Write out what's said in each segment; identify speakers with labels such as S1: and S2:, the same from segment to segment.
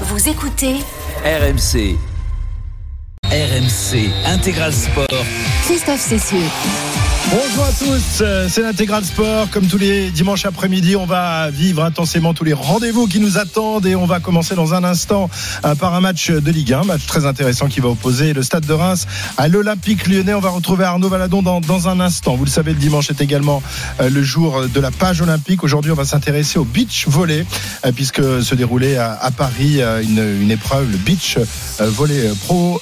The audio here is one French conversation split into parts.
S1: Vous écoutez
S2: RMC. RMC Intégral Sport.
S1: Christophe Cessieux.
S3: Bonjour à tous, euh, c'est l'intégral sport. Comme tous les dimanches après-midi, on va vivre intensément tous les rendez-vous qui nous attendent et on va commencer dans un instant euh, par un match de Ligue 1, match très intéressant qui va opposer le Stade de Reims à l'Olympique Lyonnais. On va retrouver Arnaud Valadon dans, dans un instant. Vous le savez, le dimanche est également euh, le jour de la page olympique. Aujourd'hui, on va s'intéresser au beach volley puisque se déroulait à, à Paris une, une, épreuve, le beach volley pro,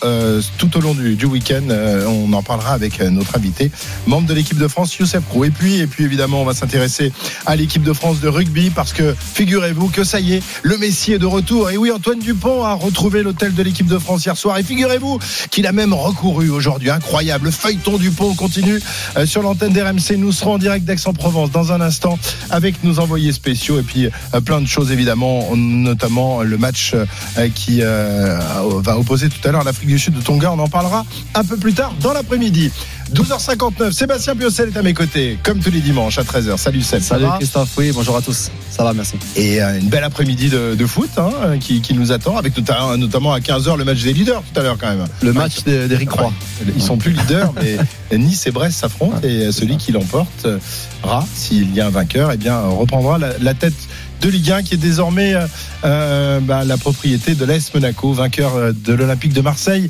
S3: tout au long du, du week-end. On en parlera avec notre invité, membre de l'équipe de France, Youssef Krou. Et puis, et puis évidemment, on va s'intéresser à l'équipe de France de rugby parce que figurez-vous que ça y est, le Messi est de retour. Et oui, Antoine Dupont a retrouvé l'hôtel de l'équipe de France hier soir. Et figurez-vous qu'il a même recouru aujourd'hui. Incroyable. Le feuilleton Dupont continue euh, sur l'antenne d'RMC. Nous serons en direct d'Aix-en-Provence dans un instant avec nos envoyés spéciaux et puis euh, plein de choses évidemment, notamment le match euh, qui va opposer tout à l'heure l'Afrique du Sud de Tonga. On en parlera un peu plus tard dans l'après-midi. 12h59, Sébastien Piocel est à mes côtés, comme tous les dimanches à 13h. Salut Seb.
S4: Salut Christophe, oui, bonjour à tous. Ça va, merci.
S3: Et euh, une belle après-midi de, foot hein, qui, nous attend, avec notamment à 15h le match des leaders tout à l'heure quand même.
S4: Le match d'Eric Roy.
S3: Ils sont plus leaders, mais Nice et Brest s'affrontent et celui qui l'emportera, s'il y a un vainqueur, eh bien, reprendra la tête de Ligue 1 qui est désormais euh, euh, bah, la propriété de l'Est Monaco, vainqueur euh, de l'Olympique de Marseille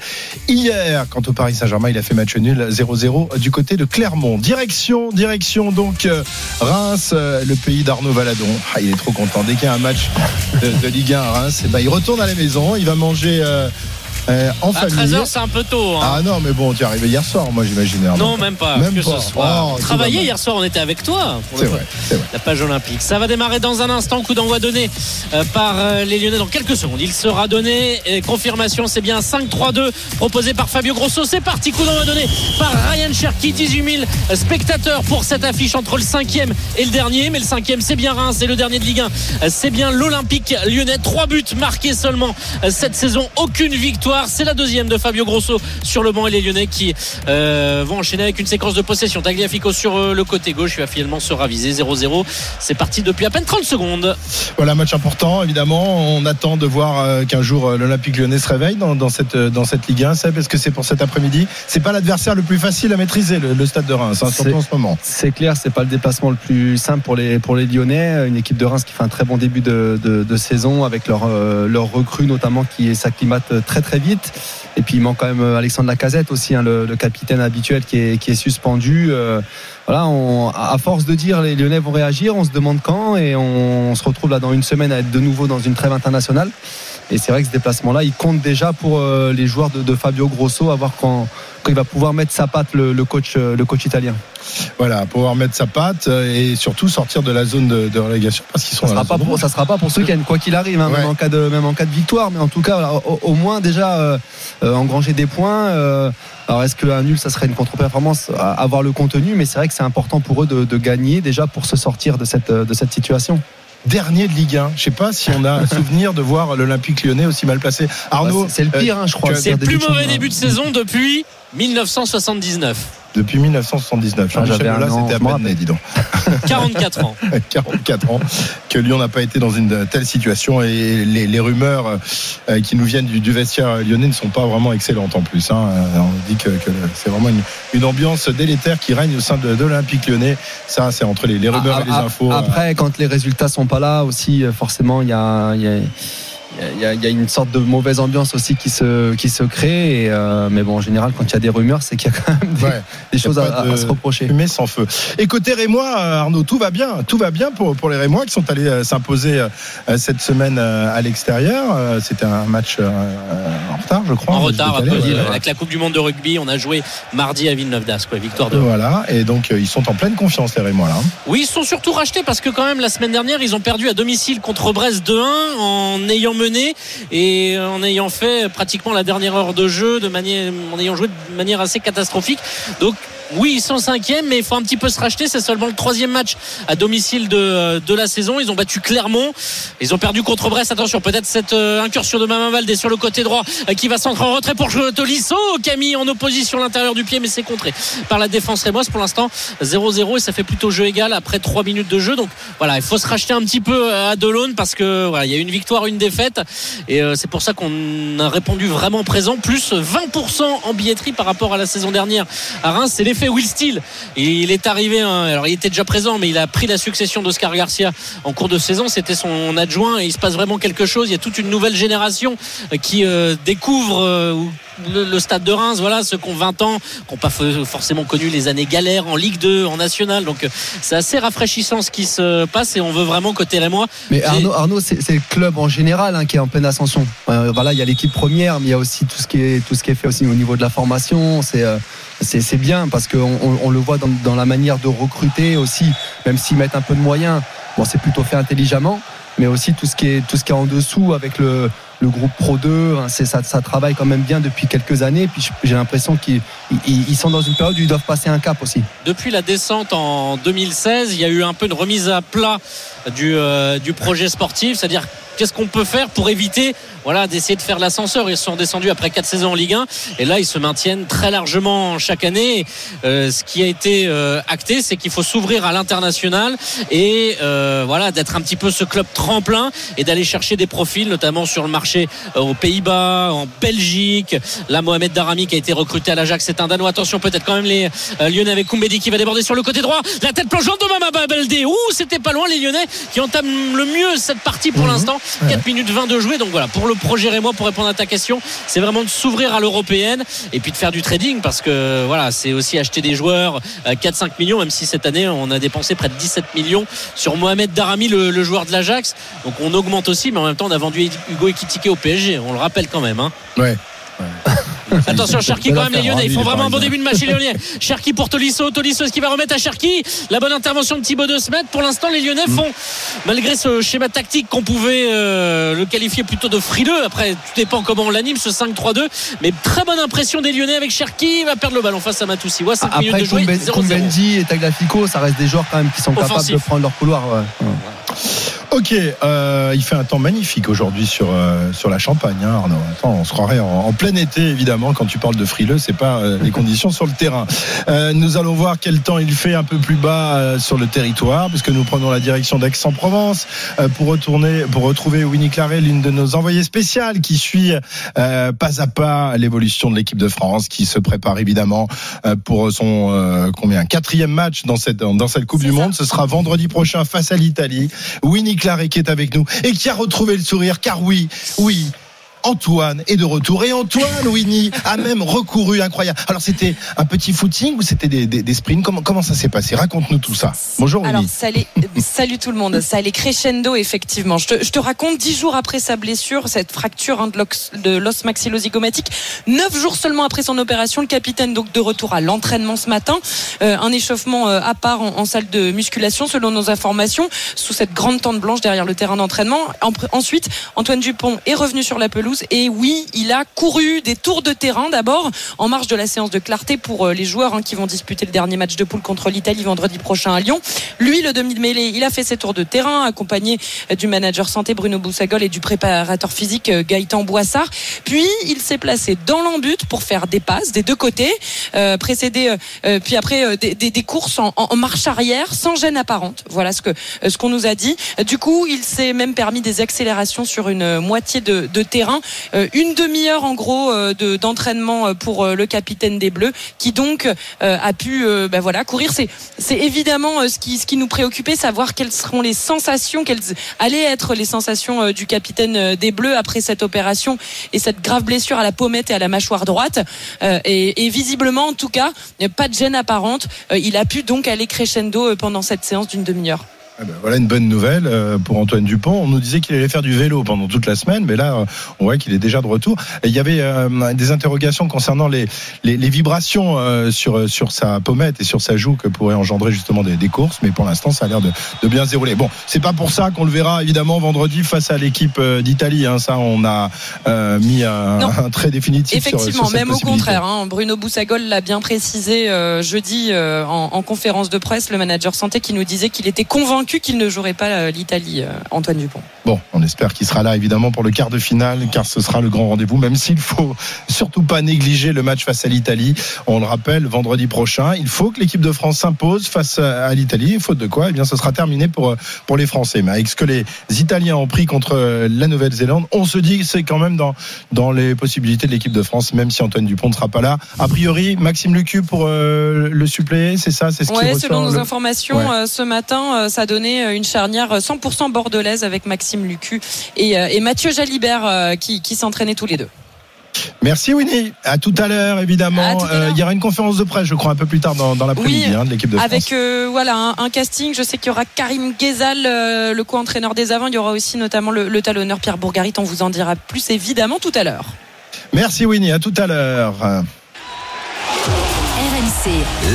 S3: hier. Quant au Paris Saint-Germain, il a fait match nul 0-0 du côté de Clermont. Direction, direction donc Reims, le pays d'Arnaud Valadon. Ah, il est trop content. Dès qu'il y a un match de, Ligue 1 à Reims, eh ben, il retourne à la maison, il va manger en à
S5: 13h, c'est un peu tôt. Hein.
S3: Ah non, mais bon, tu es arrivé hier soir, moi j'imagine.
S5: Non, même pas. Même que Ce soir. Oh, Travailler hier soir, on était avec toi.
S3: C'est vrai, vrai,
S5: La page olympique. Ça va démarrer dans un instant. Coup d'envoi donné euh, par euh, les Lyonnais dans quelques secondes. Il sera donné. Et confirmation, c'est bien 5-3-2 proposé par Fabio Grosso. C'est parti. Coup d'envoi donné par Ryan Cherky. 18 000 spectateurs pour cette affiche entre le 5e et le dernier. Mais le 5e, c'est bien Reims. Et le dernier de Ligue 1, c'est bien l'Olympique lyonnais. Trois buts marqués seulement cette saison. Aucune victoire c'est la deuxième de Fabio Grosso sur le banc et les Lyonnais qui euh, vont enchaîner avec une séquence de possession. Tagliafico sur euh, le côté gauche, il va finalement se raviser 0-0. C'est parti depuis à peine 30 secondes.
S3: Voilà, match important évidemment. On attend de voir euh, qu'un jour l'Olympique lyonnais se réveille dans, cette, dans cette Ligue 1. Seb, est-ce que c'est pour cet après-midi? C'est pas l'adversaire le plus facile à maîtriser, le, stade de Reims, hein, surtout en ce moment.
S4: C'est clair, c'est pas le déplacement le plus simple pour les, pour les Lyonnais. Une équipe de Reims qui fait un très bon début de, de, saison avec leur, leur recrue notamment qui s'acclimate très très vite vite. Et puis il manque quand même euh, Alexandre Lacazette aussi, hein, le, capitaine habituel qui est, qui est suspendu. Euh, voilà, on, à force de dire les Lyonnais vont réagir, on se demande quand et on, se retrouve là dans une semaine à être de nouveau dans une trêve internationale. Et c'est vrai que ce déplacement-là, il compte déjà pour euh, les joueurs de, de Fabio Grosso, à voir quand il va pouvoir mettre sa patte le, coach, le coach italien.
S3: Voilà, pouvoir mettre sa patte et surtout sortir de la zone de, relégation parce qu'ils sont.
S4: Ça sera pas pour, ça sera pas pour ceux qui quoi qu'il arrive, hein, même en cas de même en cas de victoire, mais en tout cas, au, moins déjà euh, engranger des points. alors est-ce qu'un nul, ça serait une contre-performance Avoir le contenu, mais c'est vrai que c'est important pour eux de, de, gagner déjà pour se sortir de cette de cette situation
S3: dernier de Ligue 1. Je sais pas si on a un souvenir de voir l'Olympique lyonnais aussi mal placé. Arnaud,
S4: c'est le pire, hein, je crois.
S5: C'est le plus mauvais début de saison depuis 1979.
S3: Depuis 1979. Ah, Jean-Michel là c'était à peine né, dis donc.
S5: 44 ans.
S3: 44 ans que Lyon n'a pas été dans une telle situation et les, rumeurs euh, qui nous viennent du, vestiaire lyonnais ne sont pas vraiment excellentes en plus. Hein. Euh, on dit que, c'est vraiment une, ambiance délétère qui règne au sein de, l'Olympique lyonnais. Ça, c'est entre les, rumeurs et les infos.
S4: Après, quand les résultats sont pas là aussi, forcément, il y a il y, a, une sorte de mauvaise ambiance aussi qui se, qui se crée. Euh, mais bon, en général, quand il y a des rumeurs, c'est qu'il y a quand même des, choses à, se reprocher.
S3: Mais sans feu. Et côté Rémois, Arnaud, tout va bien. Tout va bien pour, pour les Rémois qui sont allés euh, s'imposer euh, cette semaine à l'extérieur. C'était un match en retard, je crois.
S5: En retard, avec la Coupe du Monde de rugby. On a joué mardi à Villeneuve d'Ascq, victoire de.
S3: Voilà. Et donc, ils sont en pleine confiance, les Rémois, là.
S5: Oui, ils sont surtout rachetés parce que, quand même, la semaine dernière, ils ont perdu à domicile contre Brest 2-1 en ayant et en ayant fait pratiquement la dernière heure de jeu de manière, en ayant joué de manière assez catastrophique. Oui, ils sont cinquièmes, mais il faut un petit peu se racheter. C'est seulement le troisième match à domicile de, de la saison. Ils ont battu Clermont. Ils ont perdu contre Brest. Attention, peut-être cette euh, incursion de Maman Valdé sur le côté droit euh, qui va s'entrer en retrait pour Tolisso. Camille en opposition à l'intérieur du pied, mais c'est contré par la défense rémoise. Pour l'instant, 0-0 et ça fait plutôt jeu égal après 3 minutes de jeu. Donc voilà, il faut se racheter un petit peu à Delaune parce que voilà, il y a une victoire, une défaite. Et euh, c'est pour ça qu'on a répondu vraiment présent. Plus 20% en billetterie par rapport à la saison dernière à Reims. C'est l'effet Will Steele. Il est arrivé, hein, alors il était déjà présent, mais il a pris la succession d'Oscar Garcia en cours de saison. C'était son adjoint et il se passe vraiment quelque chose. Il y a toute une nouvelle génération qui euh, découvre euh, le, le, stade de Reims, voilà, ceux qui ont 20 ans, qui n'ont pas forcément connu les années galères en Ligue 2, en National. Donc c'est assez rafraîchissant ce qui se passe et on veut vraiment côté moi.
S4: Mais Arnaud, Arnaud c'est le club en général hein, qui est en pleine ascension. Euh, voilà, il y a l'équipe première, mais il y a aussi tout ce qui est tout ce qui est fait aussi au niveau de la formation. C'est euh, c'est bien parce qu'on on, on, le voit dans, la manière de recruter aussi, même s'ils mettent un peu de moyens. Bon, c'est plutôt fait intelligemment, mais aussi tout ce qui est tout ce qui est en dessous avec le groupe Pro 2, hein, ça, ça, travaille quand même bien depuis quelques années. Puis j'ai l'impression qu'ils ils sont dans une période où ils doivent passer un cap aussi.
S5: Depuis la descente en 2016, il y a eu un peu une remise à plat du, euh, du projet sportif, c'est-à-dire qu'est-ce qu'on peut faire pour éviter voilà, d'essayer de faire l'ascenseur. Ils sont descendus après quatre saisons en Ligue 1 et là ils se maintiennent très largement chaque année. Euh, ce qui a été euh, acté, c'est qu'il faut s'ouvrir à l'international et voilà d'être un petit peu ce club tremplin et d'aller chercher des profils, notamment sur le marché aux Pays-Bas, en Belgique. Là, Mohamed Darami qui a été recruté à l'Ajax, c'est un Danois. Attention, peut-être quand même les Lyonnais avec Koumbedi qui va déborder sur le côté droit. La tête plongeante de Mama Baldé. Ouh, c'était pas loin les Lyonnais qui entament le mieux cette partie pour mmh. l'instant. 4 minutes 20 de jouer. Donc voilà, pour le projet Rémois, pour répondre à ta question, c'est vraiment de s'ouvrir à l'européenne et puis de faire du trading parce que voilà, c'est aussi acheter des joueurs 4-5 euh, millions, même si cette année on a dépensé près de 17 millions sur Mohamed Darami, le, le joueur de l'Ajax. Donc on augmente aussi, mais en même temps on a vendu Hugo Ekitike au PSG. On le rappelle quand même. Hein.
S3: Ouais.
S5: Attention Cherki quand même les Lyonnais. Il faut vraiment un bon début de match les Lyonnais. Cherki pour Tolisso. Tolisso est-ce qu'il va remettre à Cherki? La bonne intervention de Thibaut de Smet. Pour l'instant les Lyonnais font, malgré ce schéma tactique qu'on pouvait euh, le qualifier plutôt de frileux, après tout dépend comment on l'anime ce 5-3-2, mais très bonne impression des Lyonnais avec Cherki. Il va perdre le ballon face à Matoussi. Ouais,
S4: après Koumbendi et Tagliafico, ça reste des joueurs quand même qui sont capables de prendre leur couloir. Ouais.
S3: Ok, euh, il fait un temps magnifique aujourd'hui sur euh, sur la Champagne, hein, Arnaud. Attends, on se croirait en, en, plein été évidemment quand tu parles de frileux, c'est pas euh, les conditions sur le terrain. Euh, nous allons voir quel temps il fait un peu plus bas euh, sur le territoire, puisque nous prenons la direction d'Aix-en-Provence pour retourner, pour retrouver Winnie Claret, l'une de nos envoyées spéciales, qui suit pas à pas l'évolution de l'équipe de France, qui se prépare évidemment pour son combien quatrième match dans cette dans cette Coupe du Monde. Ce sera vendredi prochain face à l'Italie. Winnie Claret qui est avec nous et qui a retrouvé le sourire, car oui, oui, Antoine est de retour. Et Antoine, Winnie, a même recouru, incroyable. Alors, c'était un petit footing ou c'était des, des, des, sprints? Comment, comment ça s'est passé? Raconte-nous tout ça. Bonjour, Winnie.
S6: Alors, salut, salut tout le monde. Ça allait crescendo, effectivement. Je te, je te raconte, dix jours après sa blessure, cette fracture hein, de l'os maxillozygomatique, neuf jours seulement après son opération, le capitaine, donc, de retour à l'entraînement ce matin. Euh, un échauffement euh, à part en, en, salle de musculation, selon nos informations, sous cette grande tente blanche derrière le terrain d'entraînement. En, ensuite, Antoine Dupont est revenu sur la pelouse et oui, il a couru des tours de terrain d'abord en marge de la séance de clarté pour euh, les joueurs hein, qui vont disputer le dernier match de poule contre l'Italie vendredi prochain à Lyon. Lui, le demi de mêlée, il a fait ses tours de terrain accompagné du manager santé Bruno Boussagol et du préparateur physique euh, Gaëtan Boissard. Puis il s'est placé dans l'embut pour faire des passes des deux côtés, euh, précédé euh, puis après euh, des, courses en, marche arrière sans gêne apparente. Voilà ce que ce qu'on nous a dit. Du coup, il s'est même permis des accélérations sur une moitié de, terrain euh, une demi-heure en gros euh, d'entraînement euh, pour le capitaine des Bleus, qui donc a pu ben voilà courir. C'est c'est évidemment ce qui ce qui nous préoccupait, savoir quelles seront les sensations, quelles allaient être les sensations du capitaine des Bleus après cette opération et cette grave blessure à la pommette et à la mâchoire droite. Et, et visiblement, en tout cas, pas de gêne apparente. Il a pu donc aller crescendo pendant cette séance d'une demi-heure.
S3: Ah ben, voilà une bonne nouvelle euh, pour Antoine Dupont. On nous disait qu'il allait faire du vélo pendant toute la semaine, mais là, euh, on voit qu'il est déjà de retour. Et il y avait euh, des interrogations concernant les, les, les vibrations euh, sur, sur sa pommette et sur sa joue que pourraient engendrer justement des, des courses, mais pour l'instant, ça a l'air de, de bien se dérouler. Bon, c'est pas pour ça qu'on le verra évidemment vendredi face à l'équipe d'Italie. Hein. Ça, on a euh, mis un, trait définitif.
S6: Effectivement,
S3: sur cette
S6: même au contraire. hein. Bruno Boussagol l'a bien précisé jeudi en, en conférence de presse, le manager santé qui nous disait qu'il était convaincu qu'il ne jouerait pas euh, l'Italie, euh, Antoine Dupont.
S3: Bon, on espère qu'il sera là évidemment pour le quart de finale, car ce sera le grand rendez-vous, même s'il faut surtout pas négliger le match face à l'Italie. On le rappelle, vendredi prochain, il faut que l'équipe de France s'impose face à l'Italie, faute de quoi, eh bien, ce sera terminé pour, pour les Français. Mais avec ce que les Italiens ont pris contre la Nouvelle-Zélande, on se dit que c'est quand même dans, dans les possibilités de l'équipe de France, même si Antoine Dupont ne sera pas là. A priori, Maxime Lucu pour euh, le suppléer, c'est ça, c'est ce qui
S6: Ouais,
S3: ressort
S6: selon nos
S3: le-
S6: informations,
S3: Ouais.
S6: euh, ce matin, euh, ça euh, une charnière 100% bordelaise avec Maxime Lucu et, euh, et Mathieu Jalibert euh, qui, qui s'entraînaient tous les deux.
S3: Merci Winnie. À tout à l'heure évidemment.
S6: À à
S3: Euh, il y aura une conférence de presse, je crois, un peu plus tard dans, dans l'après-midi
S6: Oui,
S3: hein, de l'équipe de France.
S6: Avec euh, voilà un, un casting, je sais qu'il y aura Karim Ghezal, euh, le co-entraîneur des avants. Il y aura aussi notamment le, le talonneur Pierre Bourgarit. On vous en dira plus évidemment tout à l'heure.
S3: Merci Winnie. À tout à l'heure.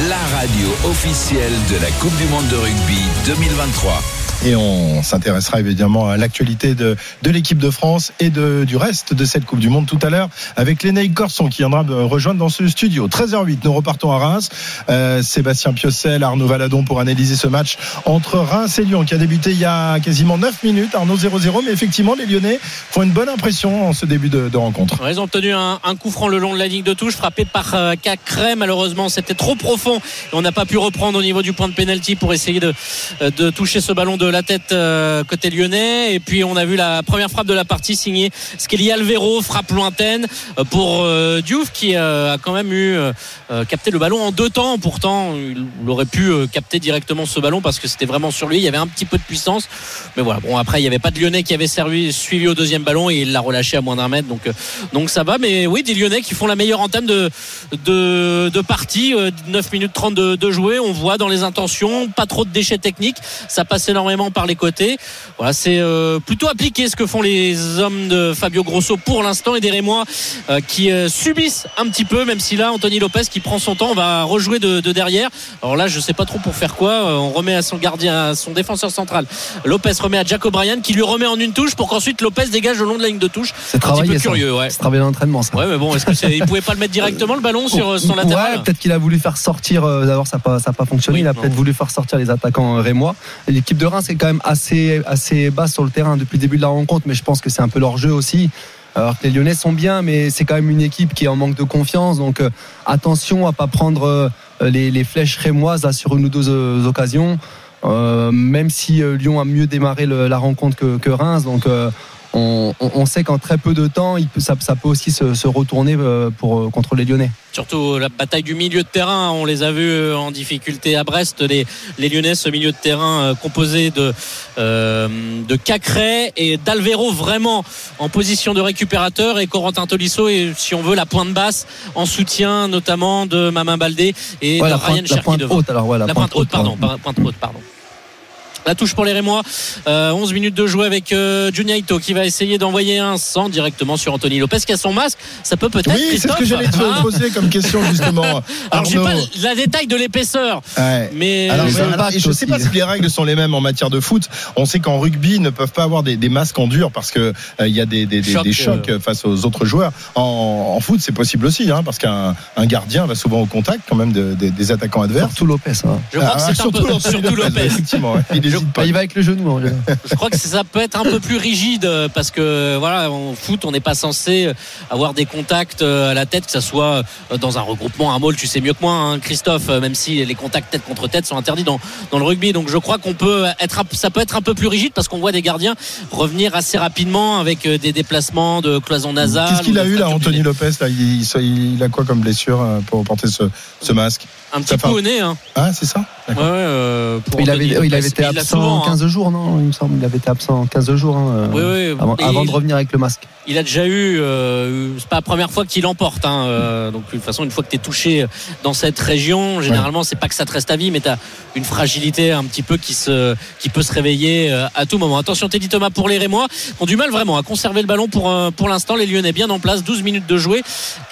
S2: La radio officielle de la Coupe du Monde de rugby 2023.
S3: Et on s'intéressera évidemment à l'actualité de, de l'équipe de France et de, du reste de cette Coupe du Monde tout à l'heure avec Lénaïque Corson qui viendra me rejoindre dans ce studio. 13h08, nous repartons à Reims. Euh, Sébastien Piocel, Arnaud Valadon pour analyser ce match entre Reims et Lyon qui a débuté il y a quasiment 9 minutes. Arnaud 0-0, mais effectivement les Lyonnais font une bonne impression en ce début de, rencontre.
S5: Ils ont obtenu un, un coup franc le long de la ligne de touche, frappé par euh, Cacré. Malheureusement, c'était trop profond. Et on n'a pas pu reprendre au niveau du point de pénalty pour essayer de, euh, de toucher ce ballon de la tête euh, côté lyonnais. Et puis, on a vu la première frappe de la partie signée Skelly Alvero, frappe lointaine euh, pour euh, Diouf qui a quand même eu capté le ballon en deux temps. Pourtant, il aurait pu capter directement ce ballon parce que c'était vraiment sur lui. Il y avait un petit peu de puissance. Mais voilà, bon, après, il n'y avait pas de lyonnais qui avait servi, suivi au deuxième ballon et il l'a relâché à moins d'un mètre. Donc, donc ça va, mais oui, des Lyonnais qui font la meilleure entame de, de, partie. euh, 9 minutes 30 de, de jouer. On voit dans les intentions, pas trop de déchets techniques. Ça passe énormément par les côtés. Voilà, c'est euh, plutôt appliqué ce que font les hommes de Fabio Grosso pour l'instant et des Rémois euh, qui euh, subissent un petit peu, même si là, Anthony Lopez qui prend son temps va rejouer de, de derrière. Alors là, je sais pas trop pour faire quoi. On remet à son gardien, à son défenseur central. Lopez remet à Jack O'Brien qui lui remet en une touche pour qu'ensuite Lopez dégage le long de la ligne de touche.
S4: C'est
S5: Un petit peu curieux, ouais.
S4: C'est travaillé l'entraînement ça.
S5: Ouais, mais bon, est-ce que c'est, il pouvait pas le mettre directement le ballon sur euh, son
S4: Ouais,
S5: latéral
S4: peut-être qu'il a voulu faire sortir. D'abord, ça n'a pas, pas fonctionné.
S5: Oui,
S4: il a peut-être voulu faire sortir les attaquants rémois. L'équipe de Reims est quand même assez, assez basse sur le terrain depuis le début de la rencontre, mais je pense que c'est un peu leur jeu aussi. Alors que les Lyonnais sont bien, mais c'est quand même une équipe qui est en manque de confiance. Donc euh, attention à pas prendre euh, les, flèches rémoises là, sur une ou deux euh, occasions. Même si Lyon a mieux démarré la rencontre que, que Reims, donc on, sait qu'en très peu de temps, il peut- ça, ça peut aussi se, se retourner euh, pour, euh, contre les Lyonnais.
S5: Surtout la bataille du milieu de terrain, on les a vus euh, en difficulté à Brest, les, les Lyonnais, ce milieu de terrain composé de, euh, de Cacré et d'Alvero vraiment en position de récupérateur et Corentin Tolisso et si on veut la pointe basse en soutien notamment de Mamin Baldé et
S4: Ouais,
S5: de
S4: la
S5: Ryan
S4: pointe, la pointe haute, alors ouais, la,
S5: La pointe haute, pardon, pas- pointe haute, pardon. La touche pour les Rémois. Euh, 11 minutes de jouer avec euh, Juniaito qui va essayer d'envoyer un 100 directement sur Anthony Lopez qui a son masque. Ça peut peut-être.
S3: Oui, c'est ce que j'allais te
S5: hein
S3: poser comme question justement.
S5: Alors j'ai pas la détail de l'épaisseur,
S3: Ouais.
S5: mais
S3: Alors, je, alors, sais pas si les règles sont les mêmes en matière de foot. On sait qu'en rugby, ils ne peuvent pas avoir des, des masques en dur parce que euh, il y a des, des, des-
S5: Choc,
S3: des chocs
S5: euh.
S3: face aux autres joueurs. En, en foot, c'est possible aussi, hein, parce qu'un un gardien va souvent au contact quand même de- de- des attaquants adverses.
S4: Surtout Lopez. hein.
S5: je crois
S3: Ah,
S5: que c'est
S3: surtout
S5: peu surtout Lopez.
S3: Effectivement, ouais. il
S5: Je-
S3: pas.
S4: Il va avec le genou. en.
S5: Je crois que ça peut être un peu plus rigide euh, parce que voilà, en foot, on n'est pas censé avoir des contacts euh, à la tête, que ça soit euh, dans un regroupement, un môle, tu sais mieux que moi, hein, Christophe, même si les contacts tête contre tête sont interdits dans, dans le rugby. Donc je crois qu'on peut être, un- ça peut être un peu plus rigide parce qu'on voit des gardiens revenir assez rapidement avec des déplacements de cloison nasale.
S3: Qu'est-ce qu'il a eu là, Anthony. Lopez là, il, il- il a quoi comme blessure pour porter ce, ce masque?
S5: Un petit
S3: Ça fait-
S5: au nez. Hein.
S3: Ah, c'est ça?
S5: Ouais, ouais, euh, pour
S4: Il avait- il avait été
S5: l'a
S4: absent
S5: souvent, hein.
S4: 15 jours, non Il me semble. Il avait été absent 15 jours hein, euh,
S5: Oui, oui.
S4: avant,
S5: Et
S4: avant
S5: il-
S4: de revenir avec le masque.
S5: Il a déjà eu, euh, c'est pas la première fois qu'il emporte. Hein, euh, donc de toute façon, une fois que tu es touché dans cette région, généralement, c'est pas que ça te reste à vie, mais tu as une fragilité un petit peu qui, se, qui peut se réveiller euh, à tout moment. Attention, Teddy Thomas pour les Rémois, qui ont du mal vraiment à conserver le ballon pour, pour l'instant. Les Lyonnais bien en place, 12 minutes de jouer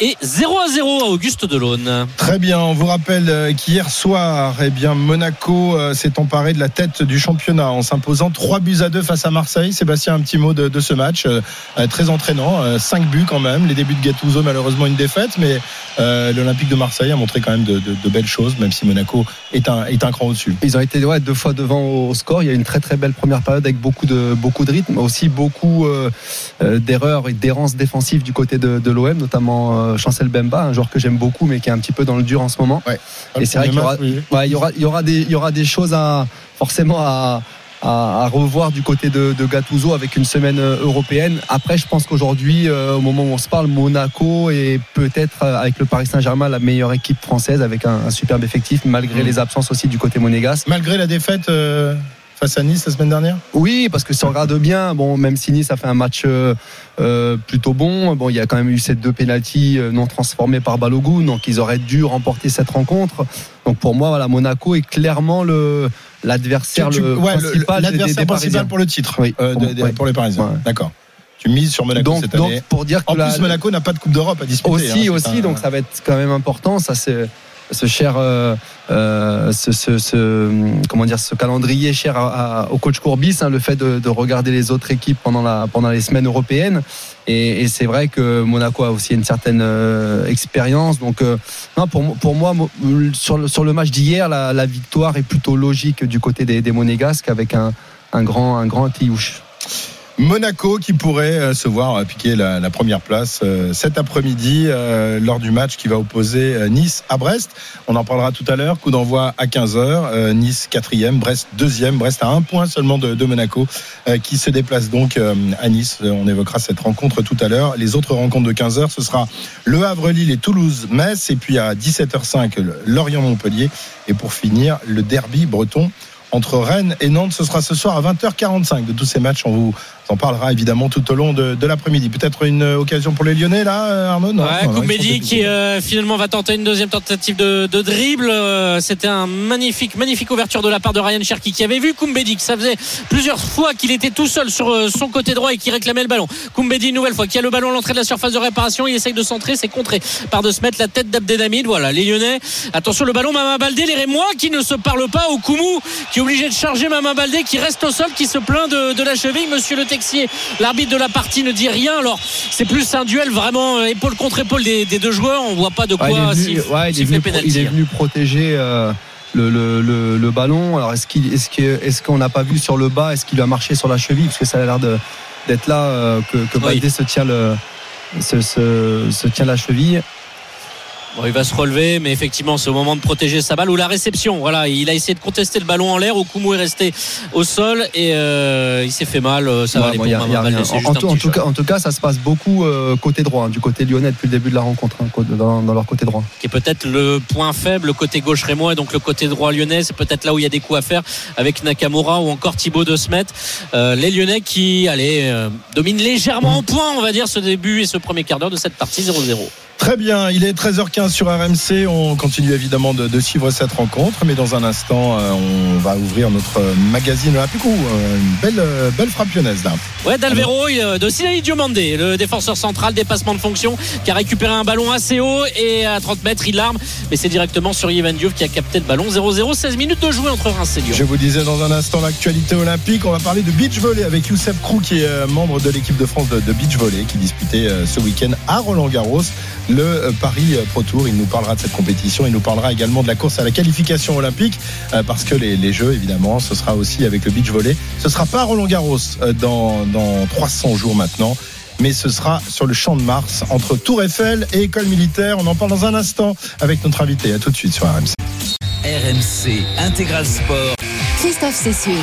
S5: et 0 à 0 à Auguste Delaune.
S3: Très bien, on vous rappelle qu'hier soir, eh bien, Monaco s'est emparé de la tête du championnat en s'imposant 3 buts à 2 face à Marseille. Sébastien, un petit mot de, de ce match, euh, euh, très entraînant, 5 buts quand même. Les débuts de Gattuso, malheureusement une défaite, mais euh, l'Olympique de Marseille a montré quand même de, de- de belles choses, même si Monaco est un, est un cran au-dessus.
S4: Ils ont été ouais, deux fois devant au, score. Il y a eu une très très belle première période avec beaucoup de beaucoup de rythme, aussi beaucoup euh, euh, d'erreurs et d'errances défensives du côté de, l'OM, notamment euh, Chancel Bemba, un joueur que j'aime beaucoup, mais qui est un petit peu dans le dur en ce moment. Et c'est vrai qu'il y aura, ouais, il y aura, il y aura des, il y aura des choses à forcément à, à, à revoir du côté de, de Gattuso avec une semaine euh, européenne. Après, je pense qu'aujourd'hui, euh, au moment où on se parle, Monaco est peut-être euh, avec le Paris Saint-Germain la meilleure équipe française avec un, un superbe effectif, malgré
S3: Mm.
S4: les absences aussi du côté monégasque.
S3: Malgré la défaite euh, face à Nice la semaine dernière
S4: Oui, parce que si on regarde bien, bon, même si Nice a fait un match euh, euh, plutôt bon, bon, il y a quand même eu ces deux pénalties euh, non transformés par Balogun, donc ils auraient dû remporter cette rencontre. Donc pour moi, voilà, Monaco est clairement le l'adversaire
S3: tu-
S4: le principal des- des
S3: principal pour le titre
S4: Oui.
S3: euh, de- de-
S4: Ouais.
S3: pour les Parisiens.
S4: Ouais.
S3: D'accord. Tu mises sur Monaco
S4: Donc,
S3: cette
S4: donc
S3: année.
S4: pour dire que
S3: En
S4: la-
S3: plus, Monaco n'a pas de Coupe d'Europe à disputer.
S4: aussi,
S3: hein,
S4: aussi,
S3: un-
S4: donc ça va être quand même important. Ça, c'est ce cher, euh, euh, ce, comment dire, ce calendrier cher au coach Courbis, hein, le fait de, de regarder les autres équipes pendant la pendant les semaines européennes. Et, c'est vrai que Monaco a aussi une certaine euh, expérience. Donc, pour, pour moi, mo- sur le, sur le match d'hier, la, victoire est plutôt logique du côté des, des Monégasques avec un, un grand un grand Tiouche.
S3: Monaco qui pourrait euh, se voir euh, piquer la, première place euh, cet après-midi lors du match qui va opposer Nice à Brest. On en parlera tout à l'heure. Coup d'envoi à 15h. nice quatrième, Brest deuxième. Brest à un point seulement de, Monaco qui se déplace donc à Nice. On évoquera cette rencontre tout à l'heure. Les autres rencontres de 15h, ce sera Le Havre-Lille et Toulouse-Metz. Et puis à 17h05, le Lorient-Montpellier. Et pour finir, le derby breton entre Rennes et Nantes. Ce sera ce soir à 20h45 de tous ces matchs. On vous en parlera évidemment tout au long de, de l'après-midi. Peut-être une occasion pour les Lyonnais là, Arnaud? Non,
S5: Ouais,
S3: non,
S5: qui euh, finalement va tenter une deuxième tentative de, de dribble. Euh, C'était un magnifique, magnifique ouverture de la part de Ryan Cherki qui avait vu Koumbedi, que ça faisait plusieurs fois qu'il était tout seul sur euh, son côté droit et qui réclamait le ballon. Koumbedi une nouvelle fois qui a le ballon à l'entrée de la surface de réparation, il essaye de centrer, c'est contré par de se mettre la tête d'Abdelhamid. Voilà, les Lyonnais. Attention le ballon, Mama Baldé, les Rémois qui ne se parlent pas au Koumou qui est obligé de charger Mama Baldé qui reste au sol, qui se plaint de, de la cheville. Monsieur Le Texier, l'arbitre de la partie ne dit rien. Alors c'est plus un duel vraiment euh, épaule contre épaule des, des deux joueurs. On voit pas de quoi
S4: Ouais, il est venu,
S5: siffler
S4: ouais, il est venu pro- il est venu protéger euh, le, le, le, le ballon. Alors est-ce qu'il est-ce que est-ce qu'on n'a pas vu sur le bas Est-ce qu'il a marché sur la cheville? Parce que ça a l'air d'être là euh, que, que
S5: Oui.
S4: Baldé se tient le se, se, se tient la cheville.
S5: Bon, il va se relever, mais effectivement, c'est au moment de protéger sa balle ou la réception. Voilà, il a essayé de contester le ballon en l'air. Okumu est resté au sol et euh, il s'est fait mal. Ça va
S4: Ouais, bon, a- En, tout, en cas, en tout cas, ça se passe beaucoup euh, côté droit, hein, du côté lyonnais depuis le début de la rencontre, hein, dans, dans leur côté droit.
S5: qui est peut-être le point faible, le côté gauche rémois et donc le côté droit lyonnais. C'est peut-être là où il y a des coups à faire avec Nakamura ou encore Thibaut de Smet. Euh, les Lyonnais qui, allez, euh, dominent légèrement en point, on va dire, ce début et ce premier quart d'heure de cette partie 0-0.
S3: Très bien, il est 13h15 sur RMC. On continue évidemment de, de suivre cette rencontre, mais dans un instant, euh, on va ouvrir notre magazine olympique. Ouh, euh, une belle, euh, belle frappe lyonnaise là.
S5: Ouais, D'Alvero, euh, de Sinai Diomandé, le défenseur central, dépassement de fonction, qui a récupéré un ballon assez haut et à 30 mètres, il l'arme, mais c'est directement sur Yvan Diouf qui a capté le ballon. 0-0, 16 minutes de jouer entre Reims et Lyon.
S3: Je vous disais dans un instant l'actualité olympique. On va parler de beach volley avec Youssef Krou, qui est membre de l'équipe de France de, de beach volley, qui disputait ce week-end à Roland Garros le Paris Pro Tour. Il nous parlera de cette compétition. Il nous parlera également de la course à la qualification olympique, euh, parce que les, les Jeux, évidemment, ce sera aussi avec le beach volley. Ce sera pas à Roland Garros euh, dans, dans 300 jours maintenant. Mais ce sera sur le champ de Mars entre Tour Eiffel et École militaire. On en parle dans un instant avec notre invité. À tout de suite sur RMC.
S2: RMC Intégral Sport.
S1: Christophe Cessieux.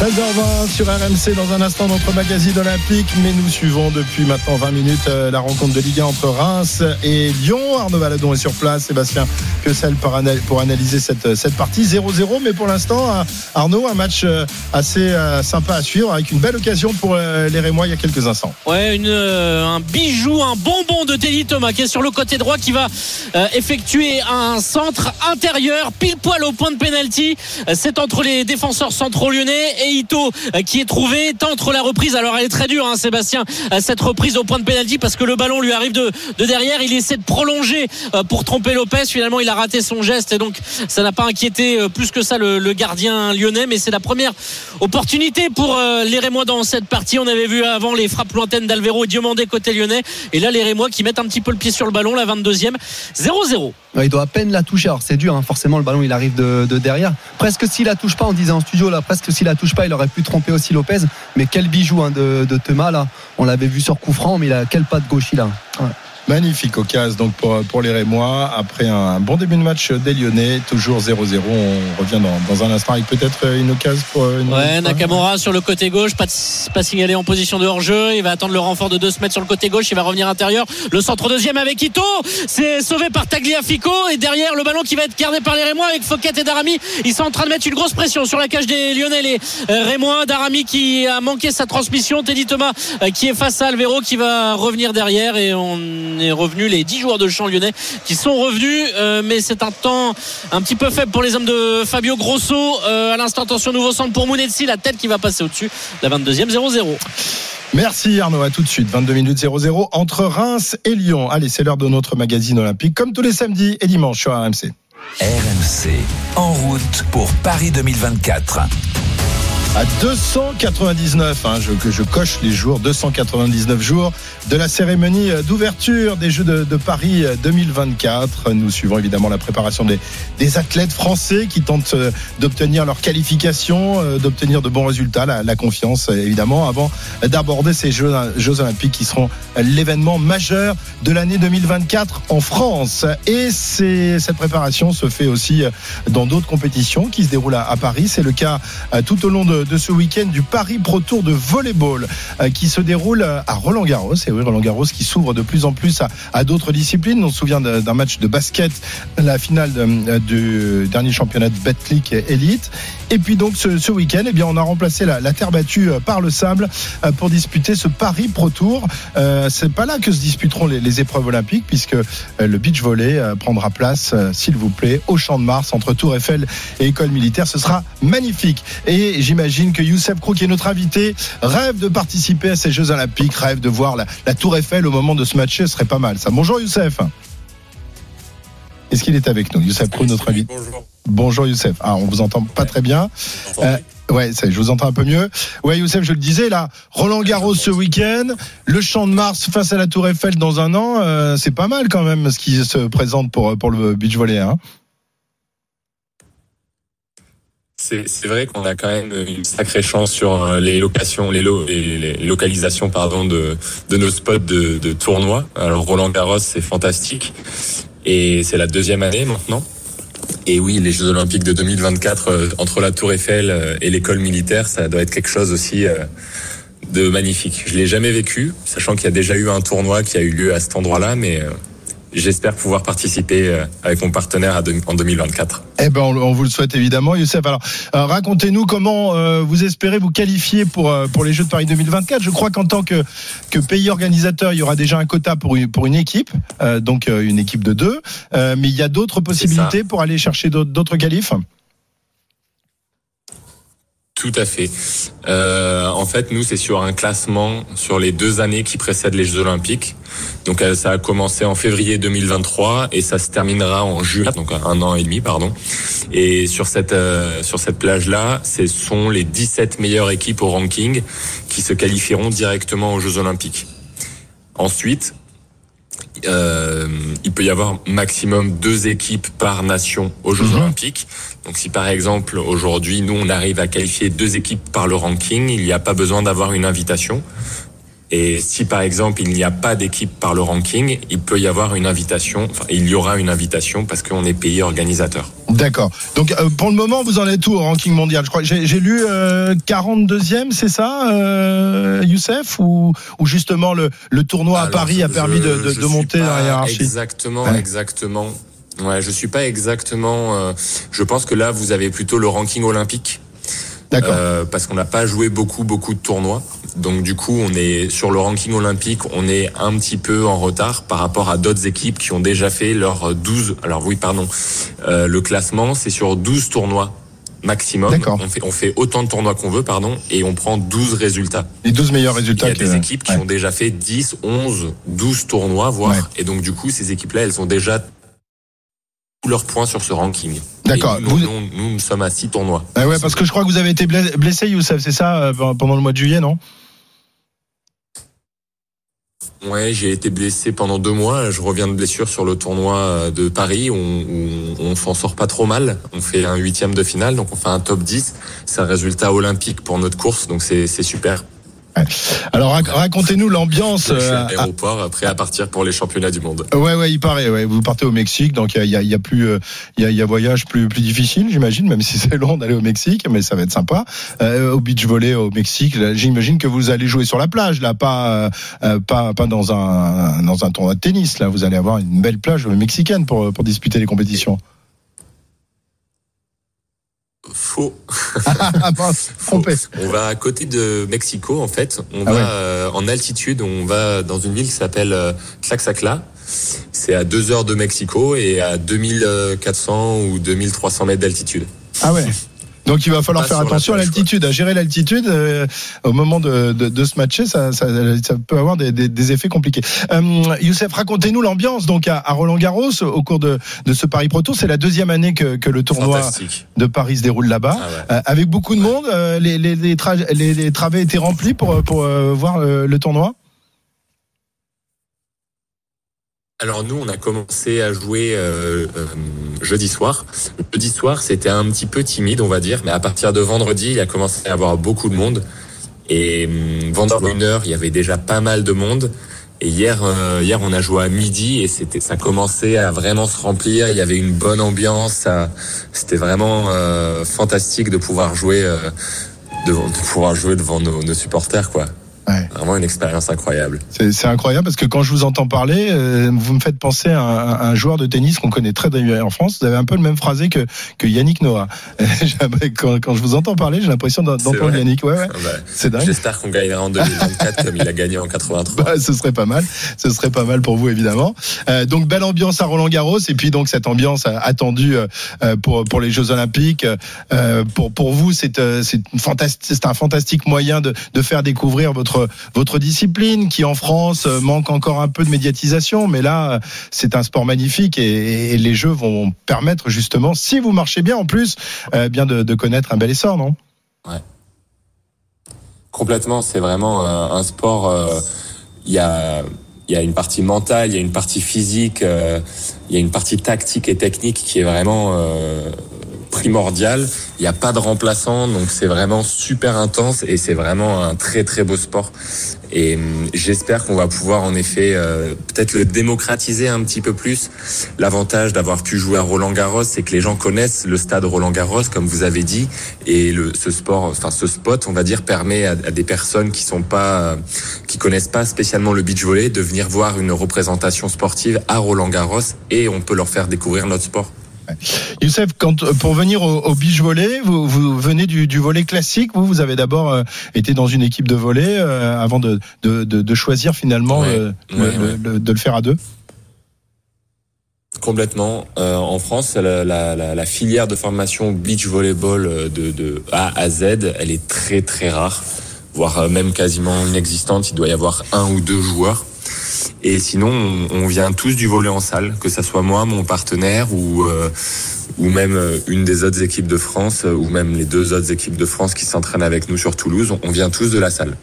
S3: 13h20 sur RMC dans un instant notre magazine olympique, mais nous suivons depuis maintenant 20 minutes euh, la rencontre de Ligue 1 entre Reims et Lyon. Arnaud Valadon est sur place, Sébastien Quessel pour, anal- pour analyser cette, cette partie 0-0, mais pour l'instant euh, Arnaud un match euh, assez euh, sympa à suivre avec une belle occasion pour euh, les Rémois il y a quelques instants.
S5: Ouais, euh, un bijou, un bonbon de Teddy Thomas qui est sur le côté droit qui va euh, effectuer un centre intérieur pile poil au point de pénalty. Euh, C'est entre les défenseurs centraux lyonnais et Ito euh, qui est trouvé tente la reprise. Alors elle est très dure, hein, Sébastien, euh, cette reprise au point de pénalty parce que le ballon lui arrive de, de derrière. Il essaie de prolonger euh, pour tromper Lopez. Finalement, il a raté son geste et donc ça n'a pas inquiété plus que ça le, gardien lyonnais. Mais c'est la première opportunité pour les Rémois dans cette partie. On avait vu avant les frappes lointaines d'Alvero et Diomandé côté lyonnais. Et là, les Rémois qui mettent un petit peu le pied sur le ballon, la 22e. 0-0.
S4: Ouais, il doit à peine la toucher. Alors c'est dur, hein. forcément le ballon il arrive de, de derrière. Presque s'il la touche pas, on disait en studio là, presque s'il la touche il aurait pu tromper aussi Lopez. Mais quel bijou hein, de, de Thomas là. On l'avait vu sur coup mais quel pas de gauche il a.
S3: Magnifique occasion donc pour, pour les Rémois après un bon début de match des Lyonnais, toujours 0-0. On revient dans, dans un instant avec peut-être une occasion pour une
S5: Ouais, Nakamura sur le côté gauche, pas, de- pas signalé en position de hors-jeu. Il va attendre le renfort de 2 mètres sur le côté gauche. Il va revenir intérieur. Le centre deuxième avec Ito. C'est sauvé par Tagliafico. Et derrière, le ballon qui va être gardé par les Rémois avec Fouquet et Darami. Ils sont en train de mettre une grosse pression sur la cage des Lyonnais. Les euh, Rémois. Darami qui a manqué sa transmission. Teddy Thomas euh, qui est face à Alvero qui va revenir derrière. Et on est revenu les 10 joueurs de champ lyonnais qui sont revenus. Euh, mais c'est un temps un petit peu faible pour les hommes de Fabio Grosso. Euh, à l'instant, attention, nouveau centre pour Mounetzi. La tête qui va passer au-dessus. La 22e, 0-0.
S3: Merci Arnaud, à tout de suite. 22 minutes 00 entre Reims et Lyon. Allez, c'est l'heure de notre magazine olympique, comme tous les samedis et dimanches sur RMC.
S2: RMC, en route pour Paris 2024.
S3: À 299, hein, je, que je coche les jours, 299 jours de la cérémonie d'ouverture des Jeux de, Paris 2024. Nous suivons évidemment la préparation des, des athlètes français qui tentent euh, d'obtenir leur qualification, euh, d'obtenir de bons résultats, la, la confiance euh, évidemment, avant d'aborder ces Jeux, Jeux Olympiques qui seront l'événement majeur de l'année 2024 en France. Et cette préparation se fait aussi dans d'autres compétitions qui se déroulent à, à Paris. C'est le cas euh, tout au long de, de ce week-end du Paris Pro Tour de volleyball euh, qui se déroule euh, à Roland Garros. Et oui, Roland Garros qui s'ouvre de plus en plus à, d'autres disciplines. On se souvient d'un match de basket, la finale euh, du dernier championnat de Betclic Elite. Et puis donc ce, week-end, eh bien, on a remplacé la, terre battue par le sable pour disputer ce Paris Pro Tour. Euh, c'est pas là que se disputeront les, les épreuves olympiques puisque le beach volley prendra place, s'il vous plaît, au Champ de Mars entre Tour Eiffel et École Militaire. Ce sera magnifique. Et j'imagine que Youssef Krou, qui est notre invité, rêve de participer à ces Jeux Olympiques, rêve de voir la, la Tour Eiffel au moment de ce match. Ce serait pas mal. Ça. Bonjour Youssef. Est-ce qu'il est avec nous Youssef Krou, notre invité?
S7: Bonjour.
S3: Bonjour Youssef. Ah, on vous entend pas très bien. Euh, ouais, ça, je vous entends un peu mieux. Ouais, Youssef, je le disais là, Roland Garros ce week-end, le Champ de Mars face à la Tour Eiffel dans un an, euh, c'est pas mal quand même ce qui se présente pour pour le beach volley. Hein.
S7: C'est vrai qu'on a quand même une sacrée chance sur euh, les locations, les, lo- les, les localisations pardon de, de nos spots de, de tournois. Alors Roland Garros, c'est fantastique et c'est la deuxième année maintenant. Et oui, les Jeux Olympiques de 2024 euh, entre la Tour Eiffel euh, et l'école militaire, ça doit être quelque chose aussi de magnifique. Je l'ai jamais vécu, sachant qu'il y a déjà eu un tournoi qui a eu lieu à cet endroit-là, mais j'espère pouvoir participer euh, avec mon partenaire en 2024.
S3: Eh ben, on, vous le souhaite évidemment, Youssef. Alors, euh, racontez-nous comment euh, vous espérez vous qualifier pour pour les Jeux de Paris 2024. Je crois qu'en tant que que pays organisateur, il y aura déjà un quota pour une, pour une équipe, donc une équipe de deux. Mais il y a d'autres possibilités pour aller chercher d'autres d'autres qualifs?
S7: Tout à fait. Euh, en fait, nous, c'est sur un classement sur les deux années qui précèdent les Jeux Olympiques. Donc, euh, ça a commencé en février 2023 et ça se terminera en juin, donc un an et demi, pardon. Et sur cette euh, sur cette plage-là, ce sont les 17 meilleures équipes au ranking qui se qualifieront directement aux Jeux Olympiques. Ensuite, euh, il peut y avoir maximum deux équipes par nation aux Jeux
S3: Mhm.
S7: Olympiques. Donc si par exemple aujourd'hui nous on arrive à qualifier deux équipes par le ranking, il n'y a pas besoin d'avoir une invitation. Et si par exemple il n'y a pas d'équipe par le ranking, il peut y avoir une invitation, enfin il y aura une invitation parce qu'on est pays organisateur.
S3: D'accord. Donc euh, pour le moment, vous en êtes où au ranking mondial? Je crois j'ai lu euh, 42e, c'est ça, euh, Youssef? Ou, ou justement le, le tournoi à Paris a
S7: je-
S3: permis de, de,
S7: je
S3: de
S7: suis
S3: monter dans la hiérarchie?
S7: Exactement,
S3: Ouais.
S7: exactement. Ouais, je suis pas exactement. euh, je pense que là, vous avez plutôt le ranking olympique. Euh, parce qu'on n'a pas joué beaucoup beaucoup de tournois. Donc du coup, on est sur le ranking olympique, on est un petit peu en retard par rapport à d'autres équipes qui ont déjà fait leurs 12 alors oui, pardon. Euh, le classement, c'est sur 12 tournois maximum. On fait on fait autant de tournois qu'on veut pardon et on prend 12 résultats.
S3: Les 12 meilleurs
S7: Il y
S3: résultats.
S7: a des équipes qui
S3: ouais.
S7: ont déjà fait 10, 11, 12 tournois, voire.
S3: Ouais.
S7: Et donc, du coup, ces équipes-là, elles ont déjà tous leurs points sur ce ranking.
S3: D'accord.
S7: Nous,
S3: Vous-
S7: nous, nous, nous sommes à 6 tournois.
S3: Ah ouais, parce que je crois que vous avez été blessé, Youssef, c'est ça, euh, pendant le mois de juillet, non?
S7: Ouais, j'ai été blessé pendant deux mois. Je reviens de blessure sur le tournoi de Paris où on, on s'en sort pas trop mal. On fait un huitième de finale, donc on fait un top 10. C'est un résultat olympique pour notre course, donc c'est super.
S3: Alors rac- racontez-nous l'ambiance. Euh,
S7: à l'aéroport, prêt à partir pour les championnats du monde.
S3: Ouais, ouais, il paraît. Ouais. Vous partez au Mexique, donc il y a, y y plus, il y a, il y a voyage plus, plus difficile, j'imagine, même si c'est long d'aller au Mexique, mais ça va être sympa. Euh, au beach volley au Mexique, j'imagine que vous allez jouer sur la plage, là, pas, euh, pas, pas dans un, dans un tournoi de tennis. Là, vous allez avoir une belle plage mexicaine pour, pour disputer les compétitions.
S7: Faux.
S3: ah trompé.
S7: On va à côté de Mexico en fait. On
S3: Ah
S7: va
S3: ouais.
S7: euh, en altitude. On va dans une ville qui s'appelle euh, Tlaxcala. C'est à deux heures de Mexico et à 2400 ou 2300 mètres d'altitude.
S3: Ah ouais. Donc il va falloir faire
S7: la
S3: attention à l'altitude, à gérer l'altitude euh, au moment de, de, de se matcher, ça, ça, ça peut avoir des, des, des effets compliqués. Euh, Youssef, racontez-nous l'ambiance donc à, à Roland Garros au cours de, de ce Paris Pro Tour. C'est la deuxième année que, que le tournoi de Paris se déroule là-bas.
S7: Ah ouais.
S3: Euh, avec beaucoup de monde, euh, les, les, les, tra- les, les travées étaient remplis pour, pour euh, voir le tournoi
S7: Alors nous, on a commencé à jouer euh, euh, jeudi soir. Jeudi soir, c'était un petit peu timide, on va dire, mais à partir de vendredi, il a commencé à y avoir beaucoup de monde. Et hum, vendredi une heure, il y avait déjà pas mal de monde. Et hier, euh, hier, on a joué à midi et c'était, ça commençait à vraiment se remplir. Il y avait une bonne ambiance. Ça, c'était vraiment euh, fantastique de pouvoir jouer, euh, de, de pouvoir jouer devant nos, nos supporters, quoi.
S3: Ouais.
S7: Vraiment une expérience incroyable.
S3: C'est c'est incroyable parce que quand je vous entends parler, euh, vous me faites penser à un, à un joueur de tennis qu'on connaît très bien en France. Vous avez un peu le même phrasé que, que Yannick Noah. Quand, quand je vous entends parler, j'ai l'impression d'entendre. Yannick. Ouais, ouais.
S7: Bah,
S3: C'est dingue.
S7: J'espère qu'on gagnera en 2024 comme il a gagné en 83.
S3: Bah, ce serait pas mal. Ce serait pas mal pour vous, évidemment. Euh, donc, belle ambiance à Roland Garros. Et puis, donc, cette ambiance euh, attendue euh, pour, pour les Jeux Olympiques. Euh, pour, pour vous, c'est euh, c'est une fantastique, c'est un fantastique moyen de, de faire découvrir votre, votre discipline qui, en France, euh, manque encore un peu de médiatisation. Mais là, c'est un sport magnifique et, les Jeux vont permettre, justement, si vous marchez bien, en plus, euh, bien de, connaître un bel essor, non?
S7: Complètement, c'est vraiment euh, un sport. Il y a il y a une partie mentale, il y a une partie physique, il y a une partie tactique et technique qui est vraiment primordiale. Il n'y a pas de remplaçant, donc c'est vraiment super intense et c'est vraiment un très très beau sport. Et hum, j'espère qu'on va pouvoir en effet euh, peut-être le démocratiser un petit peu plus. L'avantage d'avoir pu jouer à Roland Garros, c'est que les gens connaissent le stade Roland Garros, comme vous avez dit, et le, ce sport, enfin ce spot, on va dire, permet à, à des personnes qui sont pas, qui connaissent pas spécialement le beach volley, de venir voir une représentation sportive à Roland Garros, et on peut leur faire découvrir notre sport.
S3: Youssef, quand, euh, pour venir au, au beach volley, vous, vous venez du, du volley classique. Vous, vous avez d'abord euh, été dans une équipe de volley euh, avant de, de, de, de choisir finalement
S7: Ouais.
S3: euh, le-
S7: Ouais,
S3: le-
S7: ouais.
S3: le- de le faire à deux.
S7: Complètement. En France, la, la, la, la filière de formation beach volleyball de, A à Z, elle est très très rare, voire même quasiment inexistante. Il doit y avoir un ou deux joueurs. Et sinon, on, on vient tous du volley en salle, que ça soit moi, mon partenaire ou euh, ou même euh, une des autres équipes de France, euh, ou même les deux autres équipes de France qui s'entraînent avec nous sur Toulouse. On, on vient tous de la salle.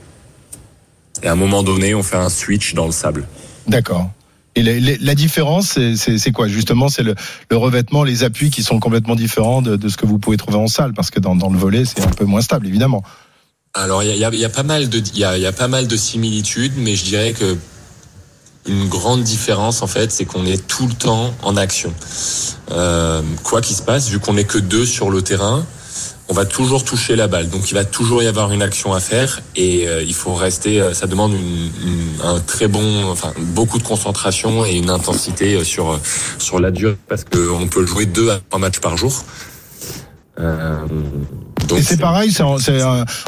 S7: Et à un moment donné, on fait un switch dans le sable.
S3: D'accord. Et la, la- la différence, c'est- quoi? Justement, c'est le, le revêtement, les appuis qui sont complètement différents de, de ce que vous pouvez trouver en salle, parce que dans, dans le volley, c'est un peu moins stable, évidemment.
S7: Alors il y a, il y a- il y a pas mal de il y a, il y a pas mal de similitudes, mais je dirais que une grande différence en fait, c'est qu'on est tout le temps en action. Euh, quoi qu'il se passe, vu qu'on n'est que deux sur le terrain, on va toujours toucher la balle. Donc il va toujours y avoir une action à faire et euh, il faut rester. euh, ça demande une, une- un très bon, enfin beaucoup de concentration et une intensité euh, sur sur la durée parce qu'on peut jouer deux à trois matchs par jour. Euh, donc
S3: Et c'est pareil, c'est en,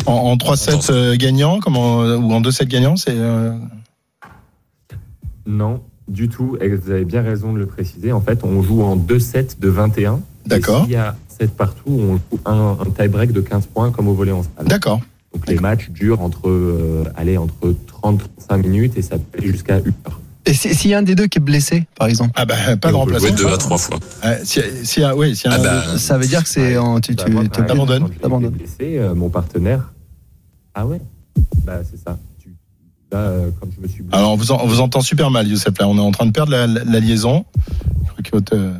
S3: en, en 3-7 euh, gagnants comment, ou en 2-7 gagnants c'est, euh,
S7: Non, du tout. Et vous avez bien raison de le préciser. En fait, on joue en deux sets de 21.
S3: D'accord.
S7: S'il y a 7 partout, on joue un, un tie-break de 15 points comme au volet en salle.
S3: D'accord.
S7: Donc les matchs durent entre, euh, allez, entre 30 35 minutes et ça peut aller jusqu'à une heure.
S4: Et si- s'il y a un des deux qui est blessé, par exemple,
S3: Ah bah pas
S7: Et
S3: de remplaçant.
S7: deux à trois fois.
S3: Ouais, si, si, ah, oui, si
S7: Ah
S3: un-
S7: bah,
S4: ça veut dire que c'est en- tu,
S7: Bah,
S3: t'abandonnes.
S7: euh, mon partenaire. Ah ouais Bah c'est ça. Là, euh, comme je me suis blessé.
S3: Alors on vous, en- on vous entend super mal, Youssef. Là, on est en train de perdre la, la- la liaison. Je crois que votre, euh,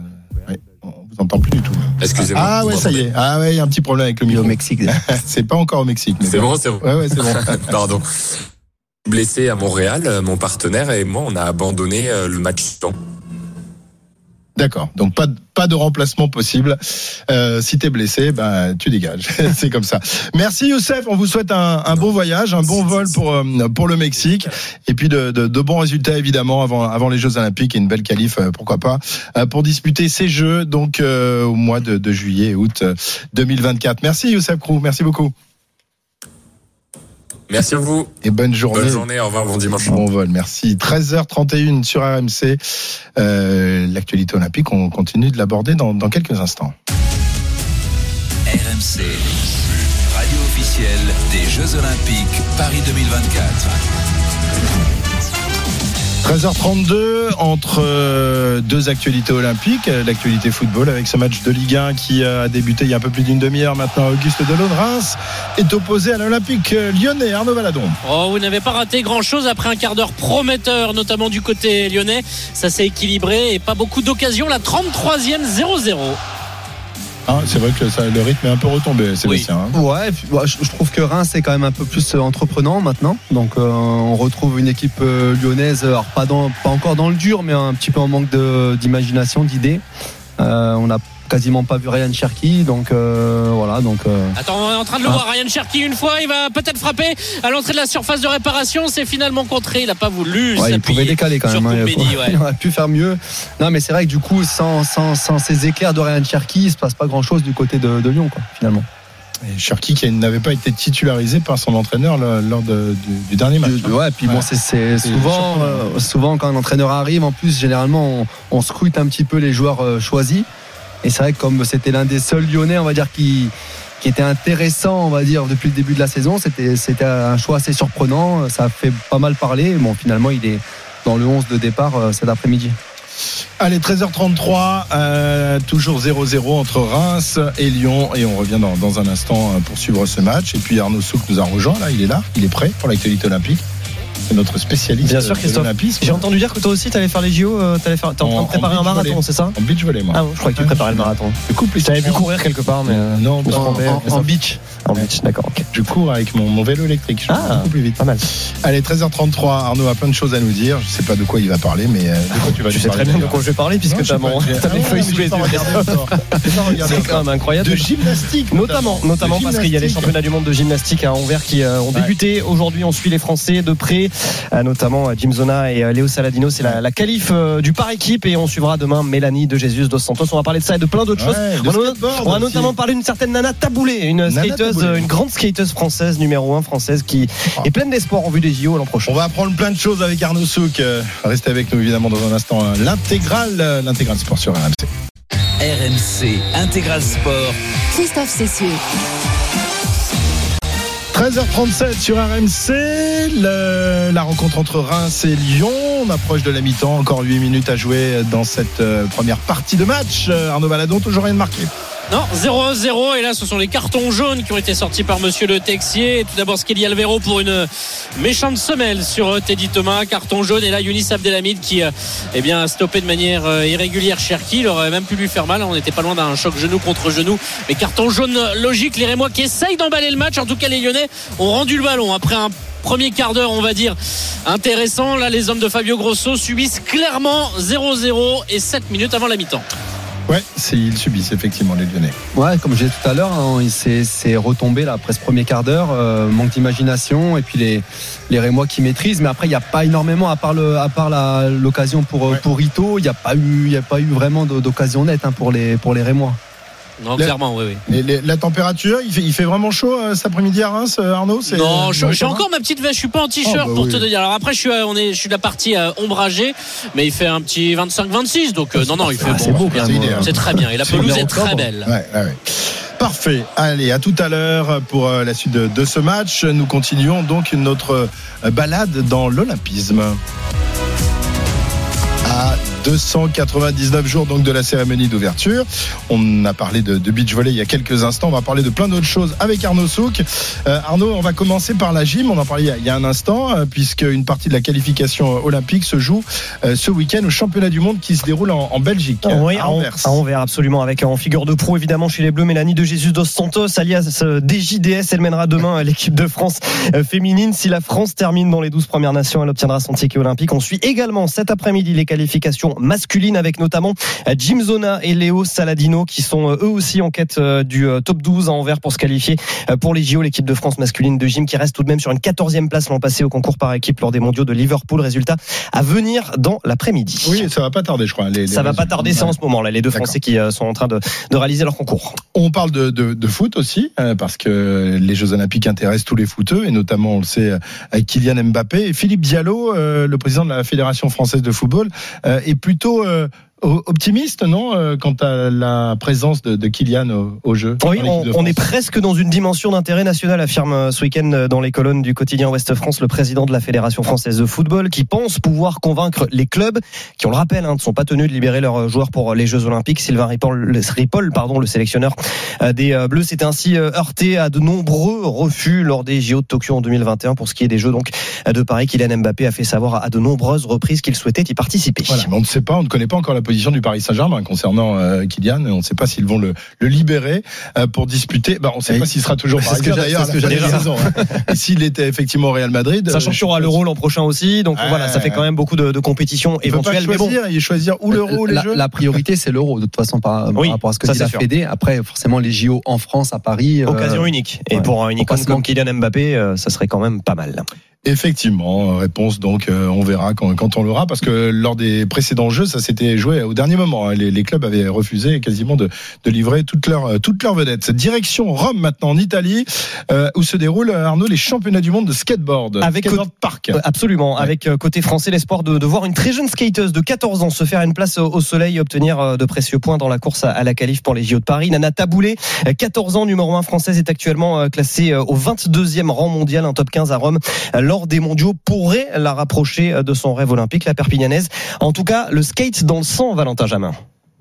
S3: ouais, on vous entend plus du tout.
S7: Excusez-moi.
S3: Ah ouais, ça y est. Ah ouais, il y a un petit problème avec le
S4: au
S3: micro.
S4: Mexique.
S3: c'est pas encore au Mexique. mais
S7: C'est bon, c'est bon.
S3: Ouais, ouais, c'est bon.
S7: Pardon. Blessé à Montréal, euh, mon partenaire et moi, on a abandonné le match suivant.
S3: D'accord. Donc pas de, pas de remplacement possible. Euh, si t'es blessé, ben tu dégages. c'est comme ça. Merci Youssef. On vous souhaite un, un bon voyage, un bon vol pour euh, pour le Mexique, et puis de, de, de bons résultats évidemment avant avant les Jeux Olympiques et une belle qualif, euh, pourquoi pas, euh, pour disputer ces Jeux donc euh, au mois de, de juillet et août euh, 2024. Merci Youssef Krou. Merci beaucoup
S7: Merci à vous.
S3: et bonne journée.
S7: Bonne journée. Au revoir. Bon dimanche.
S3: Bon vol, merci. 13h31 sur RMC. Euh, L'actualité olympique, on continue de l'aborder dans, dans quelques instants.
S2: RMC, radio officielle des Jeux Olympiques Paris 2024.
S3: 13h32 entre euh, deux actualités olympiques, euh, l'actualité football avec ce match de Ligue 1 qui a débuté il y a un peu plus d'une demi-heure maintenant. Auguste Delon Reims est opposé à l'Olympique euh, lyonnais Arnaud Valadon.
S5: Oh, vous n'avez pas raté grand chose après un quart d'heure prometteur, notamment du côté lyonnais. Ça s'est équilibré et pas beaucoup d'occasions. La 33e 0-0.
S3: Hein, c'est vrai que ça, le rythme est un peu retombé, Sébastien. hein.
S4: Ouais, je trouve que Reims est quand même un peu plus euh, entreprenant maintenant. Donc euh, on retrouve une équipe euh, lyonnaise, alors pas, dans, pas encore dans le dur, mais un petit peu en manque de- d'imagination, d'idées. Euh, on quasiment pas vu Ryan Cherky, donc euh, voilà. Donc euh,
S5: Attends, on est en train de le
S4: Ah.
S5: voir. Ryan Cherky, une fois, il va peut-être frapper à l'entrée de la surface de réparation. C'est finalement contré. Il n'a pas voulu.
S4: ouais, il pouvait décaler quand même. hein, il,
S5: ouais.
S4: il aurait pu faire mieux. Non, mais c'est vrai que du coup, sans, sans, sans ces éclairs de Ryan Cherky, il se passe pas grand-chose du côté de, de Lyon, quoi, finalement.
S3: Et Cherki qui n'avait pas été titularisé par son entraîneur lors de- du, du dernier match.
S4: Du- Ouais, puis bon,
S3: Ouais.
S4: c'est- souvent, euh, souvent quand un entraîneur arrive, en plus, généralement, on, on scrute un petit peu les joueurs euh, choisis. Et c'est vrai que comme c'était l'un des seuls Lyonnais, on va qui, était intéressant, on va dire, depuis le début de la saison, c'était, un choix assez surprenant. Ça a fait pas mal parler. Bon, finalement, il est dans le 11 de départ euh, cet après-midi.
S3: Allez, 13h33, euh, toujours 0-0 entre Reims et Lyon. Et on revient dans, dans un instant euh, pour suivre ce match. Et puis Arnaud Souk nous a rejoint, là, il est là, il est prêt pour l'actualité olympique. C'est notre spécialiste
S8: Bien sûr, Christophe. J'ai entendu dire que toi aussi, t'allais faire les JO, faire, t'es en
S3: En-
S8: train de préparer un marathon, c'est ça
S3: En beach volley, moi.
S8: Ah, bon, je croyais que tu préparais le marathon.
S3: Les
S8: Je t'avais vu courir quelque part, mais. euh,
S3: Non, en-
S4: beach.
S8: En beach, d'accord,
S3: je cours avec mon, vélo électrique. Je
S8: Ah.
S3: beaucoup plus vite.
S8: Pas mal.
S3: Allez, 13h33, Arnaud a plein de choses à nous dire. Je sais pas de quoi il va parler, mais euh, de quoi tu vas
S8: Tu sais très bien de quoi je vais parler, puisque t'as
S3: Ah
S8: mes feuilles sous les yeux. C'est quand même incroyable.
S3: De gymnastique,
S8: Notamment, notamment parce qu'il y a les championnats du monde de gymnastique à Anvers qui euh, ont débuté. Aujourd'hui, on suit les Français de près, notamment euh, Jim Zona et euh, Léo Saladino. C'est la, la qualif euh, du par équipe et on suivra demain Mélanie de Jesus dos Santos. On va parler de ça et de plein d'autres
S3: Ouais,
S8: choses. On va notamment parler d'une certaine Nana Taboulé, une
S3: Nana
S8: skateuse,
S3: Taboulé.
S8: euh, une grande skateuse française, numéro 1 française, qui
S3: Ah.
S8: est pleine d'espoir en vue des JO l'an prochain.
S3: On va apprendre plein de choses avec Arnaud Souk. Euh, Restez avec nous évidemment dans un instant. euh, L'intégrale, euh, l'intégrale sport sur RMC.
S2: RMC Intégral Sport.
S1: Christophe Cessieux.
S3: 13h37 sur RMC, la rencontre entre Reims et Lyon. On approche de la mi-temps, encore 8 minutes à jouer dans cette euh, première partie de match. Euh, Arnaud Valadon, toujours rien de marqué.
S5: Non, 0-0. Et là, ce sont les cartons jaunes qui ont été sortis par monsieur le Texier. Tout d'abord, Skelly Alvero pour une méchante semelle sur euh, Teddy Thomas. Carton jaune. Et là, Younis Abdelhamid qui euh, eh bien, a stoppé de manière euh, irrégulière Cherki. Il aurait même pu lui faire mal. On n'était pas loin d'un choc genou contre genou. Mais carton jaune logique. Les Rémois qui essayent d'emballer le match. En tout cas, les Lyonnais ont rendu le ballon après un premier quart d'heure, on va dire, intéressant. Là, les hommes de Fabio Grosso subissent clairement 0-0 et 7 minutes avant la mi-temps.
S3: Ouais, ils subissent effectivement les Lyonnais.
S4: Ouais, comme j'ai tout à l'heure, hein, c'est retombé là après ce premier quart d'heure, euh, manque d'imagination et puis les les Rémois qui maîtrisent. Mais après, il n'y a pas énormément à part le à part l'occasion pour
S3: Ouais.
S4: pour Ito, il n'y a pas eu il a pas eu vraiment d'occasion nette hein, pour les pour les Rémois.
S5: Non, clairement, oui, oui.
S3: Les- la température, il fait, il fait vraiment chaud euh, cet après-midi à Reims, euh, Arnaud
S5: Non, j'ai encore ma petite veste. Je suis pas en t-shirt
S3: Oh, bah
S5: pour
S3: oui.
S5: te dire. Alors après, je suis, euh, on est, je suis de la partie euh, ombragée, mais il fait un petit 25-26. Donc euh, non, non, il fait
S4: Ah,
S5: bon.
S4: c'est
S5: très bien. Et la pelouse est très belle.
S3: Ouais, ouais, ouais. Parfait. Allez, à tout à l'heure pour la suite de, de ce match. Nous continuons donc notre balade dans l'Olympisme. À 299 jours donc de la cérémonie d'ouverture. On a parlé de, de beach volley il y a quelques instants. On va parler de plein d'autres choses avec Arnaud Souk. Euh, Arnaud, on va commencer par la gym. On en parlait il y a, il y a un instant, euh, puisque une partie de la qualification olympique se joue euh, ce week-end au championnat du monde qui se déroule en, en Belgique.
S8: Oui,
S3: à Anvers.
S8: à Anvers, absolument. Avec en figure de pro, évidemment, chez les Bleus, Mélanie de Jesus dos Santos, alias DJDS. Elle mènera demain l'équipe de France féminine. Si la France termine dans les 12 premières nations, elle obtiendra son ticket olympique. On suit également cet après-midi les qualifications masculines avec notamment Jim Zona et Léo Saladino qui sont euh, eux aussi en quête euh, du euh, top 12 à Anvers pour se qualifier pour les JO. L'équipe de France masculine de gym qui reste tout de même sur une 14e place l'an passé au concours par équipe lors des mondiaux de Liverpool. Résultat à venir dans l'après-midi.
S3: Oui, ça va pas tarder, je crois. les- les
S8: Ça va pas tarder, c'est en ce moment là, les deux. Français qui sont en train de, de réaliser leur concours.
S3: On parle de, de, de foot aussi, euh, parce que les Jeux Olympiques intéressent tous les footeux, et notamment, on le sait, avec Kylian Mbappé. Et Philippe Diallo, euh, le président de la Fédération française de football, euh, est plutôt euh, optimiste, non, euh, quant à la présence de, de Kylian au, au jeu.
S8: Oui, on, est presque dans une dimension d'intérêt national, affirme euh, ce week-end euh, dans les colonnes du quotidien Ouest France le président de la Fédération française de football, qui pense pouvoir convaincre les clubs qui, on le rappelle, hein, ne sont pas tenus de libérer leurs joueurs pour les Jeux Olympiques. Sylvain Ripoll, le, Ripoll, pardon, le sélectionneur des Bleus, s'est ainsi heurté à de nombreux refus lors des JO de Tokyo en 2021 pour ce qui est des Jeux donc de Paris. Kylian Mbappé a fait savoir à de nombreuses reprises qu'il souhaitait y participer.
S3: Voilà, on ne sait pas, on ne connaît pas encore la position du Paris Saint-Germain concernant euh, Kylian. On ne sait pas s'ils vont le, le libérer euh, pour disputer. Bah, on ne sait
S4: Et-
S3: pas s'il sera toujours parisien
S4: j'ai-
S3: d'ailleurs. hein. S'il était effectivement au Real Madrid,
S8: Sachant
S3: euh,
S8: qu'il y aura l'Euro l'an prochain aussi, donc
S3: Ouais.
S8: voilà, ça fait quand même beaucoup de, de compétitions éventuelles. Mais bon,
S3: choisir, il choisir ou l'euro les
S4: la,
S3: Jeux.
S4: la priorité, c'est l'euro, de toute façon, par, par rapport à ce que
S8: ça,
S4: dit la. Fédé. Après, forcément, les JO en France, à Paris.
S8: Occasion unique. Et
S4: ouais.
S8: pour icône
S4: se
S8: comme. Kylian Mbappé, ça serait quand même pas mal.
S3: Effectivement, euh, réponse donc euh, on verra quand, quand on l'aura parce que lors des précédents jeux ça s'était joué au dernier moment. hein. Les, les clubs avaient refusé quasiment de, de livrer toutes leurs euh, toutes leurs vedettes. Direction Rome maintenant en Italie euh, où se déroulent Arnaud les championnats du monde de skateboard.
S8: Avec
S3: skateboard park.
S8: Euh, Absolument.
S3: Ouais.
S8: Avec euh, côté français, l'espoir de, de voir une très jeune skateuse de 14 ans se faire une place au, au soleil et obtenir euh, de précieux points dans la course à, à la qualif pour les JO de Paris. Nana Taboulé, euh, 14 ans, numéro 1 française, est actuellement euh, classée euh, au 22e rang mondial, un top 15 à Rome euh, des mondiaux pourrait la rapprocher euh, de son rêve olympique, la Perpignanaise. En tout cas, le skate dans le sang, Valentin Jamin.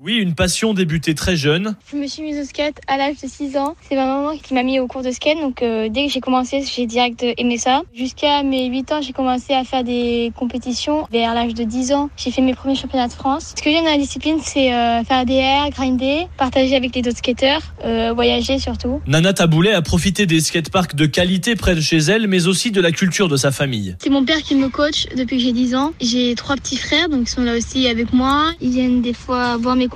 S9: Oui, une passion débutée très jeune.
S10: Je me suis mise au skate à l'âge de 6 ans. C'est ma maman qui m'a mis au cours de skate. Donc euh, dès que j'ai commencé, j'ai direct aimé ça. Jusqu'à mes 8 ans, j'ai commencé à faire des compétitions. Vers l'âge de 10 ans, j'ai fait mes premiers championnats de France. Ce que j'aime dans la discipline, c'est euh, faire des airs, grinder, partager avec les autres skateurs, euh, voyager surtout.
S9: Nana Taboulet a profité des skateparks de qualité près de chez elle, mais aussi de la culture de sa famille.
S10: C'est mon père qui me coach depuis que j'ai 10 ans. J'ai trois petits frères, donc ils sont là aussi avec moi. Ils viennent des fois voir mes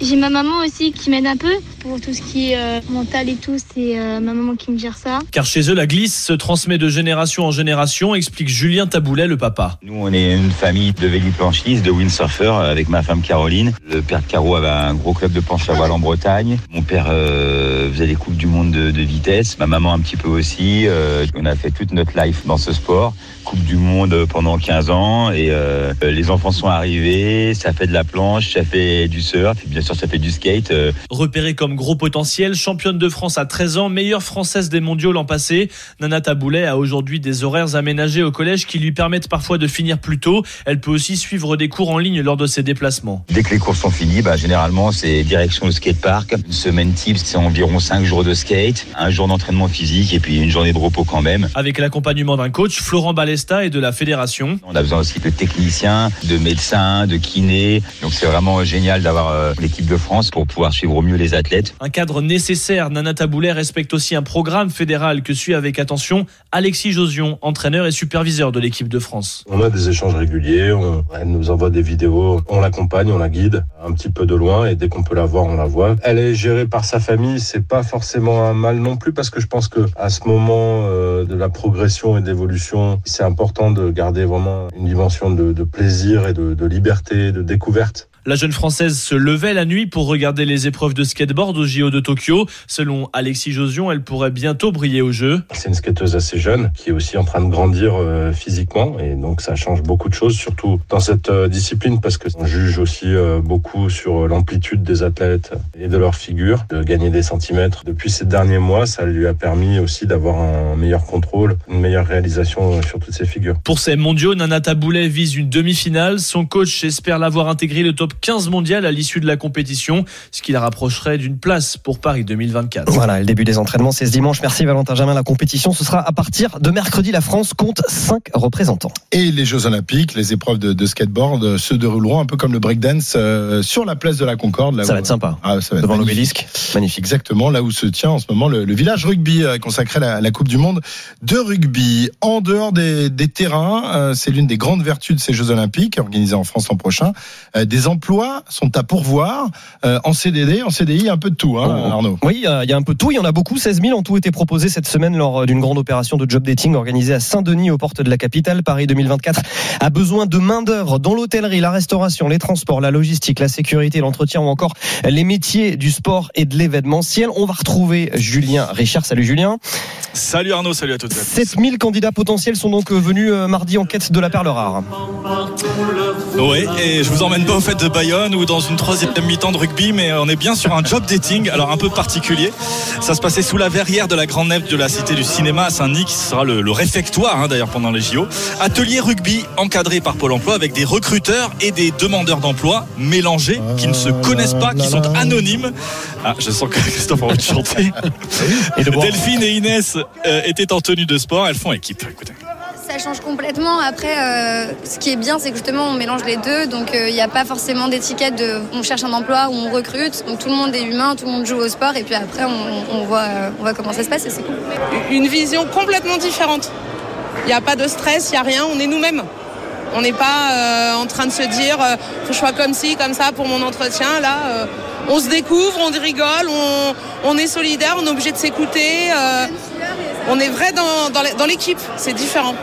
S10: J'ai ma maman aussi qui m'aide un peu pour tout ce qui est euh, mental et tout. C'est euh, ma maman qui me gère ça.
S9: Car chez eux, la glisse se transmet de génération en génération, explique Julien Taboulet, le papa.
S11: Nous, on est une famille de véliplanchistes, de windsurfers avec ma femme Caroline. Le père de Caro avait un gros club de planche à voile en Bretagne. Mon père euh, euh, faisait les coupes du monde de, de vitesse. Ma maman un petit peu aussi. Euh, on a fait toute notre life dans ce sport. Coupe du monde pendant 15 ans et euh, les enfants sont arrivés. Ça fait de la planche, ça fait du surf, et bien sûr ça fait du skate. euh.
S9: Repérée comme gros potentiel, championne de France à 13 ans, meilleure française des mondiaux l'an passé, Nana Taboulet a aujourd'hui des horaires aménagés au collège qui lui permettent parfois de finir plus tôt. Elle peut aussi suivre des cours en ligne lors de ses déplacements.
S11: Dès que les cours sont finis, bah, généralement c'est direction le skatepark. Une semaine type, c'est environ 5 jours de skate, un jour d'entraînement physique et puis une journée de repos quand même.
S9: Avec l'accompagnement d'un coach, Florent Balesta et de la fédération.
S11: On a besoin aussi de techniciens, de médecins, de kinés. Donc c'est vraiment génial d'avoir euh, l'équipe de France pour pouvoir suivre au mieux les athlètes.
S9: Un cadre nécessaire, Nana Taboulet respecte aussi un programme fédéral que suit avec attention Alexis Josion, entraîneur et superviseur de l'équipe de France.
S12: On a des échanges réguliers, on, elle nous envoie des vidéos, on l'accompagne, on la guide un petit peu de loin et dès qu'on peut la voir, on la voit. Elle est gérée par sa famille, c'est pas forcément un mal non plus parce que je pense que à ce moment euh, de la progression et d'évolution, c'est important de garder vraiment une dimension de, de plaisir et de, de liberté, de découverte.
S9: La jeune Française se levait la nuit pour regarder les épreuves de skateboard au JO de Tokyo. Selon Alexis Josion, elle pourrait bientôt briller au jeu.
S12: C'est une skateuse assez jeune qui est aussi en train de grandir euh, physiquement et donc ça change beaucoup de choses, surtout dans cette euh, discipline parce qu'on juge aussi euh, beaucoup sur l'amplitude des athlètes et de leur figure, de gagner des centimètres. Depuis ces derniers mois, ça lui a permis aussi d'avoir un meilleur contrôle, une meilleure réalisation sur toutes ses figures.
S9: Pour ces mondiaux, Nana Taboulet vise une demi-finale. Son coach espère l'avoir intégré le top 15 mondial à l'issue de la compétition, ce qui la rapprocherait d'une place pour Paris 2024.
S8: Voilà, le début des entraînements, c'est ce dimanche. Merci Valentin Germain. La compétition, ce sera à partir de mercredi. La France compte 5 représentants.
S3: Et les Jeux Olympiques, les épreuves de, de skateboard euh, se dérouleront un peu comme le breakdance euh, sur la place de la Concorde. Là
S8: Ça
S3: où-
S8: va être sympa.
S3: Ah, ça va être
S8: Devant l'obélisque. Magnifique.
S3: Exactement, là où se tient en ce moment le, le village rugby euh, consacré à la, la Coupe du Monde de rugby. En dehors des, des terrains, euh, c'est l'une des grandes vertus de ces Jeux Olympiques organisés en France l'an prochain. Euh, des emplois sont à pourvoir euh, en CDD, en CDI, un peu de tout, hein,
S8: Oh.
S3: Arnaud.
S8: Oui, il y a- il y a un peu de tout. Il y en a beaucoup. 16 000 en tout été proposés cette semaine lors d'une grande opération de job dating organisée à Saint-Denis, aux portes de la capitale. Paris 2024 a besoin de main-d'œuvre dans l'hôtellerie, la restauration, les transports, la logistique, la sécurité, l'entretien ou encore les métiers du sport et de l'événementiel. On va retrouver Julien Richard. Salut Julien.
S13: Salut Arnaud, salut à toutes et à tous.
S8: 7000 candidats potentiels sont donc venus euh, mardi en quête de la perle rare.
S13: Oui, et je vous emmène pas au fait de Bayonne ou dans une troisième mi-temps de rugby, mais on est bien sur un job dating, alors un peu particulier. Ça se passait sous la verrière de la grande nef de la Cité du Cinéma à Saint-Denis, qui sera le, le réfectoire hein, d'ailleurs pendant les JO. Atelier rugby encadré par Pôle Emploi avec des recruteurs et des demandeurs d'emploi mélangés, qui ne se connaissent pas, qui sont anonymes. Ah, je sens que Christophe a envie de chanter. Delphine et Inès euh, étaient en tenue de sport, elles font équipe. Écoutez.
S14: Change complètement. Après, euh, ce qui est bien, c'est que justement, on mélange les deux. Donc, euh, il n'y a pas forcément d'étiquette de on cherche un emploi ou on recrute. Donc, tout le monde est humain, tout le monde joue au sport. Et puis après, on, voit, euh, on voit comment ça se passe et c'est cool.
S15: une vision complètement différente. Il n'y a pas de stress, il n'y a rien, on est nous-mêmes. On n'est pas en train de se dire faut que je sois comme ci, comme ça pour mon entretien. Là, on se découvre, on rigole, on, est solidaire, on est obligé de s'écouter. on est vrai dans l'équipe, c'est différent.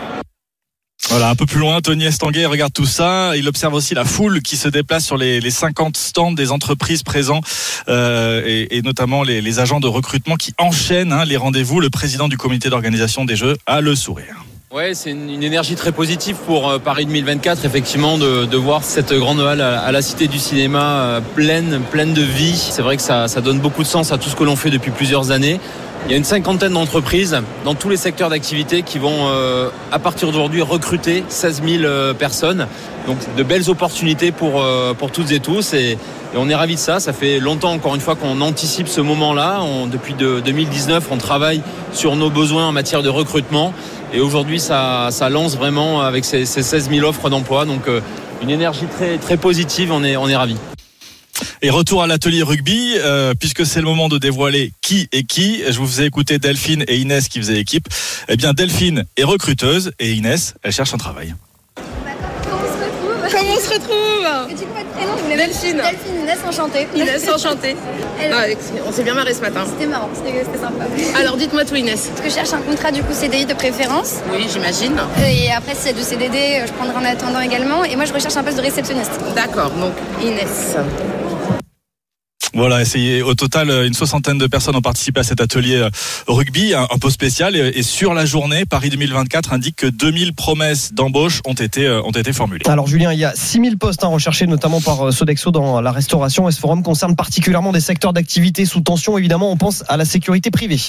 S13: Voilà, un peu plus loin, Tony Estanguet regarde tout ça. Il observe aussi la foule qui se déplace sur les, les 50 stands des entreprises présents euh, et, notamment les, agents de recrutement qui enchaînent hein, les rendez-vous. Le président du comité d'organisation des Jeux a le sourire.
S16: Ouais, c'est une, énergie très positive pour euh, Paris 2024, effectivement, de, voir cette grande halle à, la Cité du Cinéma euh, pleine, pleine de vie. C'est vrai que ça donne beaucoup de sens à tout ce que l'on fait depuis plusieurs années. Il y a une cinquantaine d'entreprises dans tous les secteurs d'activité qui vont, euh, à partir d'aujourd'hui, recruter 16 000 euh, personnes. Donc de belles opportunités pour, euh, pour toutes et tous. Et, on est ravis de ça. Ça fait longtemps, encore une fois, qu'on anticipe ce moment-là. Depuis de- 2019, on travaille sur nos besoins en matière de recrutement. Et aujourd'hui, ça, ça lance vraiment avec ces, ces 16 000 offres d'emploi. Donc euh, une énergie très, très positive. On est, on est ravis.
S13: Et retour à l'atelier rugby, euh, puisque c'est le moment de dévoiler qui est qui. Je vous faisais écouter Delphine et Inès qui faisaient équipe. Eh bien, Delphine est recruteuse et Inès, elle cherche un travail.
S14: Comment on se retrouve?
S15: Comment on se retrouve
S14: Et du coup, votre prénom
S15: Delphine.
S14: Delphine, Inès, enchantée.
S15: Inès, enchantée.
S14: Elle-
S15: Ah, on s'est bien marré ce matin.
S14: C'était marrant, c'était sympa.
S15: Alors dites-moi tout Inès.
S14: Que je cherche un contrat du coup CDI de préférence?
S15: Oui, j'imagine.
S14: Et après, s'il y a du CDD, je prendrai en attendant également. Et moi, je recherche un poste de réceptionniste.
S15: D'accord, donc Inès.
S13: Voilà, essayez. Au total, une soixantaine de personnes ont participé à cet atelier euh, rugby, un, peu spécial. Et, sur la journée, Paris 2024 indique que 2000 promesses d'embauche ont été euh, ont été formulées.
S8: Alors Julien, il y a 6000 postes hein, recherchés notamment par euh, Sodexo dans la restauration. Et ce forum concerne particulièrement des secteurs d'activité sous tension. Évidemment, on pense à la sécurité privée.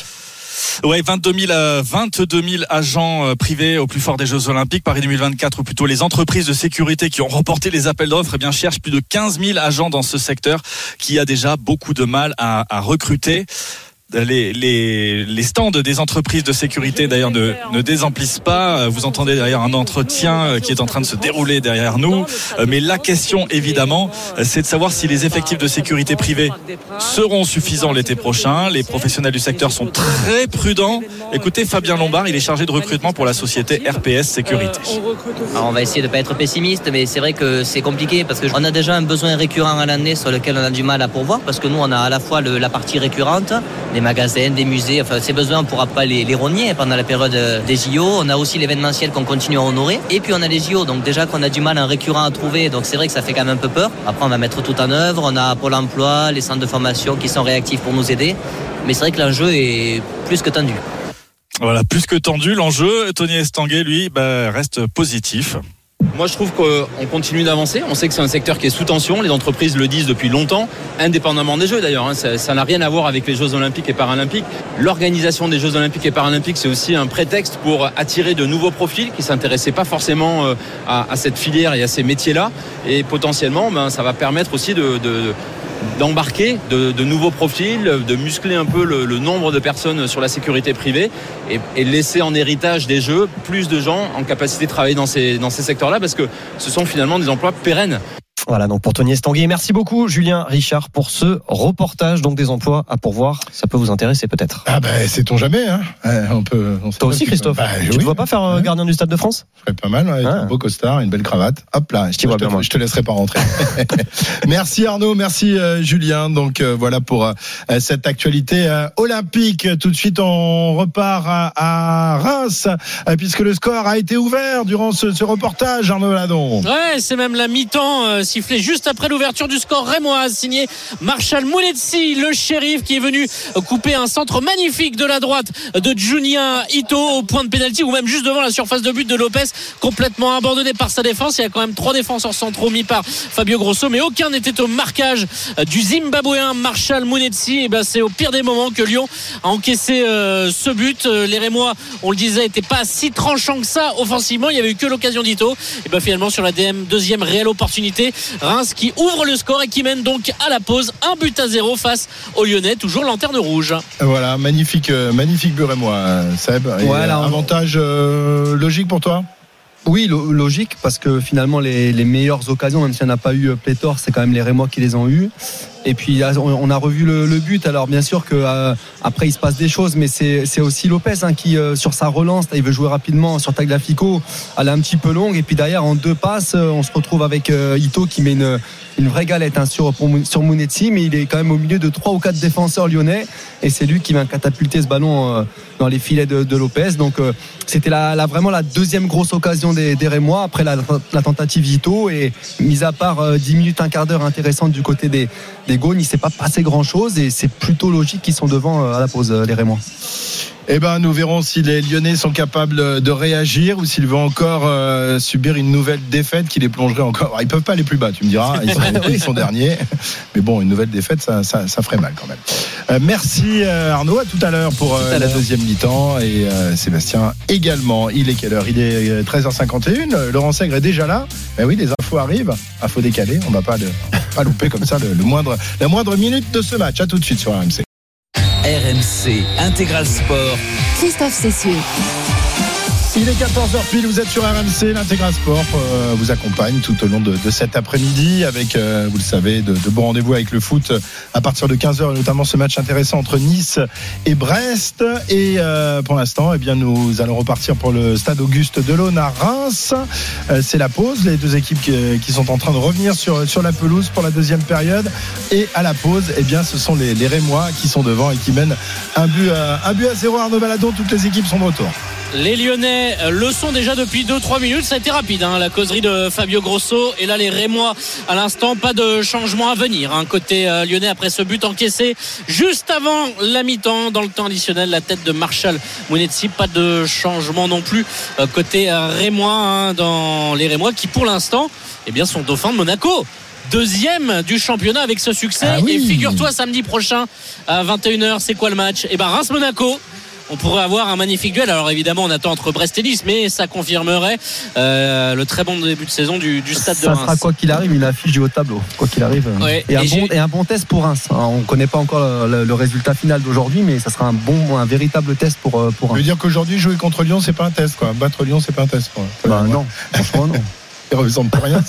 S13: Ouais, 22 000, euh, 22 000 agents euh, privés au plus fort des Jeux Olympiques. Paris 2024, ou plutôt les entreprises de sécurité qui ont remporté les appels d'offres, eh bien, cherchent plus de 15 000 agents dans ce secteur qui a déjà beaucoup de mal à, à recruter. Les, les, stands des entreprises de sécurité d'ailleurs ne, ne désemplissent pas. Vous entendez derrière un entretien euh, qui est en train de se dérouler derrière nous. Euh, Mais la question évidemment, euh, c'est de savoir si les effectifs de sécurité privée seront suffisants l'été prochain. Les professionnels du secteur sont très prudents. Écoutez Fabien Lombard, il est chargé de recrutement pour la société RPS Sécurité.
S17: Alors on va essayer de ne pas être pessimiste, mais c'est vrai que c'est compliqué parce qu'on a déjà un besoin récurrent à l'année sur lequel on a du mal à pourvoir parce que nous on a à la fois le- la partie récurrente, des magasins, des musées, enfin ces besoins on ne pourra pas les, les rogner pendant la période euh, des JO. On a aussi l'événementiel qu'on continue à honorer et puis on a les JO, donc déjà qu'on a du mal un récurrent à trouver, donc c'est vrai que ça fait quand même un peu peur. Après on va mettre tout en œuvre, on a Pôle emploi, les centres de formation qui sont réactifs pour nous aider, mais c'est vrai que l'enjeu est plus que tendu.
S13: Voilà, plus que tendu l'enjeu. Tony Estanguet, lui, bah, reste positif.
S16: Moi, je trouve qu'on continue d'avancer. On sait que c'est un secteur qui est sous tension. Les entreprises le disent depuis longtemps, indépendamment des Jeux d'ailleurs. hein. Ça n'a rien à voir avec les Jeux Olympiques et Paralympiques. L'organisation des Jeux Olympiques et Paralympiques, c'est aussi un prétexte pour attirer de nouveaux profils qui s'intéressaient pas forcément euh, à, à cette filière et à ces métiers-là. Et potentiellement, ben, ça va permettre aussi de, de- d'embarquer de, nouveaux profils, de muscler un peu le, nombre de personnes sur la sécurité privée et, laisser en héritage des jeux plus de gens en capacité de travailler dans ces, dans ces secteurs-là parce que ce sont finalement des emplois pérennes.
S8: Voilà donc pour Tony Estanguet. Merci beaucoup Julien Richard pour ce reportage donc des emplois à pourvoir. Ça peut vous intéresser peut-être.
S3: Ah ben, sait-on jamais, hein. On peut. On sait
S8: Toi aussi Christophe.
S3: Bah,
S8: tu
S3: oui.
S8: te vois pas faire euh, gardien du Stade de France?
S3: Ce serait pas mal, ouais, avec un beau costard, une belle cravate. Hop là, je, te-
S8: vois
S3: je te,
S8: bien, moi.
S3: je te laisserai pas rentrer. merci Arnaud, merci euh, Julien. Donc euh, voilà pour euh, cette actualité euh, olympique. Tout de suite, on repart à, à Reims, euh, puisque le score a été ouvert durant ce, ce reportage, Arnaud Ladon.
S5: Ouais, c'est même la mi-temps euh, juste après l'ouverture du score rémois signé Marshall Mounetsi, le shérif qui est venu couper un centre magnifique de la droite de Junia Ito au point de pénalty ou même juste devant la surface de but de Lopez complètement abandonné par sa défense. Il y a quand même trois défenseurs centraux mis par Fabio Grosso mais aucun n'était au marquage du Zimbabwéen Marshall Mounetsi. Et ben c'est au pire des moments que Lyon a encaissé euh, ce but. Euh, Les Rémois, on le disait, n'étaient pas si tranchants que ça offensivement. Il y avait eu que l'occasion d'Ito. Et ben finalement sur la DM, deuxième réelle opportunité, Reims qui ouvre le score et qui mène donc à la pause un but à zéro face aux Lyonnais, toujours lanterne rouge.
S3: Voilà, magnifique, euh, magnifique but moi, euh, Seb. Et,
S4: Voilà.
S3: euh, avantage euh, logique pour toi
S4: Oui, lo- logique, parce que finalement, les, les meilleures occasions, même s'il n'y en a pas eu pléthore, c'est quand même les Rémois qui les ont eues. Et puis, on a revu le, but. Alors, bien sûr que euh, après il se passe des choses, mais c'est aussi Lopez hein, qui, euh, sur sa relance, il veut jouer rapidement sur Tagliafico. Elle est un petit peu longue. Et puis derrière, en deux passes, euh, on se retrouve avec euh, Ito qui met une, vraie galette hein, sur, pour sur mais il est quand même au milieu de trois ou quatre défenseurs lyonnais. Et c'est lui qui vient catapulter ce ballon dans les filets de, Lopez. Donc, c'était vraiment la deuxième grosse occasion des, des Rémois après la, la tentative Ito. Et mis à part euh, 10 minutes, un quart d'heure intéressante du côté des, des Gaunes, il s'est pas passé grand chose. Et c'est plutôt logique qu'ils sont devant euh, à la pause, euh, les Rémois.
S3: Eh ben, nous verrons si les Lyonnais sont capables de réagir ou s'ils vont encore euh, subir une nouvelle défaite qui les plongerait encore. Alors, ils peuvent pas aller plus bas, tu me diras. Ils sont, ils sont derniers. Mais bon, une nouvelle défaite, ça, ça, ça ferait mal quand même. Euh, merci euh, Arnaud. À tout à l'heure pour
S8: à
S3: la deuxième mi-temps et Sébastien également. Il est quelle heure? Il est euh, 13h51. Euh, Laurent Sègre est déjà là. Ben oui, les infos arrivent. Info décalée. On va pas, le, pas louper comme ça le, le moindre, la moindre minute de ce match. À tout de suite sur RMC.
S2: RMC Intégral Sport.
S1: Christophe Cessieux.
S3: Il est 14h pile, vous êtes sur RMC, l'Intégral Sport euh, vous accompagne tout au long de, cet après-midi avec, euh, vous le savez, de, bons rendez-vous avec le foot à partir de 15h, notamment ce match intéressant entre Nice et Brest. Et euh, pour l'instant, eh bien, nous allons repartir pour le stade Auguste Delaune à Reims. C'est la pause, les deux équipes qui, sont en train de revenir sur, sur la pelouse pour la deuxième période. Et à la pause, eh bien, ce sont les, les Rémois qui sont devant et qui mènent un but à, un but à zéro. Arnaud Baladon, toutes les équipes sont de retour.
S5: Les Lyonnais euh, le sont déjà depuis 2-3 minutes. Ça a été rapide, hein, la causerie de Fabio Grosso. Et là, les Rémois, à l'instant, pas de changement à venir. hein, côté euh, lyonnais, après ce but encaissé juste avant la mi-temps, dans le temps additionnel, la tête de Marshall Mounetzi. Pas de changement non plus euh, côté euh, Rémois, hein, dans les Rémois qui, pour l'instant, eh bien, sont dauphins de Monaco deuxième du championnat avec ce succès.
S3: Ah oui.
S5: Et figure-toi, samedi prochain à 21h, c'est quoi le match? Eh ben Reims-Monaco. On pourrait avoir un magnifique duel. Alors évidemment, on attend entre Brest et Nice, mais ça confirmerait euh, le très bon début de saison du, du stade de
S4: Ça
S5: Reims.
S4: sera quoi qu'il arrive une affiche du haut tableau, quoi qu'il arrive.
S5: Ouais,
S4: et, un bon,
S5: j'ai-
S4: et un bon test pour Reims. Alors, on ne connaît pas encore le, le résultat final d'aujourd'hui, mais ça sera un bon, un véritable test pour, euh, pour
S3: Je veux
S4: Reims.
S3: dire qu'aujourd'hui, jouer contre Lyon, c'est pas un test, quoi. Battre Lyon, c'est pas un test, quoi.
S4: Bah, non, franchement, non.
S3: Ressemble à rien,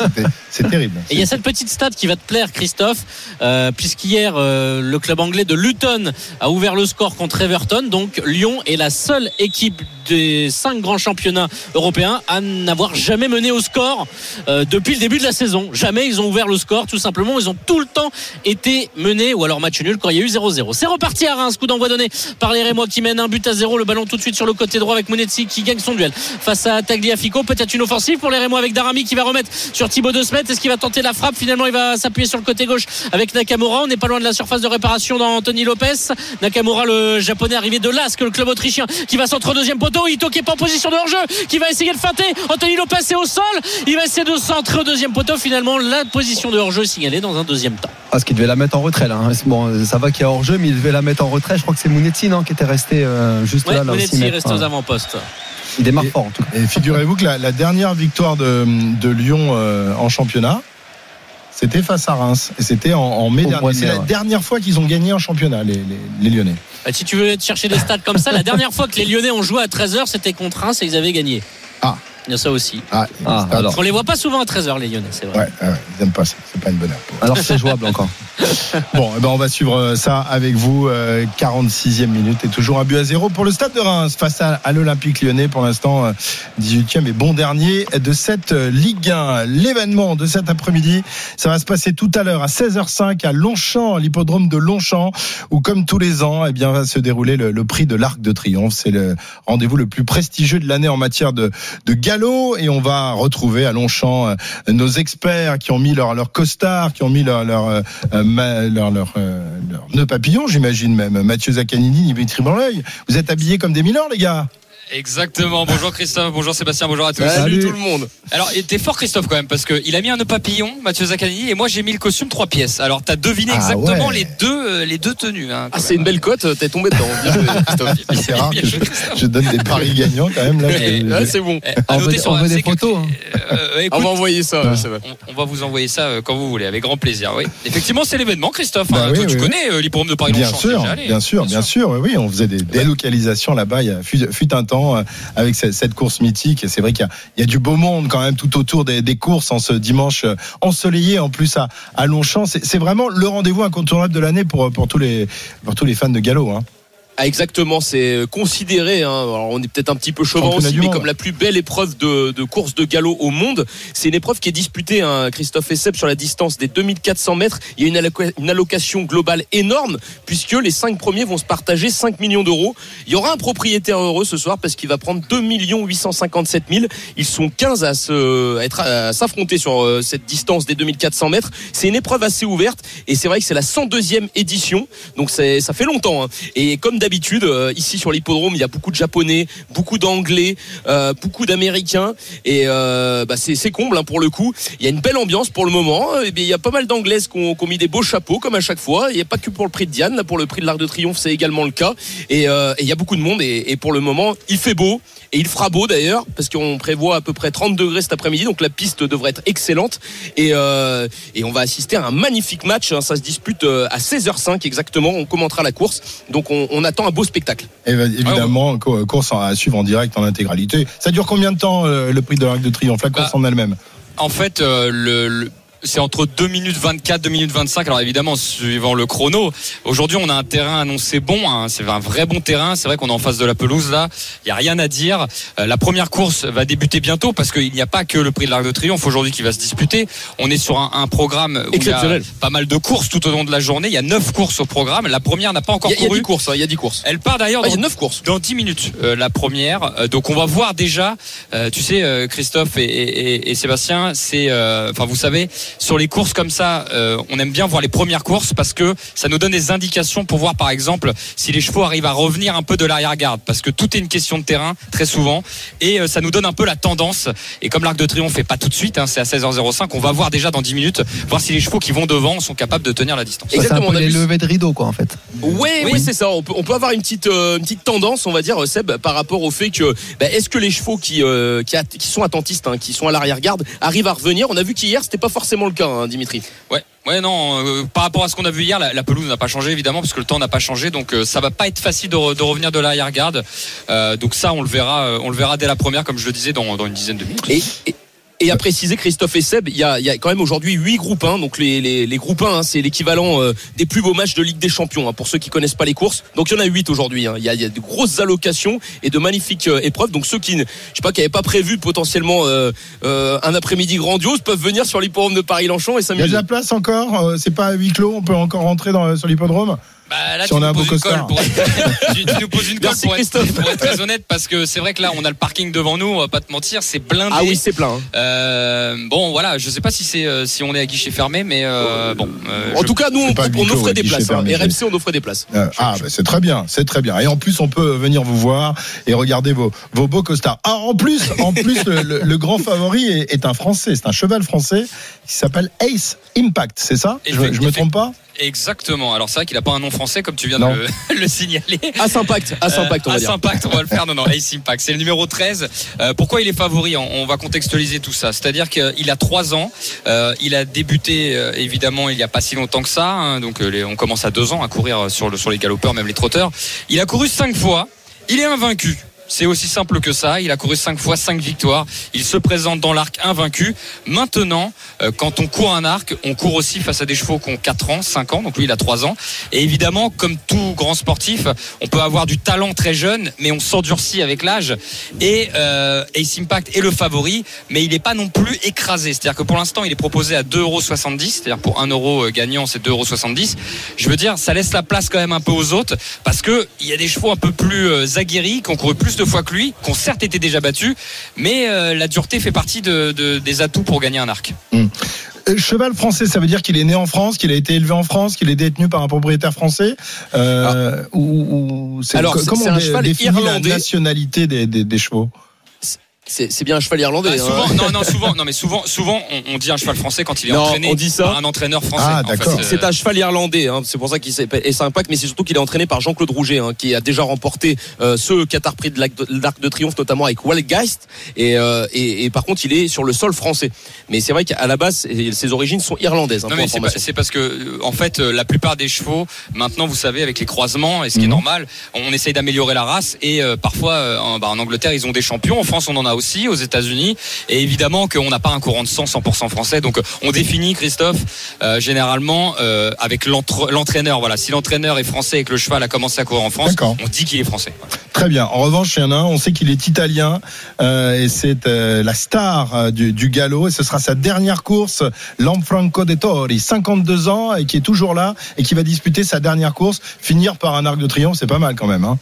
S3: c'est terrible.
S5: Et il y a cette petite stat qui va te plaire, Christophe, euh, puisqu'hier, euh, le club anglais de Luton a ouvert le score contre Everton. Donc, Lyon est la seule équipe des cinq grands championnats européens à n'avoir jamais mené au score euh, depuis le début de la saison. Jamais ils ont ouvert le score, tout simplement. Ils ont tout le temps été menés, ou alors match nul quand il y a eu 0-0. C'est reparti à Reims, coup d'envoi donné par les Rémois qui mènent un but à zéro. Le ballon tout de suite sur le côté droit avec Monetzi qui gagne son duel face à Tagliafico. Peut-être une offensive pour les Rémois avec Darami qui va remettre sur Thibaut de Smet. Est-ce qu'il va tenter la frappe Finalement, il va s'appuyer sur le côté gauche avec Nakamura. On n'est pas loin de la surface de réparation dans Anthony Lopez. Nakamura, le japonais arrivé de l'Asque, le club autrichien, qui va centre au deuxième poteau. Ito qui est pas en position de hors-jeu, qui va essayer de feinter. Anthony Lopez est au sol. Il va essayer de centrer au deuxième poteau. Finalement, la position de hors-jeu signalée dans un deuxième temps.
S4: Parce qu'il devait la mettre en retrait là. hein. Bon, ça va qu'il y a hors jeu, mais il devait la mettre en retrait. Je crois que c'est Mounetzi non, qui était resté euh, juste
S5: Ouais,
S4: là. là aussi,
S5: reste
S4: enfin,
S5: aux avant-postes.
S4: Il démarre fort en tout cas.
S3: Et figurez-vous que la, la dernière victoire de, de Lyon euh, en championnat, c'était face à Reims. Et c'était en, en mai
S4: Au
S3: dernier. C'est la
S4: ouais.
S3: dernière fois qu'ils ont gagné en championnat, les, les- les Lyonnais.
S5: Bah, si tu veux te chercher des stats comme ça, la dernière fois que les Lyonnais ont joué à 13h, c'était contre Reims et ils avaient gagné.
S3: Ah.
S5: Il y a ça aussi.
S3: Ah,
S4: Ah, alors.
S5: On les voit pas souvent à 13h, les Lyonnais, c'est vrai.
S3: Ouais, ouais, ils aiment pas ça. C'est pas une bonne heure. pour.
S4: Alors c'est jouable encore.
S3: Bon, eh ben on va suivre euh, ça avec vous. euh, 46e minute et toujours un but à zéro pour le stade de Reims face à, l'Olympique lyonnais. Pour l'instant, euh, 18e et bon dernier de cette euh, Ligue 1. L'événement de cet après-midi, ça va se passer tout à l'heure à 16h05 à Longchamp, à l'hippodrome de Longchamp, où comme tous les ans, eh bien, va se dérouler le, prix de l'Arc de Triomphe. C'est le rendez-vous le plus prestigieux de l'année en matière de, galop et on va retrouver à Longchamp euh, nos experts qui ont mis leur, leur costard, qui ont mis leur, euh, euh, ma- leur, leur, euh, leur nœud papillon, j'imagine même. Mathieu Zaccanini, Dimitri Blanleuil. Vous êtes habillés comme des mineurs, les gars
S18: Exactement. Bonjour Christophe, bonjour Sébastien, bonjour à tous.
S4: Salut.
S18: tout le monde. Alors, t'es fort Christophe quand même parce que il a mis un nœud papillon, Mathieu Zaccanini, et moi j'ai mis le costume trois pièces. Alors t'as deviné
S3: Ah
S18: exactement
S3: ouais.
S18: les deux euh, les deux tenues. Hein,
S19: Ah, c'est une belle cote, t'es tombé dedans. Bien joué, Christophe.
S3: C'est rare que je, donne des paris gagnants quand même. Là, je-
S19: Ouais, c'est bon.
S18: Eh, à
S4: On
S18: noter
S4: veut,
S18: sur
S4: on veut des photos. hein.
S18: Euh, écoute,
S19: On va envoyer ça,
S3: Ah.
S19: ça va.
S18: on, on va vous envoyer ça euh, quand vous voulez, avec grand plaisir. Oui. Effectivement, c'est l'événement, Christophe.
S3: Bah
S18: hein.
S3: oui,
S18: Toi, tu connais euh, l'hippodrome de Paris
S3: Bien
S18: Longchamp,
S3: sûr, bien sûr, bien sûr. Oui, on faisait des délocalisations là-bas. Il y fut un temps euh, avec cette, course mythique. C'est vrai qu'il y a, du beau monde quand même tout autour des, courses en ce dimanche euh, ensoleillé en plus à, Longchamp. C'est vraiment le rendez-vous incontournable de l'année pour, pour tous les pour tous les fans de galop. Hein.
S19: Ah, exactement, c'est euh, considéré, hein, alors on est peut-être un petit peu chauvin aussi, mais comme la plus belle épreuve de, de course de galop au monde. C'est une épreuve qui est disputée, hein, Christophe Esseb, sur la distance des 2400 mètres. Il y a une, alloca- une allocation globale énorme, puisque les cinq premiers vont se partager 5 millions d'euros. Il y aura un propriétaire heureux ce soir, parce qu'il va prendre 2 857 000. Ils sont 15 à se- à s'affronter sur euh, cette distance des 2400 mètres. C'est une épreuve assez ouverte, et c'est vrai que c'est la 102e édition, donc ça fait longtemps. hein. Et comme d'habitude, euh, ici sur l'hippodrome, il y a beaucoup de Japonais, beaucoup d'Anglais, euh, beaucoup d'Américains, et euh, bah, c'est comble hein, pour le coup. Il y a une belle ambiance pour le moment. Il y a pas mal d'Anglaises qui ont, mis des beaux chapeaux, comme à chaque fois. Il n'y a pas que pour le prix de Diane, pour le prix de l'Arc de Triomphe, c'est également le cas. Et, il y a beaucoup de monde, et pour le moment, il fait beau. Et il fera beau d'ailleurs, parce qu'on prévoit à peu près 30 degrés cet après-midi, donc la piste devrait être excellente. Et, euh, et on va assister à un magnifique match. hein. Ça se dispute euh, à 16h05 exactement. On commentera la course. Donc on, on attend un beau spectacle.
S3: Et bah, évidemment, co- course à suivre en direct en intégralité. Ça dure combien de temps euh, le prix de l'Arc de Triomphe, la course
S18: Bah,
S3: en elle-même?
S18: En fait, euh, le, le- c'est entre 2 minutes 24, 2 minutes 25. Alors évidemment, suivant le chrono. Aujourd'hui, on a un terrain annoncé bon. hein. C'est un vrai bon terrain. C'est vrai qu'on est en face de la pelouse là. Il y a rien à dire. Euh, la première course va débuter bientôt parce qu'il n'y a pas que le prix de l'Arc de Triomphe aujourd'hui qui va se disputer. On est sur un, un programme où il y a
S19: Exceptionnel.
S18: pas mal de courses tout au long de la journée. Il y a 9 courses au programme. La première n'a pas encore
S19: a- il y a
S18: couru.
S19: 10 courses, hein, il y a 10 courses.
S18: Elle part d'ailleurs
S19: Ah, il y a
S18: dans,
S19: 9 courses.
S18: dans 10 minutes, euh, la première. Euh, donc on va voir déjà, euh, tu sais, euh, Christophe et, et- et- et Sébastien, c'est, euh, enfin vous savez, sur les courses comme ça, euh, on aime bien voir les premières courses parce que ça nous donne des indications pour voir par exemple si les chevaux arrivent à revenir un peu de l'arrière-garde, parce que tout est une question de terrain très souvent, et euh, ça nous donne un peu la tendance. Et comme l'Arc de Triomphe fait pas tout de suite, hein, c'est à 16h05, on va voir déjà dans 10 minutes, voir si les chevaux qui vont devant sont capables de tenir la distance.
S4: Ça, C'est un
S19: Exactement,
S4: peu
S19: on a
S4: les
S19: vu-
S4: levées de rideau, quoi, en fait.
S19: Ouais, oui, c'est ça. On peut, on peut avoir une petite, euh, une petite tendance, on va dire, Seb, par rapport au fait que, bah, est-ce que les chevaux qui, euh, qui, a- qui sont attentistes, hein, qui sont à l'arrière-garde, arrivent à revenir? On a vu qu'hier, c'était pas forcément le cas, hein, Dimitri.
S18: Ouais, ouais, non. euh, par rapport à ce qu'on a vu hier, la, la pelouse n'a pas changé évidemment parce que le temps n'a pas changé, donc euh, ça va pas être facile de, re- de revenir de l'arrière-garde. Euh, donc ça, on le verra, on le verra dès la première, comme je le disais, dans, dans une dizaine de minutes.
S19: Et, et, et à préciser, Christophe et Seb, il y a, il y a quand même aujourd'hui 8 groupes 1. Donc les, les, les groupes 1, hein, c'est l'équivalent euh, des plus beaux matchs de Ligue des Champions, hein, pour ceux qui connaissent pas les courses. Donc il y en a 8 aujourd'hui. hein. Il, y a, y a de grosses allocations et de magnifiques euh, épreuves. Donc ceux qui, je sais pas, qui n'avaient pas prévu potentiellement euh, euh, un après-midi grandiose peuvent venir sur l'hippodrome de Paris-Longchamp et
S3: Il y a de
S19: s'amuser.
S3: la place encore Euh, C'est pas à huis clos On peut encore rentrer dans, sur l'hippodrome?
S18: Bah, là,
S3: Si
S18: tu
S3: on a
S18: nous
S3: un beau
S18: poses une colle
S3: costard.
S18: pour être, tu, tu nous poses une colle
S19: Merci,
S18: pour pour être très honnête parce que c'est vrai que là, on a le parking devant nous, on va pas te mentir, c'est blindé.
S19: Ah oui, c'est plein. hein.
S18: Euh, bon, voilà, je sais pas si c'est euh, si on est à guichet fermé, mais euh, bon. euh,
S19: En
S18: je-
S19: tout cas, nous, on,
S3: pas
S19: on offrait des places. hein. RMC, on offrait des places.
S3: Euh, ah, bah, c'est très bien, c'est très bien. Et en plus, on peut venir vous voir et regarder vos, vos beaux costards. Ah, en plus, en plus, le, le- le grand favori est, est un Français, c'est un cheval français qui s'appelle Ace Impact, c'est ça? Je, je me trompe pas?
S18: Exactement. Alors c'est vrai qu'il a pas un nom français comme tu viens
S3: Non.
S18: de le, le signaler.
S19: Ace Impact, Ace Impact, on va dire.
S18: Impact, on va le faire. Non, non, Ace Impact. C'est le numéro 13. Euh, pourquoi il est favori? On, va contextualiser tout ça. C'est-à-dire qu'il a 3 ans. Euh, il a débuté, euh, évidemment, il n'y a pas si longtemps que ça. hein. donc euh, les- on commence à 2 ans à courir sur, le, sur les galopeurs, même les trotteurs. Il a couru 5 fois. Il est invaincu. C'est aussi simple que ça. Il a couru 5 fois, 5 victoires. Il se présente dans l'arc invaincu. Maintenant, euh, quand on court un arc, on court aussi face à des chevaux qui ont 4 ans, 5 ans. Donc lui, il a 3 ans. Et évidemment, comme tout grand sportif, on peut avoir du talent très jeune, mais on s'endurcit avec l'âge. Et euh, Ace Impact est le favori, mais il n'est pas non plus écrasé. C'est-à-dire que pour l'instant, il est proposé à 2,70€. C'est-à-dire pour 1 euro euh, gagnant, c'est 2,70€. Je veux dire, ça laisse la place quand même un peu aux autres, parce que il y a des chevaux un peu plus euh, aguerris, qui ont couru plus de fois que lui, qui ont certes été déjà battus, mais euh, la dureté fait partie de- de- des atouts pour gagner un arc.
S3: Euh, Cheval français, ça veut dire qu'il est né en France, qu'il a été élevé en France, qu'il est détenu par un propriétaire français euh, ou, ou c'est
S19: Alors,
S3: comment
S19: c'est
S3: on
S19: un
S3: dé-
S19: cheval
S3: définit
S19: irlandais.
S3: la nationalité des, des- des chevaux?
S19: C'est c'est bien un cheval irlandais.
S18: Bah,
S19: hein.
S18: non, non, souvent, non, mais souvent, souvent, on, on dit un cheval français quand il est
S19: Non,
S18: entraîné
S19: on dit ça.
S18: par un entraîneur français.
S3: Ah,
S18: En fait,
S3: d'accord.
S18: euh,
S19: C'est un cheval irlandais, hein. c'est pour ça qu'il et c'est Impact, mais c'est surtout qu'il est entraîné par Jean-Claude Rouget, hein, qui a déjà remporté euh, ce Qatar Prix de l'Arc de, l'Arc de Triomphe, notamment avec Walgeist, et, euh, et, et par contre il est sur le sol français. Mais c'est vrai qu'à la base, ses origines sont irlandaises. Hein,
S18: Non mais c'est pas-
S19: information.
S18: c'est parce que euh, en fait euh, la plupart des chevaux maintenant vous savez avec les croisements et ce qui est
S19: Mhm.
S18: normal on essaye d'améliorer la race et euh, parfois euh, en, bah, en Angleterre ils ont des champions en France on en a aussi aux États-Unis et évidemment qu'on n'a pas un courant de sang 100% français donc on définit Christophe euh, généralement euh, avec l'entraîneur voilà si l'entraîneur est français et que le cheval a commencé à courir en France on dit qu'il est français
S3: Très bien. En revanche, il y en a un, on sait qu'il est italien euh, et c'est la star du, du galop et ce sera sa dernière course, l'Anfranco de Tori, 52 ans et qui est toujours là et qui va disputer sa dernière course, finir par un arc de triomphe, c'est pas mal quand même. Hein.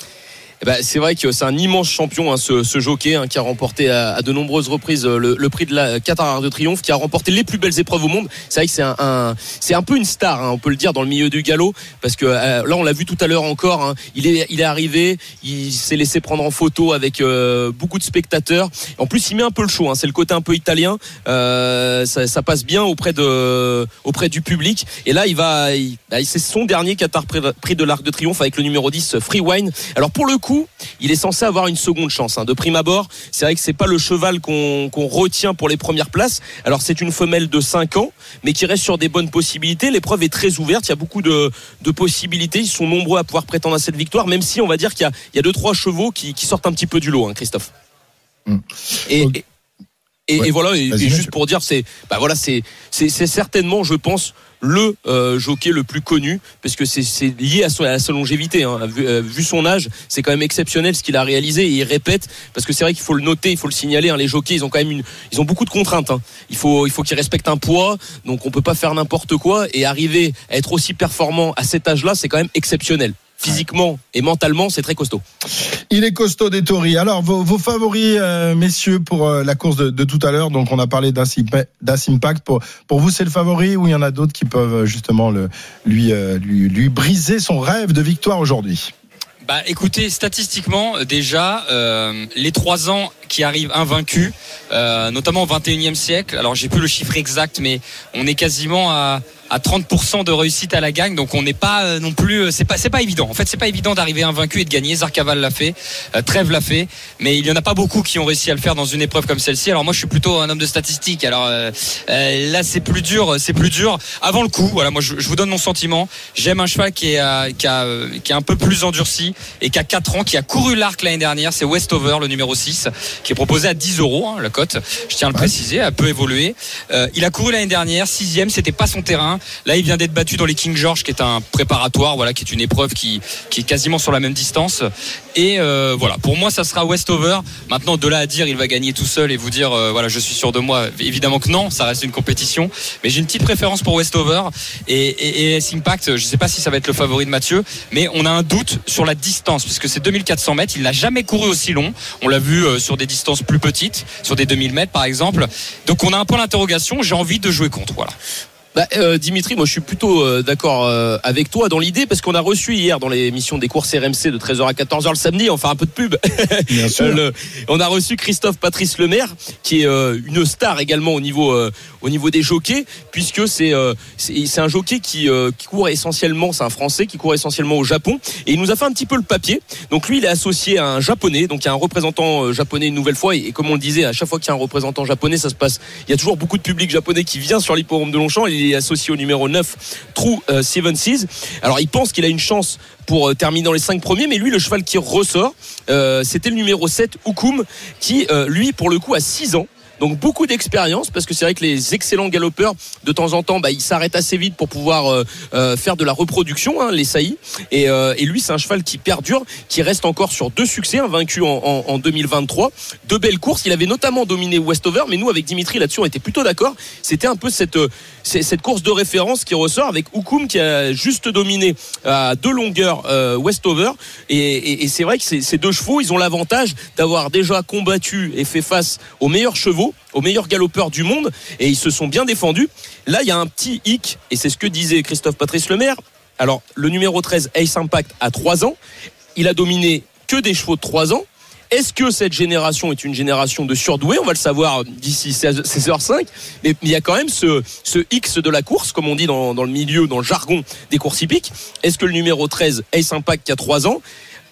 S19: Eh ben, c'est vrai que c'est un immense champion, hein, ce, ce jockey, hein, qui a remporté à, de nombreuses reprises euh, le, prix de la Qatar Arc de Triomphe, qui a remporté les plus belles épreuves au monde. C'est vrai que c'est un, c'est un peu une star, hein, on peut le dire, dans le milieu du galop, parce que euh, là, on l'a vu tout à l'heure encore. il est, il est arrivé, il s'est laissé prendre en photo avec euh, beaucoup de spectateurs. En plus, il met un peu le show. c'est le côté un peu italien. Euh, ça, passe bien auprès de, auprès du public. Et là, il va, bah, c'est son dernier Qatar Prix- Prix de l'Arc de Triomphe avec le numéro 10 Free Wine. Alors pour le coup, il est censé avoir une seconde chance. hein. De prime abord, c'est vrai que c'est pas le cheval qu'on retient pour les premières places. Alors c'est une femelle de 5 ans, mais qui reste sur des bonnes possibilités. L'épreuve est très ouverte. Il y a beaucoup de, de possibilités. Ils sont nombreux à pouvoir prétendre à cette victoire, même si on va dire qu'il y a, il y a deux trois chevaux qui, qui sortent un petit peu du lot, hein, Christophe.
S3: Mm.
S19: Et, et- Et,
S3: Ouais.
S19: et voilà, et, juste pour dire, c'est, bah voilà, c'est certainement, je pense, le euh, jockey le plus connu parce que c'est, lié à, son- à sa longévité. Hein. Vu, euh, vu son âge, c'est quand même exceptionnel ce qu'il a réalisé et il répète parce que c'est vrai qu'il faut le noter, il faut le signaler. Hein, les jockeys, ils ont quand même une, ils ont beaucoup de contraintes. hein. Il faut, il faut qu'ils respectent un poids, donc on peut pas faire n'importe quoi et arriver à être aussi performant à cet âge-là, c'est quand même exceptionnel. Physiquement et mentalement, c'est très costaud.
S3: Il est costaud des Tories. Alors, vos, vos favoris, euh, messieurs, pour euh, la course de, de tout à l'heure. Donc, on a parlé d'Ace d'Ace Impact. Pour, pour vous, c'est le favori ou il y en a d'autres qui peuvent euh, justement le, lui, euh, lui, lui briser son rêve de victoire aujourd'hui?
S18: Bah écoutez, statistiquement, déjà, euh, les trois ans qui arrivent invaincus, euh, notamment au 21e siècle, alors j'ai plus le chiffre exact, mais on est quasiment à, à 30% de réussite à la gagne, donc on n'est pas euh, non plus, euh, c'est pas, c'est pas évident. En fait, c'est pas évident d'arriver invaincu et de gagner. Zarcaval l'a fait, euh, Trèves l'a fait, mais il y en a pas beaucoup qui ont réussi à le faire dans une épreuve comme celle-ci. Alors moi, je suis plutôt un homme de statistiques. Alors euh, là, c'est plus dur, c'est plus dur. Avant le coup, voilà, moi, je, je vous donne mon sentiment. J'aime un cheval qui est, euh, qui, a, qui est un peu plus endurci et qui a 4 ans, qui a couru l'arc l'année dernière. C'est Westover, le numéro 6, qui est proposé à 10 euros, hein, la cote. Je tiens à le préciser, a peu évolué. Euh, il a couru l'année dernière, sixième, c'était pas son terrain. Là, il vient d'être battu dans les King George, qui est un préparatoire, voilà, qui est une épreuve qui, est quasiment sur la même distance. Et euh, voilà, pour moi, ça sera Westover. Maintenant, de là à dire, il va gagner tout seul et vous dire, euh, voilà, je suis sûr de moi. Évidemment que non, ça reste une compétition. Mais j'ai une petite préférence pour Westover et, et, et S Impact. Je sais pas si ça va être le favori de Mathieu, mais on a un doute sur la distance, puisque c'est 2400 mètres. Il n'a jamais couru aussi long. On l'a vu euh, sur des distances plus petites, sur des 2000 mètres par exemple. Donc on a un point d'interrogation. J'ai envie de jouer contre. Voilà.
S19: Bah, euh, Dimitri, moi je suis plutôt euh, d'accord euh, avec toi dans l'idée parce qu'on a reçu hier dans l'émission des courses RMC de 13h à 14h le samedi, on fait un peu de pub.
S3: Bien sûr.
S19: Le- on a reçu Christophe Patrice Lemaire qui est euh, une star également au niveau euh, au niveau des jockeys puisque c'est euh, c'est un jockey qui, euh, qui court essentiellement, c'est un Français qui court essentiellement au Japon et il nous a fait un petit peu le papier. Donc lui il est associé à un japonais, donc il y a un représentant japonais une nouvelle fois et, et comme on le disait, à chaque fois qu'il y a un représentant japonais, ça se passe. Il y a toujours beaucoup de public japonais qui vient sur l'hippodrome de Longchamp. Associé au numéro 9, True euh, Seven Seas. Alors il pense qu'il a une chance pour euh, terminer dans les cinq premiers, mais lui le cheval qui ressort, euh, c'était le numéro 7, Ukum, qui lui pour le coup a 6 ans. Donc beaucoup d'expérience parce que c'est vrai que les excellents galopeurs de temps en temps bah, ils s'arrêtent assez vite pour pouvoir euh, euh, faire de la reproduction hein, les saillies. Et, euh, et lui c'est un cheval qui perdure qui reste encore sur deux succès un vaincu en, en, en 2023 deux belles courses. Il avait notamment dominé Westover mais nous avec Dimitri là-dessus on était plutôt d'accord. C'était un peu cette euh, cette course de référence qui ressort avec Ukum qui a juste dominé à deux longueurs euh, Westover et, et- et c'est vrai que ces deux chevaux ils ont l'avantage d'avoir déjà combattu et fait face aux meilleurs chevaux aux meilleurs galopeurs du monde et ils se sont bien défendus. Là il y a un petit hic et c'est ce que disait Christophe Patrice Lemaire. Alors le numéro 13 Ace Impact à 3 ans. Il a dominé que des chevaux de 3 ans. Est-ce que cette génération est une génération de surdoués? On va le savoir d'ici 16 16h05. Mais il y a quand même ce, ce X de la course, comme on dit dans, dans le milieu, dans le jargon des courses hippiques. Est-ce que le numéro 13, Ace Impact, qui a 3 ans,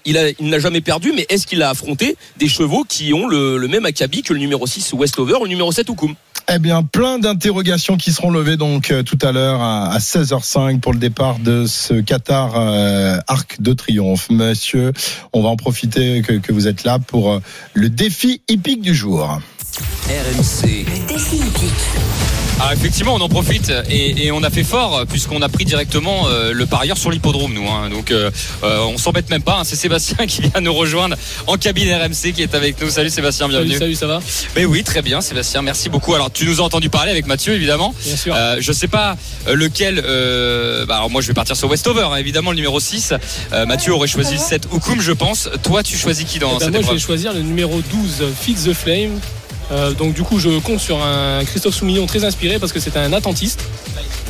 S19: il a- il n'a jamais perdu, mais est-ce qu'il a affronté des chevaux qui ont le, le même acabit que le numéro 6 Westover ou le numéro 7 Ukum
S3: Eh bien, plein d'interrogations qui seront levées donc euh, tout à l'heure à, à 16h05 pour le départ de ce Qatar euh, Arc de Triomphe. Monsieur, on va en profiter que, que vous êtes là pour euh, le défi hippique du jour.
S2: RMC.
S1: Défi hippique.
S18: Ah, effectivement, on en profite et, et on a fait fort puisqu'on a pris directement euh, le parieur sur l'hippodrome, nous. hein. Donc, euh, euh, on s'embête même pas. hein. C'est Sébastien qui vient nous rejoindre en cabine RMC qui est avec nous. Salut Sébastien, bienvenue.
S5: Salut, salut, ça va?
S18: Mais oui, très bien, Sébastien. Merci beaucoup. Alors, tu nous as entendu parler avec Mathieu, évidemment.
S5: Bien sûr.
S18: Euh, je sais pas lequel. euh, bah, alors, moi, je vais partir sur Westover, hein, évidemment, le numéro 6. Euh, Mathieu aurait choisi le 7 Oukoum, je pense. Toi, tu choisis qui dans
S5: Eh ben,
S18: cette
S5: moi, je vais choisir le numéro 12, Fix the Flame. Euh, donc, du coup, je compte sur un Christophe Soumillon très inspiré parce que c'est un attentiste.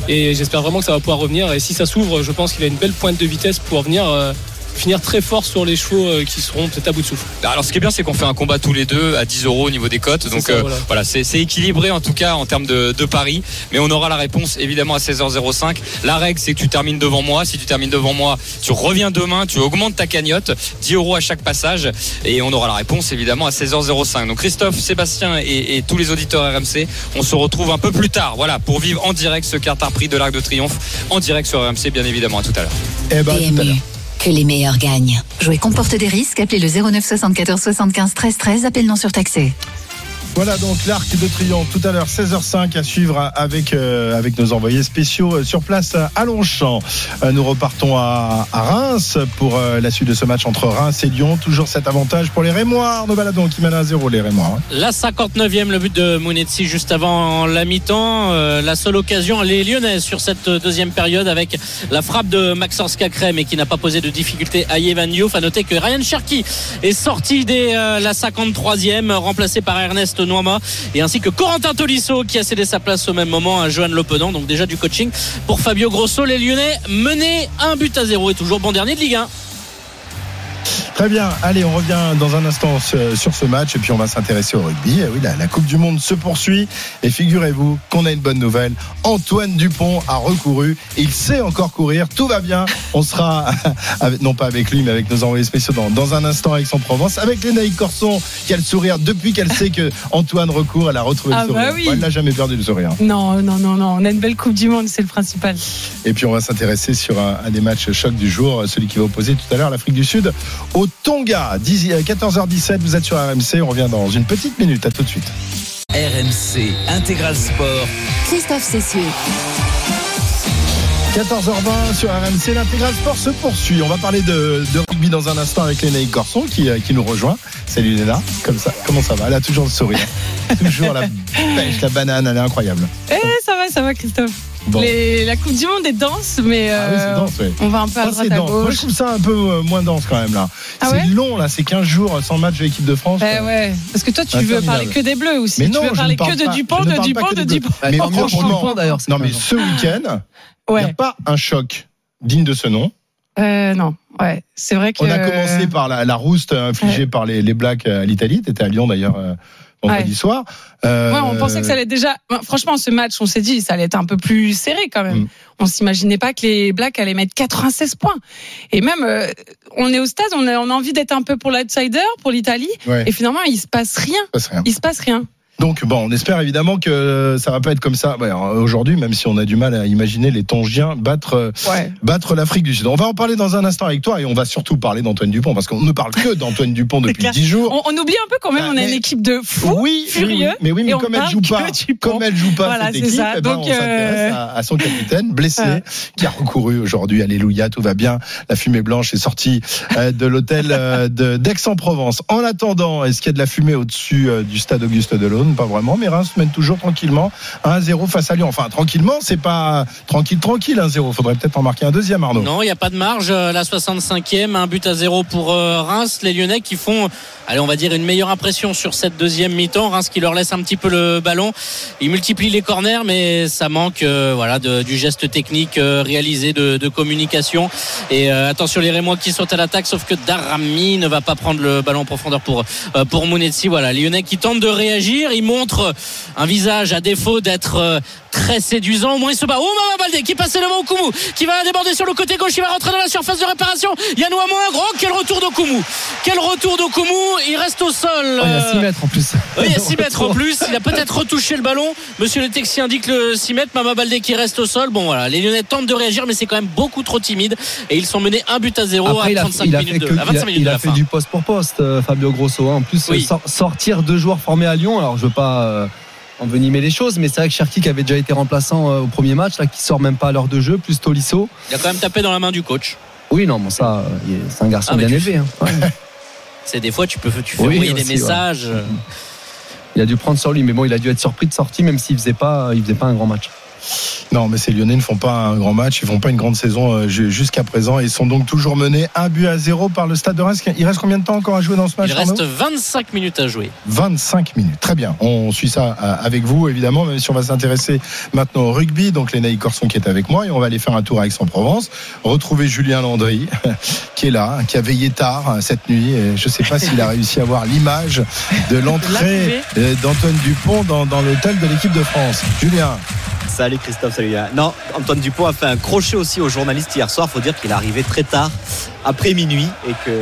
S5: Et j'espère vraiment que ça va pouvoir revenir. Et si ça s'ouvre, je pense qu'il a une belle pointe de vitesse pour venir euh, finir très fort sur les chevaux euh, qui seront peut-être à bout de souffle.
S18: Bah, Alors ce qui est bien c'est qu'on fait un combat tous les deux à 10 euros au niveau des cotes. Donc
S5: ça,
S18: euh,
S5: voilà.
S18: voilà c'est équilibré en tout cas en termes de, de paris. Mais on aura la réponse évidemment à 16h05 la règle c'est que tu termines devant moi. Si tu termines devant moi tu reviens demain tu augmentes ta cagnotte 10 euros à chaque passage. Et on aura la réponse évidemment à 16h05 donc Christophe Sébastien et, et tous les auditeurs RMC on se retrouve un peu plus tard voilà pour vivre en direct ce Qatar Prix de l'Arc de Triomphe en direct sur RMC bien évidemment. À tout à l'heure.
S3: Eh ben, tout à l'heure.
S1: Que les meilleurs gagnent. Jouer comporte des risques. Appelez le 09 74 75 13 13. Appel non surtaxé.
S3: Voilà donc l'arc de triomphe tout à l'heure 16h05 à suivre avec euh, avec nos envoyés spéciaux euh, sur place à Longchamp. Euh, nous repartons à, Reims pour la suite de ce match entre Reims et Lyon. Toujours cet avantage pour les Rémois. Arnaud Baladon qui mène à 0 les Rémois. hein.
S5: La 59e, le but de Mounetzi juste avant la mi-temps. La seule occasion, les Lyonnais sur cette deuxième période avec la frappe de Maxence Cacré, mais qui n'a pas posé de difficulté à Yevan Diouf. Noter que Ryan Cherki est sorti dès la 53e, remplacé par Ernest Noima, et ainsi que Corentin Tolisso qui a cédé sa place au même moment à Johan Lopedan. Donc déjà du coaching pour Fabio Grosso. Les Lyonnais menés un but à zéro et toujours bon dernier de Ligue 1.
S3: Très bien, allez, on revient dans un instant sur ce match et puis on va s'intéresser au rugby. Eh Oui, la, la Coupe du Monde se poursuit et figurez-vous qu'on a une bonne nouvelle. Antoine Dupont a recouru, il sait encore courir, tout va bien. On sera, avec- non pas avec lui, mais avec nos envoyés spéciaux dans, dans un instant avec son Provence, avec Lénaïque Corson qui a le sourire depuis qu'elle sait que Antoine recourt, elle a retrouvé
S20: Ah
S3: le
S20: bah
S3: sourire.
S20: oui.
S3: Elle n'a jamais perdu le sourire.
S20: Non, non, non, non. On a une belle Coupe du Monde, c'est le principal.
S3: Et puis on va s'intéresser sur un, un des matchs choc du jour, celui qui va opposer tout à l'heure l'Afrique du Sud au Tonga. 10 14h17, vous êtes sur RMC, on revient dans une petite minute, à tout de suite.
S2: RMC Intégral Sport.
S1: Christophe Cessieux.
S3: 14h20 sur RMC, l'intégral sport se poursuit. On va parler de, de rugby dans un instant avec Lénaïque Corson qui, euh, qui nous rejoint. Salut Léna, comme ça, comment ça va? Elle a toujours le sourire. toujours la pêche, la banane, elle est incroyable.
S20: Eh, ça va, ça va, Christophe.
S3: Bon.
S20: Les- la Coupe du Monde est dense, mais
S3: Ah oui, c'est
S20: euh,
S3: dense, ouais.
S20: on va un peu à droite à
S3: dense. Moi, je trouve ça un peu euh, moins dense quand même là.
S20: Ah
S3: c'est
S20: ouais
S3: long là, c'est 15 jours sans match de l'équipe de France.
S20: Eh ouais, parce que toi, tu veux parler que des Bleus aussi.
S3: Mais
S20: tu
S3: non,
S20: veux
S3: je ne
S20: parler
S3: parle
S20: que de Dupont, de Dupont, de Dupont.
S3: Bleus. Mais franchement,
S4: d'ailleurs,
S3: Non mais ce week-end, il n'y a pas un choc digne de ce nom.
S20: Euh, non, ouais, c'est vrai que.
S3: On a commencé par la, la rouste infligée par les, les Blacks à l'Italie. Tu étais à Lyon d'ailleurs euh, vendredi
S20: Ouais.
S3: soir. Euh,
S20: Ouais, on pensait que ça allait déjà. Franchement, ce match, on s'est dit, ça allait être un peu plus serré quand même.
S3: Mm.
S20: On s'imaginait pas que les Blacks allaient mettre 96 points. Et même, euh, on est au stade, on a, on a envie d'être un peu pour l'outsider, pour l'Italie.
S3: Ouais.
S20: Et finalement, il se passe rien.
S3: Il se passe rien.
S20: Il se passe rien.
S3: Donc bon, on espère évidemment que ça va pas être comme ça alors, aujourd'hui, même si on a du mal à imaginer les Tongiens battre euh,
S20: Ouais.
S3: battre l'Afrique du Sud. On va en parler dans un instant avec toi et on va surtout parler d'Antoine Dupont parce qu'on ne parle que d'Antoine Dupont depuis
S20: clair.
S3: 10 jours.
S20: On, on oublie un peu quand même,
S3: Ah,
S20: on a une équipe de fous,
S3: Oui,
S20: furieux.
S3: oui. mais oui, mais
S20: et on
S3: comme elle joue pas, comme elle joue pas
S20: Voilà,
S3: cette
S20: c'est
S3: équipe,
S20: ça.
S3: eh ben, on s'intéresse
S20: euh,
S3: à, à son capitaine blessé qui a recouru aujourd'hui. Alléluia, tout va bien. La fumée blanche est sortie euh, de l'hôtel d'Aix-en-Provence. En attendant, est-ce qu'il y a de la fumée au-dessus du stade Auguste Pas vraiment, mais Reims mène toujours tranquillement 1-0 face à Lyon. Enfin, tranquillement, c'est pas tranquille, tranquille 1-0. Faudrait peut-être en marquer un deuxième, Arnaud.
S5: Non, il n'y a pas de marge. Euh, La 65e, un but à zéro pour euh, Reims. Les Lyonnais qui font, allez, on va dire, une meilleure impression sur cette deuxième mi-temps. Reims qui leur laisse un petit peu le ballon. Ils multiplient les corners, mais ça manque euh, voilà, du geste technique réalisé, de, communication. Et attention, les Rémois qui sautent à l'attaque, sauf que Darami ne va pas prendre le ballon en profondeur pour, pour Mounetzi. Voilà, Lyonnais qui tentent de réagir. Ils montrent un visage à défaut d'être euh, très séduisant. Au moins, il se bat. Oh, Mama Baldé qui passe devant Okumu, qui va déborder sur le côté gauche. Il va rentrer dans la surface de réparation. Yannou Amo, un grand. Quel retour d'Okumu. Quel retour d'Okumu. Il reste au sol.
S4: Oh, il y a 6
S5: Euh,
S4: mètres en plus.
S5: oui, il y a 6 mètres en plus. Il a peut-être retouché le ballon. Monsieur le Texier indique le 6 mètres. Mama Baldé qui reste au sol. Bon, voilà. Les Lyonnais tentent de réagir, mais c'est quand même beaucoup trop timide. Et ils sont menés un but à 0
S4: Après,
S5: à
S4: il a,
S5: 35
S4: il a
S5: minutes
S4: fait,
S5: de,
S4: que-
S5: à
S4: il a-
S5: 25 minutes
S4: il
S5: de
S4: a
S5: la
S4: fait
S5: fin.
S4: du poste pour poste, euh, Fabio Grosso. hein. En plus,
S5: Oui.
S4: euh, sortir deux joueurs formés à Lyon, alors je veux pas euh, envenimer les choses, mais c'est vrai que Cherki qui avait déjà été remplaçant euh, au premier match, là, qui sort même pas à l'heure de jeu, plus Tolisso.
S5: Il a quand même tapé dans la main du coach.
S4: Oui, non, bon, ça, c'est un garçon
S5: Ah,
S4: bien
S5: tu-
S4: élevé. hein. Ouais.
S5: C'est des fois, tu peux, tu fais
S4: Oui,
S5: envoyer des
S4: ouais.
S5: messages.
S4: Il a dû prendre sur lui, mais bon, il a dû être surpris de sortie, même s'il faisait pas, il faisait pas un grand match.
S3: Non, mais ces Lyonnais ne font pas un grand match, ils font pas une grande saison euh, ju- jusqu'à présent. Ils sont donc toujours menés un but à zéro par le stade de Reims. Il reste combien de temps encore à jouer dans ce match
S5: Il reste
S3: Arnaud?
S5: 25 minutes à jouer.
S3: 25 minutes. Très bien. On suit ça euh, avec vous, évidemment, même si on va s'intéresser maintenant au rugby. Donc, Lénaï Corson qui est avec moi et on va aller faire un tour à Aix-en-Provence. Retrouver Julien Landry, qui est là, qui a veillé tard euh, cette nuit. Et je ne sais pas s'il a réussi à voir l'image de l'entrée euh, d'Antoine Dupont dans, dans l'hôtel de l'équipe de France. Julien.
S21: Salut Christophe, salut. Non, Antoine Dupont a fait un crochet aussi aux journalistes hier soir. Faut dire qu'il est arrivé très tard après minuit et que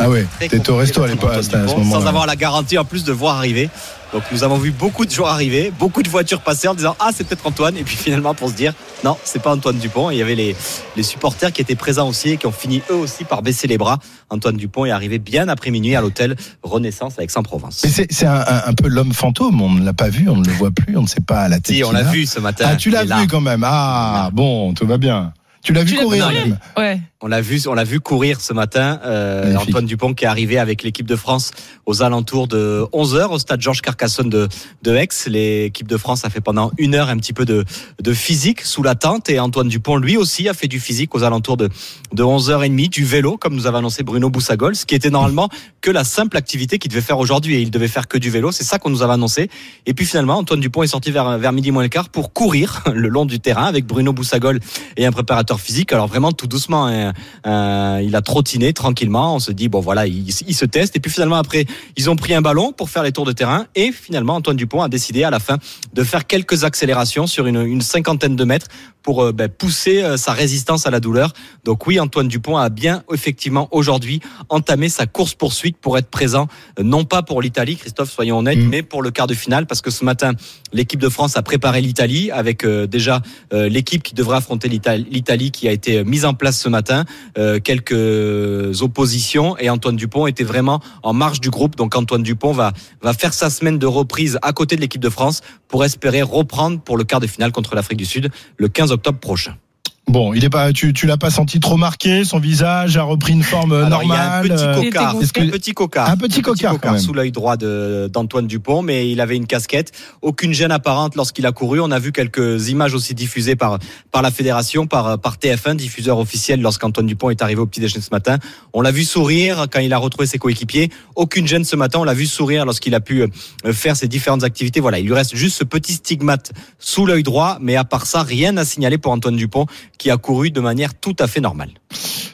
S3: Ah ouais, t'étais au resto à l'époque, à ce moment-là.
S21: sans avoir la garantie en plus de voir arriver. Donc nous avons vu beaucoup de joueurs arriver, beaucoup de voitures passer en disant ah c'est peut-être Antoine et puis finalement pour se dire non c'est pas Antoine Dupont. Et il y avait les, les supporters qui étaient présents aussi et qui ont fini eux aussi par baisser les bras. Antoine Dupont est arrivé bien après minuit à l'hôtel Renaissance avec Aix-en-Provence.
S3: Mais c'est un, un- un peu l'homme fantôme, on ne l'a pas vu, on ne le voit plus, on ne sait pas à la tête.
S21: Si, on l'a
S3: a.
S21: vu ce matin.
S3: Ah, tu l'as vu
S21: là.
S3: quand même. Ah, bon, tout va bien. Tu l'as vu courir même.
S20: Ouais.
S21: On l'a vu, on l'a vu courir ce matin. euh, Antoine Dupont qui est arrivé avec l'équipe de France aux alentours de 11 h au stade Georges Carcassonne de, de Aix. L'équipe de France a fait pendant une heure un petit peu de, de physique sous la tente et Antoine Dupont lui aussi a fait du physique aux alentours de, de 11h30, du vélo comme nous avait annoncé Bruno Boussagol, ce qui était normalement que la simple activité qu'il devait faire aujourd'hui et il devait faire que du vélo. C'est ça qu'on nous avait annoncé. Et puis finalement, Antoine Dupont est sorti vers, vers midi moins le quart pour courir le long du terrain avec Bruno Boussagol et un préparateur physique. Alors vraiment tout doucement, hein, euh, il a trottiné tranquillement. On se dit bon voilà, il, il se teste. Et puis finalement après, ils ont pris un ballon pour faire les tours de terrain. Et finalement, Antoine Dupont a décidé à la fin de faire quelques accélérations sur une, une cinquantaine de mètres pour euh, ben, pousser euh, sa résistance à la douleur. Donc oui, Antoine Dupont a bien effectivement aujourd'hui entamé sa course poursuite pour être présent, euh, non pas pour l'Italie, Christophe, soyons honnêtes, mais pour le quart de finale, parce que ce matin, l'équipe de France a préparé l'Italie avec euh, déjà euh, l'équipe qui devra affronter l'Ita- l'Italie qui a été mise en place ce matin, euh, quelques oppositions et Antoine Dupont était vraiment en marge du groupe. Donc Antoine Dupont va va faire sa semaine de reprise à côté de l'équipe de France pour espérer reprendre pour le quart de finale contre l'Afrique du Sud le 15 octobre prochain.
S3: Bon, il est pas, tu, tu l'as pas senti trop marqué, son visage a repris une forme euh,
S21: Alors, il y a un
S3: normale.
S21: petit
S3: euh,
S21: cocard,
S3: que-
S21: un petit cocard,
S3: Un petit cocard, quand même.
S21: sous l'œil droit de- d'Antoine Dupont, mais il avait une casquette, aucune gêne apparente lorsqu'il a couru. On a vu quelques images aussi diffusées par par la fédération, par par TF1, diffuseur officiel, lorsqu'Antoine Dupont est arrivé au petit déjeuner ce matin. On l'a vu sourire quand il a retrouvé ses coéquipiers. Aucune gêne ce matin. On l'a vu sourire lorsqu'il a pu euh, faire ses différentes activités. Voilà, il lui reste juste ce petit stigmate sous l'œil droit, mais à part ça, rien à signaler pour Antoine Dupont qui a couru de manière tout à fait normale.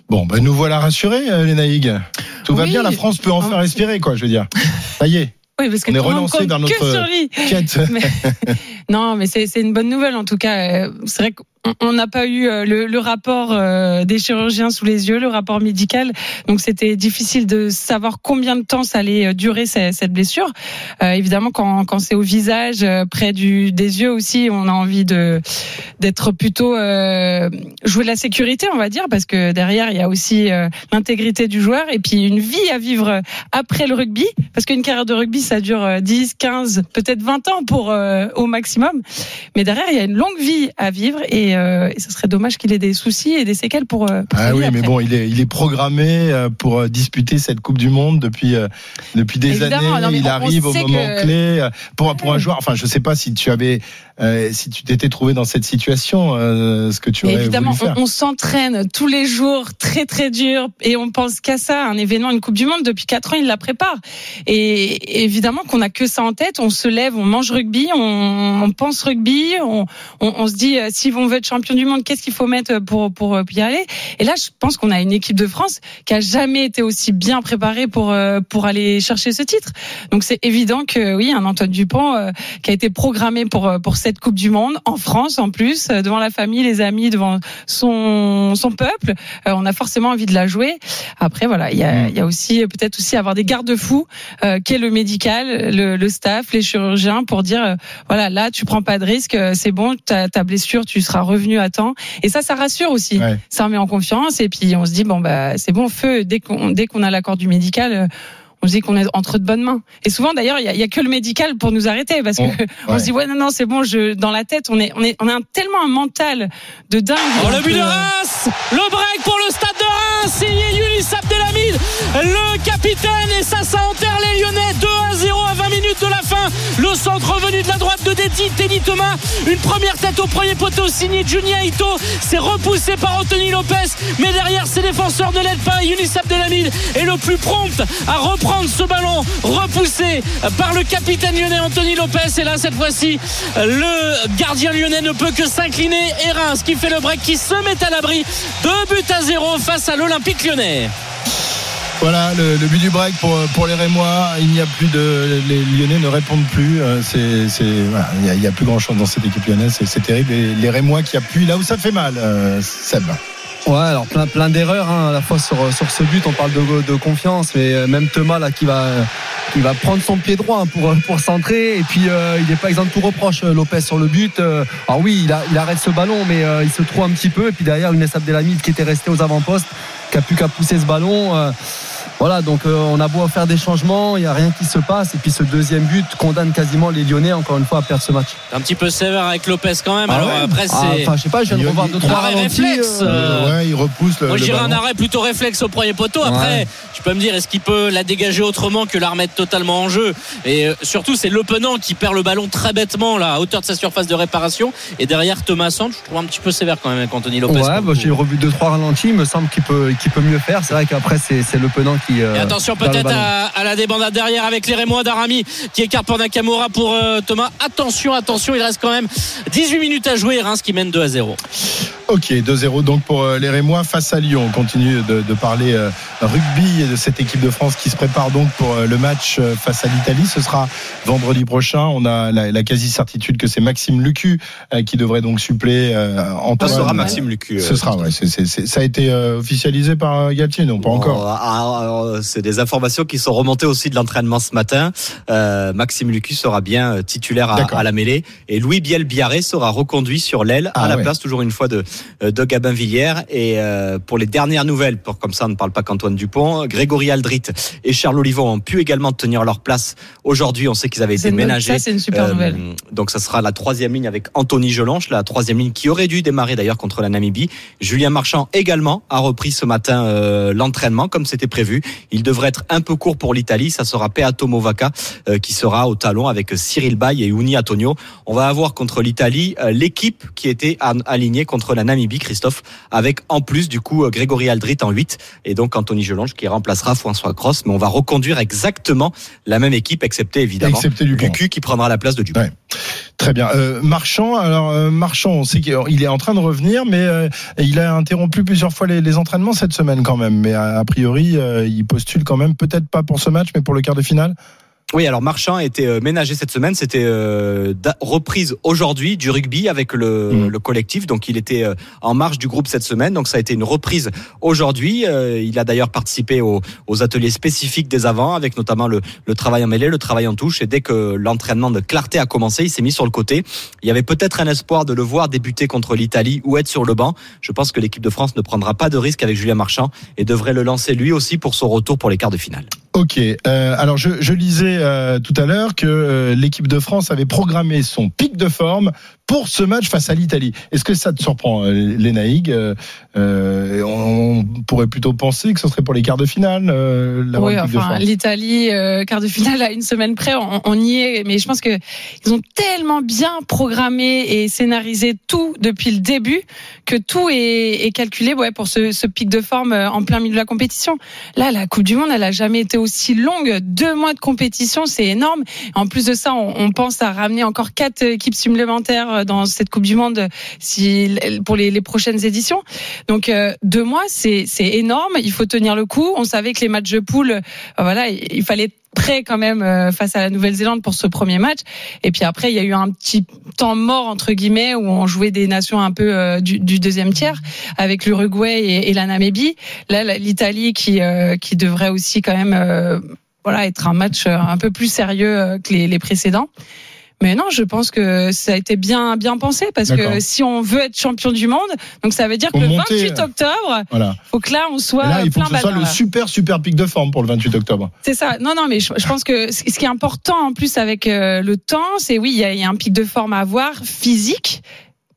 S3: Bon, ben nous voilà rassurés, euh, les Naïg. Tout va
S20: Oui.
S3: bien, la France peut enfin respirer, quoi, je veux dire. Ça y est.
S20: Oui, parce que
S3: On est relancé dans
S20: que
S3: notre quête.
S20: Mais- non, mais c'est une bonne nouvelle en tout cas. Euh, C'est vrai qu'on on n'a pas eu euh, le, le rapport euh, des chirurgiens sous les yeux, le rapport médical. Donc c'était difficile de savoir combien de temps ça allait euh, durer cette, cette blessure. Euh, évidemment, quand, quand c'est au visage, près du, des yeux aussi, on a envie de d'être plutôt euh, jouer de la sécurité, on va dire, parce que derrière il y a aussi euh, l'intégrité du joueur et puis une vie à vivre après le rugby, parce qu'une carrière de rugby ça dure euh, 10, 15, peut-être 20 ans pour au maximum, mais derrière il y a une longue vie à vivre et, euh, et ce serait dommage qu'il ait des soucis et des séquelles pour. euh, pour
S3: Ah oui, mais bon, il est, il est programmé euh, pour disputer cette Coupe du Monde depuis depuis des
S20: Évidemment,
S3: années.
S20: non,
S3: il
S20: on- on
S3: arrive au moment
S20: que-
S3: clé pour pour un joueur. Enfin, je sais pas si tu avais euh, si tu t'étais trouvé dans cette situation, euh, ce que tu aurais
S20: évidemment,
S3: voulu faire.
S20: on, on s'entraîne tous les jours très très dur et on pense qu'à ça, un événement, une Coupe du Monde. Depuis quatre ans, il la prépare. Et évidemment qu'on n'a que ça en tête. On se lève, on mange rugby, on, on pense rugby, on, on, on se dit euh, si on veut être champion du monde, qu'est-ce qu'il faut mettre pour pour euh, y aller? Et là, je pense qu'on a une équipe de France qui a jamais été aussi bien préparée pour euh, pour aller chercher ce titre. Donc c'est évident que oui, un Antoine Dupont euh, qui a été programmé pour pour cette Coupe du Monde en France en plus, euh, devant la famille, les amis, devant son son peuple. Euh, on a forcément envie de la jouer. Après voilà, il y a, il y a aussi euh, peut-être aussi avoir des garde-fous, euh, qu'est le médical, le, le staff, les chirurgiens pour dire euh, voilà là tu prends pas de risque, c'est bon, ta, ta blessure tu seras revenu à temps. Et ça ça rassure aussi, ça remet en confiance et puis on se dit bon bah c'est bon feu dès qu'on dès qu'on a l'accord du médical. On se dit qu'on est entre de bonnes mains. Et souvent, d'ailleurs, il y a, a que le médical pour nous arrêter parce que
S5: Oh,
S20: on se dit ouais non non c'est bon. Je dans la tête, on est on est on a un- tellement un mental de dingue.
S5: Oh, le but de Reims Le break pour le stade de Reims Signé Yunis Abdelhamid Le capitaine. Et ça, ça enterre les Lyonnais. 2 à 0 à 20 minutes de la fin. Le centre venu de la droite de Dedi Teddy Thomas. Une première tête au premier poteau signé Junia Ito. C'est repoussé par Anthony Lopez. Mais derrière ses défenseurs ne l'aident pas. Yunis Abdelhamid est le plus prompt à reprendre ce ballon repoussé par le capitaine lyonnais Anthony Lopez. Et là cette fois-ci le gardien lyonnais ne peut que s'incliner. Et Reims qui fait le break qui se met à l'abri. Deux buts à zéro face à l'Olympique lyonnais
S3: Voilà le, but du break pour les Rémois. Il n'y a plus de les Lyonnais ne répondent plus. Euh, C'est il y a, plus grand chose dans cette équipe lyonnaise. C'est terrible. Et les Rémois qui appuient là où ça fait mal. Euh, Seb.
S4: Ouais, alors plein, d'erreurs hein, à la fois sur, ce but. On parle de, confiance, mais euh, même Thomas là qui va prendre son pied droit hein, pour pour centrer. Et puis il n'est pas exempt de tout reproche. Lopez sur le but. Alors oui, il, arrête ce ballon, mais il se trouve un petit peu. Et puis derrière, une Abdelhamid qui était resté aux avant-postes, qui a plus qu'à pousser ce ballon. Voilà, donc euh, on a beau faire des changements, il n'y a rien qui se passe. Et puis ce deuxième but condamne quasiment les Lyonnais encore une fois à perdre ce match.
S5: Un petit peu sévère avec Lopez quand même.
S4: Ah
S5: Alors
S4: ouais
S5: après,
S4: Ah,
S5: c'est.
S4: enfin, je sais pas, je viens de revoir deux, trois
S5: Arrêt
S4: ralentis,
S5: réflexe.
S4: euh,
S5: euh,
S3: Ouais, il repousse le.
S5: Moi, dirais un arrêt plutôt réflexe au premier poteau. Après,
S4: Ouais.
S5: tu peux me dire, est-ce qu'il peut la dégager autrement que la remettre totalement en jeu? Et euh, surtout, c'est Le Penant qui perd le ballon très bêtement là, à hauteur de sa surface de réparation. Et derrière, Thomas Sand, je trouve un petit peu sévère quand même avec Anthony Lopez.
S4: Ouais, bah, j'ai revu deux trois ralentis. Il me semble qu'il peut, qu'il peut mieux faire. C'est vrai qu'après c'est, c'est le penant qui. euh,
S5: Et attention peut-être à, à la débandade derrière avec les Rémois d'Arami qui écarte pour Nakamura pour euh, Thomas. Attention, attention, il reste quand même 18 minutes à jouer. Reims qui mène 2 à 0.
S3: Ok, 2-0 donc pour euh, les Rémois face à Lyon. On continue de, de parler rugby de cette équipe de France qui se prépare donc pour euh, le match euh, face à l'Italie. Ce sera vendredi prochain. On a la, la quasi-certitude que c'est Maxime Lucu euh, qui devrait donc suppléer Antoine.
S21: Ça sera Maxime Lucu,
S3: Ce sera, ouais. c'est- ça a été officialisé par Galtier, non pas encore.
S21: Ah, ah, c'est des informations qui sont remontées aussi de l'entraînement ce matin. Euh, Maxime Lucu sera bien titulaire à, la mêlée et Louis Biel Biarré sera reconduit sur l'aile
S3: Ah
S21: à la
S3: ouais.
S21: place toujours une fois de de Gabin Villière et euh, pour les dernières nouvelles pour comme ça on ne parle pas qu'Antoine Dupont, Grégory Aldrit et Charles Olivon ont pu également tenir leur place aujourd'hui. On sait qu'ils avaient été ménagés.
S20: ça, c'est une super
S21: Euh, donc ça sera la troisième ligne avec Anthony Gelonche, la troisième ligne qui aurait dû démarrer d'ailleurs contre la Namibie. Julien Marchand également a repris ce matin euh, l'entraînement comme c'était prévu. Il devrait être un peu court pour l'Italie. Ça sera Peato Movaca euh, qui sera au talon avec Cyril Bay et Uni Antonio. On va avoir contre l'Italie l'équipe qui était alignée contre la Namibie, Christophe, avec en plus du coup Grégory Aldrit en 8 et donc Anthony Gelonge qui remplacera François Cross. Mais on va reconduire exactement la même équipe excepté évidemment
S3: Excepté.
S21: Lucu qui prendra la place de Dupont.
S3: Ouais. Très bien. Euh, Marchand, alors euh, Marchand, on sait qu'il est en train de revenir, mais euh, il a interrompu plusieurs fois les, les entraînements cette semaine quand même. Mais a, a priori, il postule quand même, peut-être pas pour ce match, mais pour le quart de finale.
S21: Oui, alors Marchand a été euh, ménagé cette semaine. C'était euh, reprise aujourd'hui du rugby avec le,
S3: Mm.
S21: le collectif. Donc il était euh, en marge du groupe cette semaine. Donc ça a été une reprise aujourd'hui. Euh, il a d'ailleurs participé aux, aux ateliers spécifiques des avants, avec notamment le, le travail en mêlée, le travail en touche. Et dès que l'entraînement de clarté a commencé, il s'est mis sur le côté. Il y avait peut-être un espoir de le voir débuter contre l'Italie ou être sur le banc. Je pense que l'équipe de France ne prendra pas de risque avec Julien Marchand et devrait le lancer lui aussi pour son retour pour les quarts de finale.
S3: Ok. Euh, alors je, je lisais euh, tout à l'heure que euh, l'équipe de France avait programmé son pic de forme pour ce match face à l'Italie. Est-ce que ça te surprend, euh, Lénaïg euh, euh, on, pourrait plutôt penser que ce serait pour les quarts de finale. Euh,
S20: Oui, enfin, l'Italie, euh, quart de finale à une semaine près, on, on y est. Mais je pense que ils ont tellement bien programmé et scénarisé tout depuis le début que tout est, est calculé ouais, pour ce, ce pic de forme euh, en plein milieu de la compétition. Là, la Coupe du Monde, elle a jamais été aussi longue. Deux mois de compétition, c'est énorme. En plus de ça, on, on pense à ramener encore quatre équipes supplémentaires dans cette Coupe du Monde pour les, prochaines éditions. Donc euh, deux mois, c'est énorme. Il faut tenir le coup. On savait que les matchs de poule, euh, voilà, il, fallait prêt quand même euh, face à la Nouvelle-Zélande pour ce premier match. Et puis après, il y a eu un petit temps mort entre guillemets où on jouait des nations un peu euh, du, du deuxième tiers avec l'Uruguay et, et la Namibie. Là, l'Italie qui euh, qui devrait aussi quand même euh, voilà être un match un peu plus sérieux que les, les précédents. Mais non, je pense que ça a été bien bien pensé parce que si on veut être champion du monde, donc ça veut dire
S3: Faut
S20: que le
S3: monter,
S20: 28
S3: euh,
S20: octobre,
S3: Voilà.
S20: faut que là on soit
S3: là, il faut
S20: plein
S3: que ce soit le super super pic de forme pour le 28 octobre.
S20: C'est ça. Non, non, mais je, je pense que ce qui est important en plus avec euh, le temps, c'est oui, il y, a, il y a un pic de forme à avoir physique.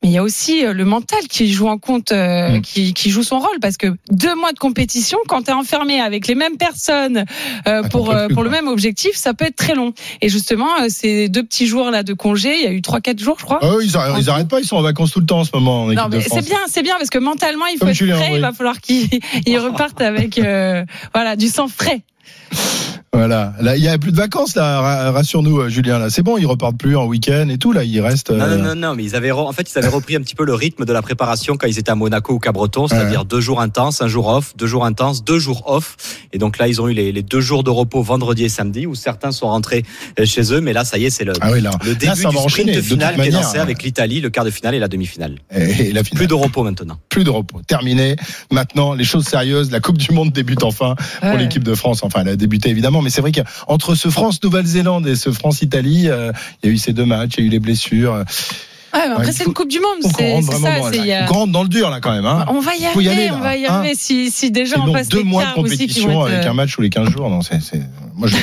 S20: Mais il y a aussi euh, le mental qui joue en compte, euh, qui, qui joue son rôle, parce que deux mois de compétition, quand tu es enfermé avec les mêmes personnes euh, pour euh, pour le même objectif, ça peut être très long. Et justement, euh, ces deux petits jours là de congé, il y a eu trois quatre jours, je crois.
S3: Ah ils, arrêtent, ils arrêtent pas, ils sont en vacances tout le temps en ce moment en
S20: Non, mais c'est bien, c'est bien parce que mentalement, il faut
S3: Comme
S20: être prêt. Il va falloir qu'ils ils repartent avec euh, voilà du sang frais.
S3: Voilà. Là, il y a plus de vacances là. ra- Rassure-nous, euh, Julien. Là, c'est bon. Ils repartent plus en week-end et tout. Là, il reste.
S21: Non,
S3: euh,
S21: non, non, non, mais ils avaient, re- en fait, ils avaient repris un petit peu le rythme de la préparation quand ils étaient à Monaco ou Cabreton, c'est-à-dire deux jours intenses, un jour off, deux jours intenses, deux jours off. Et donc là, ils ont eu les, les deux jours de repos vendredi et samedi où certains sont rentrés euh, chez eux. Mais là, ça y est, c'est le,
S3: Ah oui, là.
S21: le
S3: Là,
S21: début
S3: ça va
S21: du sprint final qui est lancé avec l'Italie, le quart de finale et la demi-finale.
S3: Et la finale.
S21: Plus de repos maintenant.
S3: plus de repos. Terminé. Maintenant, les choses sérieuses. La Coupe du Monde débute enfin pour
S20: Ouais.
S3: l'équipe de France. Enfin, elle a évidemment, mais c'est vrai qu'entre ce France-Nouvelle-Zélande et ce France-Italie, euh, il y a eu ces deux matchs, il y a eu les blessures.
S20: Ouais, mais après, c'est une Coupe du Monde. C'est ça. y
S3: faut qu'on rentre dans le dur là quand même. Hein.
S20: On va y
S3: y
S20: arriver,
S3: aller, là,
S20: on va y
S3: hein.
S20: arriver. Si, si déjà on passe
S3: deux mois de compétition
S20: vont être,
S3: avec
S20: euh,
S3: un match tous les 15 jours. Non, c'est, c'est... Moi, je...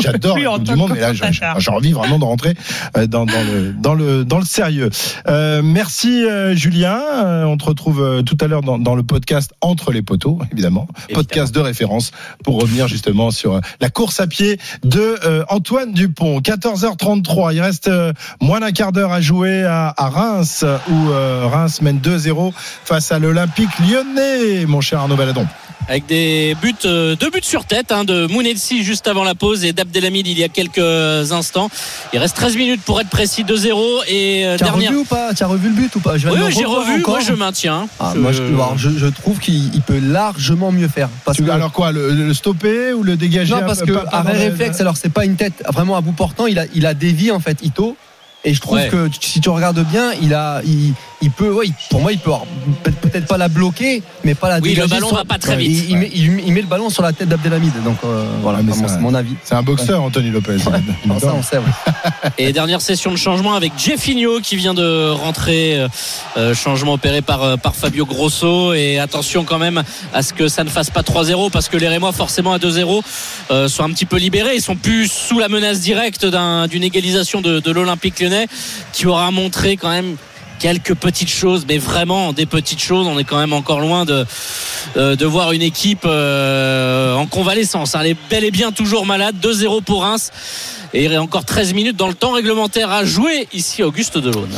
S3: J'adore la Coupe du Monde, mais là, j'ai, envie vraiment de rentrer euh, dans, dans, le, dans, le, dans le sérieux. Euh, merci euh, Julien. On te retrouve euh, tout à l'heure dans, dans le podcast Entre les poteaux, évidemment. Podcast de référence pour revenir justement sur euh, la course à pied de euh, Antoine Dupont. 14h33, il reste euh, moins d'un quart d'heure à jouer à, à Reims, où euh, Reims mène 2-0 face à l'Olympique lyonnais, mon cher Arnaud Valadon.
S5: Avec des buts, euh, deux buts sur tête hein, de Mounetsi juste avant la pause et d'Abdelhamid il y a quelques instants. Il reste 13 minutes pour être précis 2-0 et euh,
S4: Tu as
S5: dernière.
S4: revu ou pas? Tu as revu le but ou pas? Je vais
S5: Oui, j'ai revu.
S4: encore.
S5: Moi, je maintiens.
S4: Ah,
S5: Je-
S4: moi, je, alors, je- je trouve qu'il il peut largement mieux faire. Parce
S3: Tu-
S4: que,
S3: alors quoi, le, le stopper ou le dégager
S4: non, parce que
S3: pas- pas
S4: arrêt
S3: le-
S4: réflexe, alors c'est pas une tête vraiment à bout portant, il a, il a dévié en fait Ito. Et je trouve
S5: Ouais.
S4: que si tu regardes bien, il a, il, il peut, ouais, il- pour moi, il peut peut-être pas la bloquer, mais pas la
S5: Oui, le
S4: dégager.
S5: ballon
S4: sur-
S5: va pas très
S4: Ouais,
S5: vite.
S4: Il, il met, il- il met le ballon sur la tête d'Abdelhamid. Donc euh, voilà, c'est mon avis.
S3: C'est un boxeur, Anthony Lopez.
S4: Alors ça, on sait. ouais.
S5: Et dernière session de changement avec Jeffinho qui vient de rentrer. euh, euh, changement opéré par, par Fabio Grosso. Et attention quand même à ce que ça ne fasse pas 3-0 parce que les Rémois, forcément à 2-0, euh, sont un petit peu libérés. Ils sont plus sous la menace directe d'un- d'une égalisation de, de l'Olympique lyonnais qui aura montré quand même quelques petites choses, mais vraiment des petites choses. On est quand même encore loin de, euh, de voir une équipe euh, en convalescence. Elle est bel et bien toujours malade. 2-0 pour Reims. Et il y a encore 13 minutes dans le temps réglementaire à jouer ici Auguste Delaune.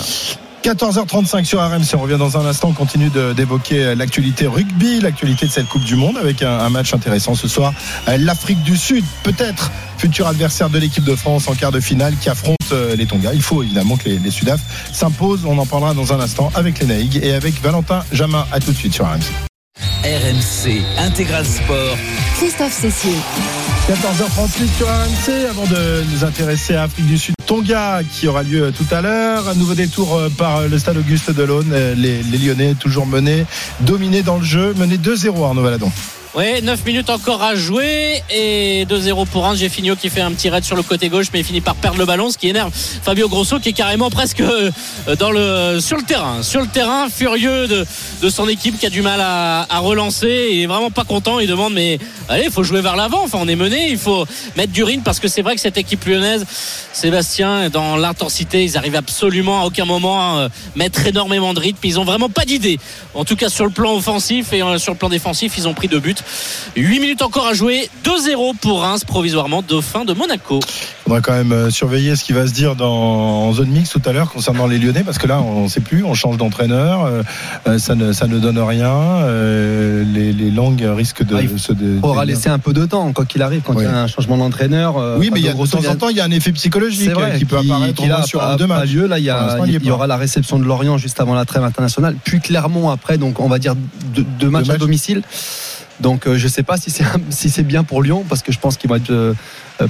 S3: 14h35 sur RMC. On revient dans un instant. On continue d'évoquer l'actualité rugby, l'actualité de cette Coupe du Monde avec un, un match intéressant ce soir. Euh, L'Afrique du Sud, peut-être futur adversaire de l'équipe de France en quart de finale qui affronte euh, les Tonga. Il faut évidemment que les, les Sudaf s'imposent. On en parlera dans un instant avec les Naïg et avec Valentin Jamin. À tout de suite sur RMC.
S2: RMC Intégral Sport.
S1: Christophe Cessier.
S3: 14h38 sur RMC avant de nous intéresser à Afrique du Sud Tonga qui aura lieu tout à l'heure un nouveau détour euh, par le stade Auguste Delaune Euh, les, les Lyonnais toujours menés dominés dans le jeu menés 2-0 Arnaud Valadon
S5: Ouais, 9 minutes encore à jouer et 2-0 pour Reims. Jeffinho qui fait un petit raid sur le côté gauche mais il finit par perdre le ballon, ce qui énerve Fabio Grosso qui est carrément presque euh, dans le, sur le terrain. Sur le terrain, furieux de, de son équipe qui a du mal à, à relancer. Il est vraiment pas content. Il demande mais allez, il faut jouer vers l'avant. Enfin, on est mené, il faut mettre du rythme parce que c'est vrai que cette équipe lyonnaise, Sébastien, dans l'intensité, ils arrivent absolument à aucun moment à euh, mettre énormément de rythme. Ils ont vraiment pas d'idée. En tout cas sur le plan offensif et euh, sur le plan défensif, ils ont pris deux buts. 8 minutes encore à jouer. 2-0 pour Reims, provisoirement dauphin de Monaco.
S3: Il faudra quand même euh, surveiller ce qui va se dire dans, en zone mixte tout à l'heure concernant les Lyonnais parce que là on ne sait plus, on change d'entraîneur, euh, euh, ça, ne, ça ne donne rien, euh, les, les langues risquent de
S4: Ah,
S3: se de,
S4: faudra
S3: de-
S4: laisser un peu de temps, quoi qu'il arrive, quand
S3: Oui.
S4: il y a un changement d'entraîneur. euh,
S3: Oui, mais il y a, de
S4: Grosso
S3: temps en temps, il y a un effet psychologique
S4: vrai,
S3: qui peut apparaître
S4: qui
S3: moins
S4: là,
S3: sur
S4: pas-
S3: deux matchs.
S4: lieu. Là, il y, a, il
S3: y
S4: aura la réception de Lorient juste avant la trêve internationale, puis Clermont après, donc on va dire deux, deux matchs à domicile. Donc euh, je sais pas si c'est si bien pour Lyon parce que je pense qu'ils vont être euh,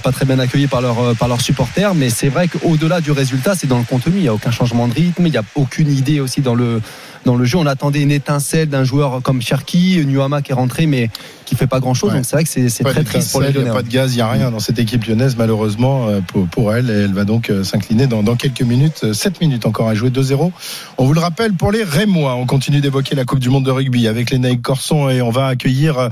S4: pas très bien accueillis par leurs euh, par leurs supporters, mais c'est vrai qu'au-delà du résultat, c'est dans le contenu. Il y a aucun changement de rythme, il y a aucune idée aussi dans le dans le jeu. On attendait une étincelle d'un joueur comme Cherki, Nuama qui est rentré, mais qui fait pas grand-chose.
S3: Ouais.
S4: Donc c'est vrai que c'est très triste pour les
S3: d'étincelle, Il n'y
S4: Lyonnais.
S3: a pas de gaz, il n'y a rien dans cette équipe lyonnaise, malheureusement, euh, pour, pour elle. Et elle va donc euh, s'incliner dans, dans quelques minutes. 7 minutes encore à jouer, 2-0. On vous le rappelle pour les Rémois. On continue d'évoquer la Coupe du Monde de rugby avec les Naïc Corson et on va accueillir euh,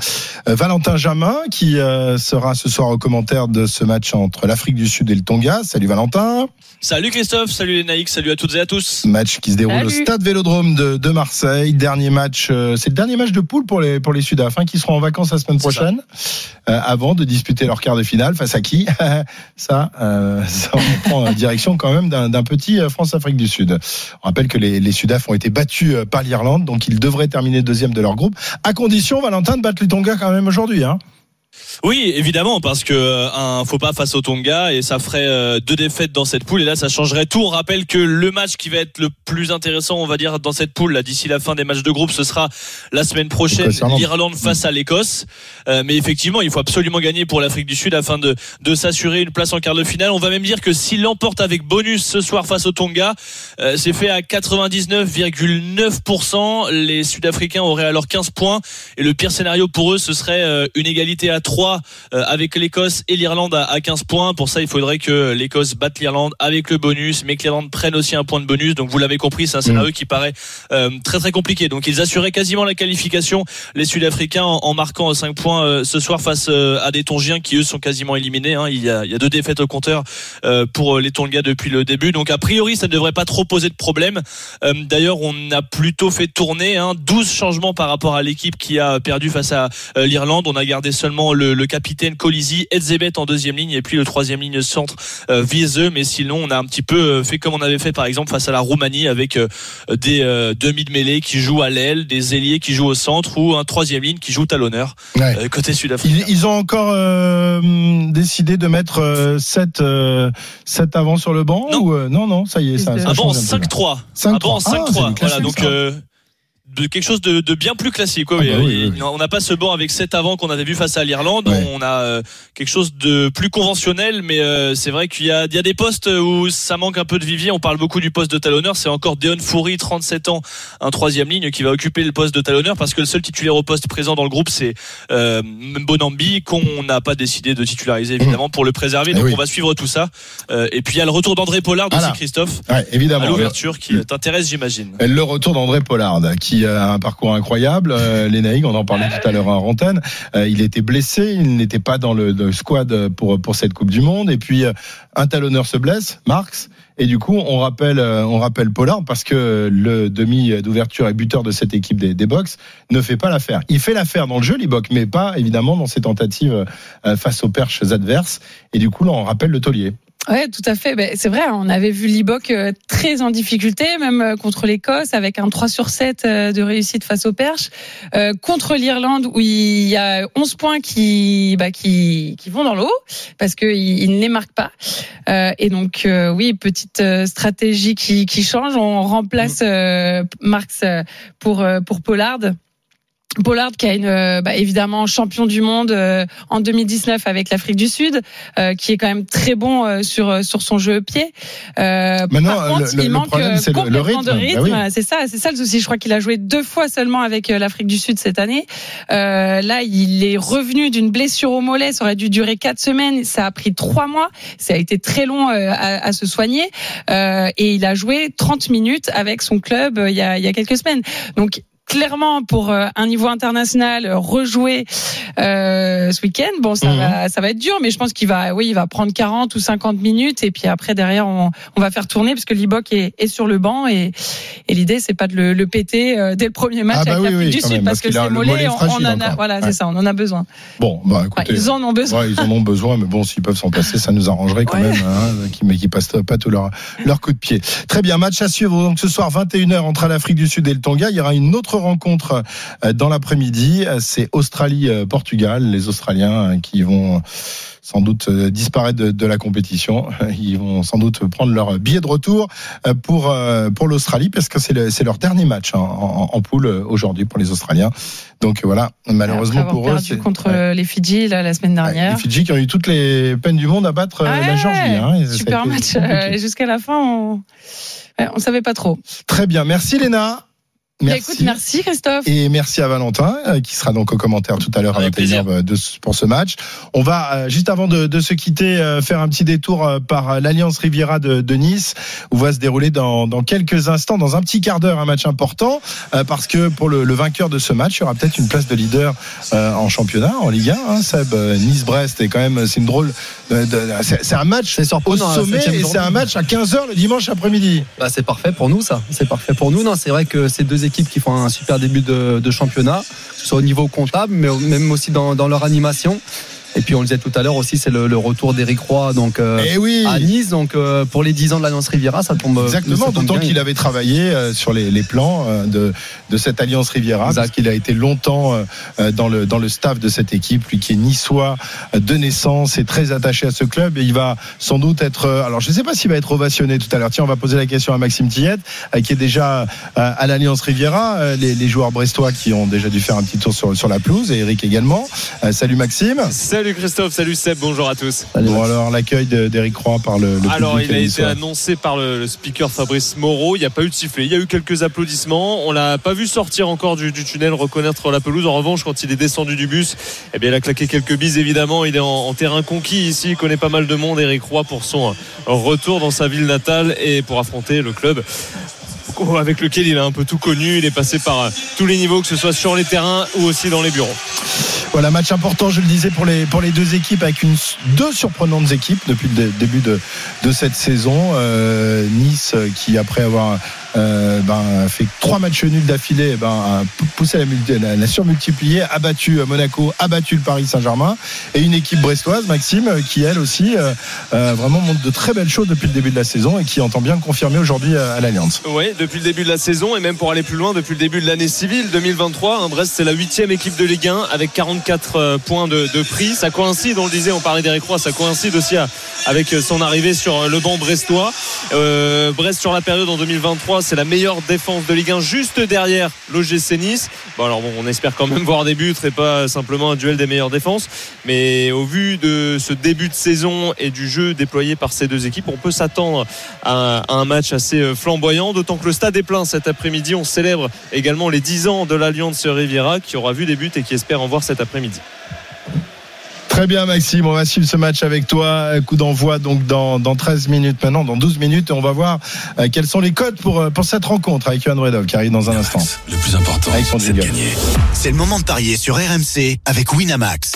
S3: Valentin Jamin qui euh, sera ce soir au commentaire de ce match entre l'Afrique du Sud et le Tonga. Salut Valentin.
S9: Salut Christophe, salut les Naïcs, salut à toutes et à tous.
S3: Match qui se déroule au stade Vélodrome de, de Marseille. Dernier match, euh, c'est le dernier match de poule pour les pour les Sudaf, hein, qui seront en vacances la semaine prochaine, euh, avant de disputer leur quart de finale face à qui Ça, euh, ça on prend en direction quand même d'un d'un petit euh, France-Afrique du Sud. On rappelle que les, les Sudaf ont été battus euh, par l'Irlande, donc ils devraient terminer deuxième de leur groupe, à condition Valentin de battre les Tonga quand même aujourd'hui. Hein.
S13: Oui, évidemment, parce que euh, un faux pas face au Tonga et ça ferait euh, deux défaites dans cette poule et là ça changerait tout. On rappelle que le match qui va être le plus intéressant, on va dire, dans cette poule là d'ici la fin des matchs de groupe, ce sera la semaine prochaine l'Irlande face à l'Écosse. Euh, mais effectivement, il faut absolument gagner pour l'Afrique du Sud afin de de s'assurer une place en quart de finale. On va même dire que s'il l'emporte avec bonus ce soir face au Tonga, c'est fait à 99,9%. Les Sud-Africains auraient alors 15 points et le pire scénario pour eux, ce serait une égalité à 3 euh, avec l'Écosse et l'Irlande à 15 points. Pour ça, il faudrait que l'Écosse batte l'Irlande avec le bonus, mais que l'Irlande prenne aussi un point de bonus. Donc vous l'avez compris, c'est un scénario mm. qui paraît euh, très très compliqué. Donc ils assuraient quasiment la qualification, les Sud-Africains, en, marquant 5 points euh, ce soir face à des Tongiens qui eux sont quasiment éliminés. Hein. Il, y a, il y a deux défaites au compteur pour les Tonga depuis le début. Donc a priori, ça ne devrait pas trop poser de problème. D'ailleurs, on a plutôt fait tourner hein, 12 changements par rapport à l'équipe qui a perdu face à l'Irlande. On a gardé seulement le, le capitaine Colisi, Edzebet en deuxième ligne et puis le troisième ligne centre euh, Viezeux. Mais sinon, on a un petit peu euh, fait comme on avait fait par exemple face à la Roumanie avec euh, des euh, demi de mêlée qui jouent à l'aile, des ailiers qui jouent au centre ou un troisième ligne qui joue talonneur ouais. côté sud-africain.
S3: Ils, ils, ont encore décidé de mettre 7, 7 avant sur le banc
S13: non.
S3: ou non non ça y est ça, ça
S13: avant 5-3 avant 5-3 voilà donc de quelque chose de, de, bien plus classique. Ouais, ah bah oui, oui. On n'a pas ce banc avec 7 avant qu'on avait vu face à l'Irlande. Ouais. On a euh, quelque chose de plus conventionnel, mais euh, c'est vrai qu'il y y a des postes où ça manque un peu de vivier. On parle beaucoup du poste de talonneur. C'est encore Deon Foury, 37 ans, un troisième ligne qui va occuper le poste de talonneur parce que le seul titulaire au poste présent dans le groupe, c'est euh, Bonambi qu'on n'a pas décidé de titulariser évidemment pour le préserver. Donc on va suivre tout ça. Euh, et puis il y a le retour d'André Pollard aussi, Christophe.
S3: Ouais, évidemment.
S13: À l'ouverture qui t'intéresse, j'imagine.
S3: Le retour d'André Pollard qui a un parcours incroyable. Euh, les Naïgs, on en parlait tout à l'heure à Rantaine. Euh, il était blessé, il n'était pas dans le, squad pour pour cette Coupe du Monde. Et puis euh, un talonneur se blesse, Marx. Et du coup, on rappelle, on rappelle Pollard parce que le demi d'ouverture et buteur de cette équipe des, des Box ne fait pas l'affaire. Il fait l'affaire dans le jeu, Libok, mais pas évidemment dans ses tentatives face aux perches adverses. Et du coup, là, on rappelle le taulier.
S20: Ouais, tout à fait. Ben, c'est vrai, on avait vu Libok euh, très en difficulté, même euh, contre l'Écosse, avec un 3 sur 7 euh, de réussite face aux Perches. Euh, contre l'Irlande, où il y a 11 points qui, bah, qui, qui vont dans l'eau, parce qu'il il ne les marque pas. Euh, et donc, euh, oui, petite stratégie qui, qui change. On remplace Marx pour, pour Pollard. Pollard qui a une euh, bah, évidemment champion du monde euh, en 2019 avec l'Afrique du Sud, euh, qui est quand même très bon euh, sur sur son jeu au pied.
S3: Maintenant,
S20: par contre,
S3: le,
S20: il
S3: le
S20: manque complètement
S3: le, rythme.
S20: de rythme.
S3: Bah oui.
S20: C'est ça, c'est ça le souci. Je crois qu'il a joué deux fois seulement avec l'Afrique du Sud cette année. là, il est revenu d'une blessure au mollet. Ça aurait dû durer quatre semaines. Ça a pris trois mois. Ça a été très long à, à, se soigner. et il a joué 30 minutes avec son club il y a, il y a quelques semaines. Donc clairement pour euh, un niveau international euh, rejouer euh, ce week-end. Bon, ça, mmh. va, ça va être dur, mais je pense qu'il va, oui, il va prendre 40 ou 50 minutes et puis après derrière on, on va faire tourner parce que Libok est, est, sur le banc et, et l'idée c'est pas de le, le péter euh, dès le premier match
S3: ah bah
S20: avec
S3: oui,
S20: du Sud
S3: même,
S20: parce, parce que c'est mollet, on, on, en a, voilà, ouais. c'est ça, on en a besoin.
S3: Bon, bah écoutez,
S20: enfin, ils en ont besoin.
S3: Ouais, ils en ont besoin, mais bon, s'ils peuvent s'en passer, ça nous arrangerait quand même, hein, qui, mais qui passent pas tout leur leur coup de pied. Très bien, match à suivre donc ce soir 21h entre l'Afrique du Sud et le Tonga. Il y aura une autre rencontre dans l'après-midi. C'est Australie-Portugal. Les Australiens qui vont sans doute disparaître de, de, la compétition. Ils vont sans doute prendre leur billet de retour pour pour l'Australie parce que c'est le, leur dernier match en, en, en poule aujourd'hui pour les Australiens. Donc voilà, malheureusement pour eux,
S20: c'est contre ouais. les Fidji là, la semaine dernière.
S3: Les Fidji qui ont eu toutes les peines du monde à battre
S20: ah
S3: la Géorgie. Hein.
S20: Super match. Euh, Jusqu'à la fin, on on savait pas trop.
S3: Très bien, merci Léna.
S20: Merci. Écoute, merci Christophe.
S3: Et merci à Valentin, euh, qui sera donc au commentaire tout à l'heure à 21h pour ce match. On va, euh, juste avant de, de se quitter, euh, faire un petit détour euh, par l'Alliance Riviera de, de, Nice, où va se dérouler dans, dans, quelques instants, dans un petit quart d'heure, un match important, euh, parce que pour le, le, vainqueur de ce match, il y aura peut-être une place de leader euh, en championnat, en Ligue 1. Hein, Seb, Nice-Brest est quand même, c'est une drôle. c'est un match au sommet et c'est un match à 15h le dimanche après-midi.
S4: Bah, c'est parfait pour nous, ça. C'est parfait pour nous. Non, c'est vrai que ces deux équipes qui font un super début de, championnat, que ce soit au niveau comptable, mais même aussi dans leur animation. Et puis on le disait tout à l'heure aussi, c'est le, le retour d'Éric Roy donc euh,
S3: Eh oui.
S4: à Nice. Donc euh, pour les 10 ans de l'Alliance Riviera, ça tombe
S3: Exactement, d'autant qu'il avait travaillé euh, sur les, les plans euh, de, de cette Alliance Riviera, parce qu'il a été longtemps dans le, dans le staff de cette équipe, lui qui est niçois de naissance et très attaché à ce club. Et il va sans doute être. euh, Alors, je ne sais pas s'il va être ovationné tout à l'heure. Tiens, on va poser la question à Maxime Tillette, euh, qui est déjà euh, à l'Alliance Riviera. Euh, Les, les joueurs brestois qui ont déjà dû faire un petit tour sur, sur la pelouse, et Eric également. Euh, salut Maxime.
S22: Salut Christophe, salut Seb, bonjour à tous.
S3: Bon, alors, l'accueil de- d'Éric Roy par le, le
S22: Alors,
S3: public
S22: il a été annoncé par le, le speaker Fabrice Moreau. Il n'y a pas eu de sifflet. Il y a eu quelques applaudissements. On l'a pas vu sortir encore du, du tunnel, reconnaître la pelouse. En revanche, quand il est descendu du bus, eh bien, il a claqué quelques bises. Évidemment, il est en, en terrain conquis ici. Il connaît pas mal de monde. Eric Roy pour son euh, retour dans sa ville natale et pour affronter le club avec lequel il a un peu tout connu. Il est passé par euh, tous les niveaux, que ce soit sur les terrains ou aussi dans les bureaux.
S3: Voilà, match important, je le disais, pour les, pour les deux équipes, avec une, deux surprenantes équipes depuis le dé- début de, de cette saison. Euh, nice, qui après avoir euh, ben, fait trois matchs nuls d'affilée, ben, a p- poussé la, la, la surmultiplier, a battu euh, Monaco, a battu le Paris Saint-Germain. Et une équipe brestoise, Maxime, euh, qui elle aussi euh, vraiment montre de très belles choses depuis le début de la saison et qui entend bien confirmer aujourd'hui à l'Alliance.
S22: Oui, depuis le début de la saison et même pour aller plus loin, depuis le début de l'année civile 2023. hein, Brest, c'est la huitième équipe de Ligue 1 avec 44 euh, points de, prix. Ça coïncide, on le disait, on parlait d'Eric Roy, ça coïncide aussi avec son arrivée sur le banc brestois. Euh, Brest, sur la période en 2023, c'est la meilleure défense de Ligue 1 juste derrière l'OGC Nice. Bon, alors bon, on espère quand même voir des buts et pas simplement un duel des meilleures défenses. Mais au vu de ce début de saison et du jeu déployé par ces deux équipes, on peut s'attendre à, un match assez euh, flamboyant. D'autant que le stade est plein cet après-midi. On célèbre également les 10 ans de l'Alliance Riviera qui aura vu des buts et qui espère en voir cet après-midi.
S3: Très bien Maxime, on va suivre ce match avec toi. Coup d'envoi donc dans, dans 13 minutes maintenant, dans 12 minutes et on va voir euh, quels sont les codes pour, euh, pour cette rencontre avec Johan Redov qui arrive dans un instant.
S2: Le plus important, c'est de
S3: jingle.
S2: gagner.
S23: C'est le moment de parier sur RMC avec Winamax.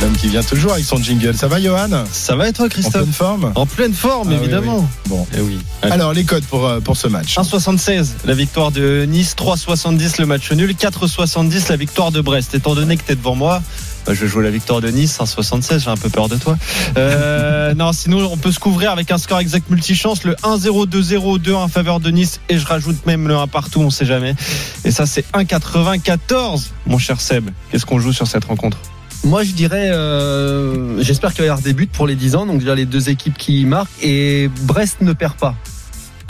S3: L'homme qui vient toujours avec son jingle. Ça va Johan?
S8: Ça va et toi
S3: En
S8: Christophe
S3: pleine forme?
S8: En pleine forme,
S3: Ah
S8: évidemment.
S3: oui. Bon.
S8: Eh oui.
S3: Alors les codes pour, euh, pour ce match.
S8: 1,76 la victoire de Nice, 3,70 le match nul, 4,70 la victoire de Brest. Étant donné que tu es devant moi, je vais jouer la victoire de Nice, 1,76, j'ai un peu peur de toi. Euh, non, sinon on peut se couvrir avec un score exact multichance, le 1-0, 2-0, 2 en faveur de Nice et je rajoute même le 1 partout, on sait jamais. Et ça c'est 1,94 mon cher Seb. Qu'est-ce qu'on joue sur cette rencontre?
S4: Moi, je dirais, euh, j'espère qu'il va y avoir des buts pour les 10 ans. Donc, déjà, les deux équipes qui marquent. Et Brest ne perd pas.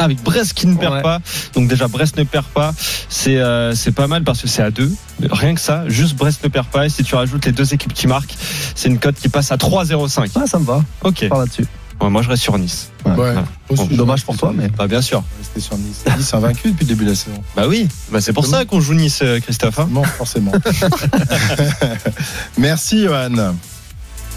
S8: Avec Brest qui ne perd
S4: Ouais.
S8: pas. Donc déjà Brest ne perd pas, c'est euh, c'est pas mal parce que c'est à deux. Rien que ça, juste Brest ne perd pas. Et si tu rajoutes les deux équipes qui marquent, c'est une cote qui passe à 3,05.
S4: Ah, ça me va.
S8: Ok.
S4: Par là-dessus.
S8: Ouais, moi je reste sur Nice.
S3: Ouais.
S8: Bon, dommage pour toi, mais bah, bien sûr.
S3: Rester sur Nice. Nice invaincu depuis le début de la saison.
S8: Bah oui, bah, c'est pour ça qu'on joue Nice, euh, Christophe. hein.
S3: Non, forcément. Merci Johan.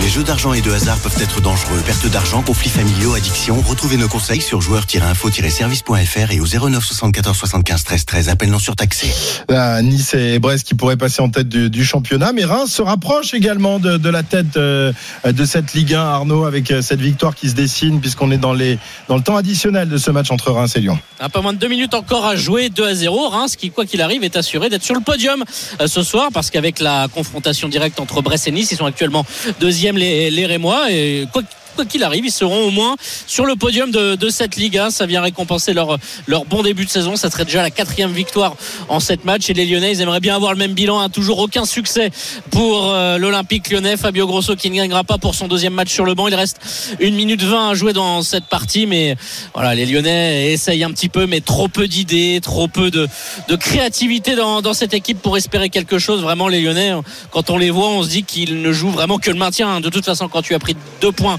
S23: Les jeux d'argent et de hasard peuvent être dangereux. Perte d'argent, conflits familiaux, addiction. Retrouvez nos conseils sur joueurs-info-service.fr et au 09 74 75 13 13. Appel non surtaxé.
S3: Ah, nice et Brest qui pourraient passer en tête du, du championnat, mais Reims se rapproche également de, de la tête euh, de cette Ligue 1, Arnaud, avec euh, cette victoire qui se dessine, puisqu'on est dans, les, dans le temps additionnel de ce match entre Reims et Lyon.
S5: Un peu moins de deux minutes encore à jouer, 2 à 0. Reims qui, quoi qu'il arrive, est assuré d'être sur le podium euh, ce soir parce qu'avec la confrontation directe entre Brest et Nice, ils sont actuellement deuxième les, les Rémois et quoi qu'il arrive, ils seront au moins sur le podium de, cette Liga. Ça vient récompenser leur, bon début de saison. Ça serait déjà la quatrième victoire en sept matchs. Et les Lyonnais, ils aimeraient bien avoir le même bilan. hein. Toujours aucun succès pour euh, l'Olympique lyonnais. Fabio Grosso qui ne gagnera pas pour son deuxième match sur le banc. Il reste une minute 20 à jouer dans cette partie. Mais voilà, les Lyonnais essayent un petit peu, mais trop peu d'idées, trop peu de, créativité dans, dans cette équipe pour espérer quelque chose. Vraiment, les Lyonnais, quand on les voit, on se dit qu'ils ne jouent vraiment que le maintien. De toute façon, quand tu as pris deux points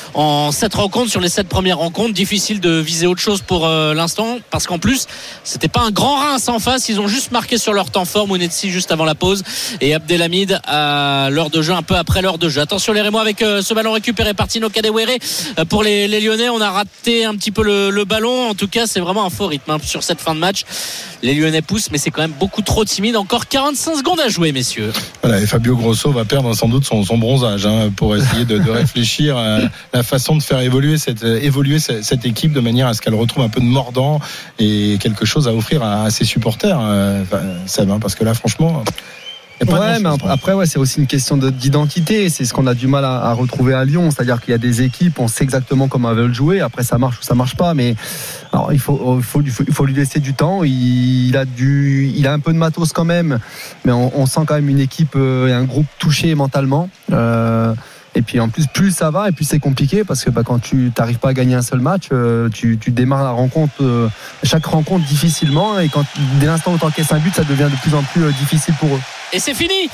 S5: en sept rencontres sur les sept premières rencontres. Difficile de viser autre chose pour euh, l'instant parce qu'en plus c'était pas un grand Reims en face. Ils ont juste marqué sur leur temps fort. Mounetsi juste avant la pause et Abdelhamid à l'heure de jeu un peu après l'heure de jeu. Attention les Rémois avec euh, ce ballon récupéré par Tino Kadewere Euh, pour les, les Lyonnais. On a raté un petit peu le, le ballon. En tout cas c'est vraiment un faux rythme hein, sur cette fin de match. Les Lyonnais poussent mais c'est quand même beaucoup trop timide. Encore 45 secondes à jouer messieurs.
S3: Voilà, et Fabio Grosso va perdre sans doute son, son bronzage hein, pour essayer de, de réfléchir à la la façon de faire évoluer cette, euh, évoluer cette, équipe de manière à ce qu'elle retrouve un peu de mordant et quelque chose à offrir à, ses supporters, euh, enfin, Seb, hein, parce que là, franchement.
S4: Ouais, mais après, ouais, c'est aussi une question de- d'identité. C'est ce qu'on a du mal à, à retrouver à Lyon. C'est-à-dire qu'il y a des équipes, on sait exactement comment elles veulent jouer. Après, ça marche ou ça marche pas. Mais alors, il faut, il faut, faut, lui laisser du temps. Il, il a du, il a un peu de matos quand même. Mais on, on sent quand même une équipe euh, et un groupe touché mentalement. Euh, et puis en plus, plus ça va, et plus c'est compliqué parce que bah, quand tu n'arrives pas à gagner un seul match, euh, tu, tu démarres la rencontre, euh, chaque rencontre difficilement. Et quand dès l'instant où tu encaisses un but, ça devient de plus en plus euh, difficile pour eux.
S5: Et c'est fini.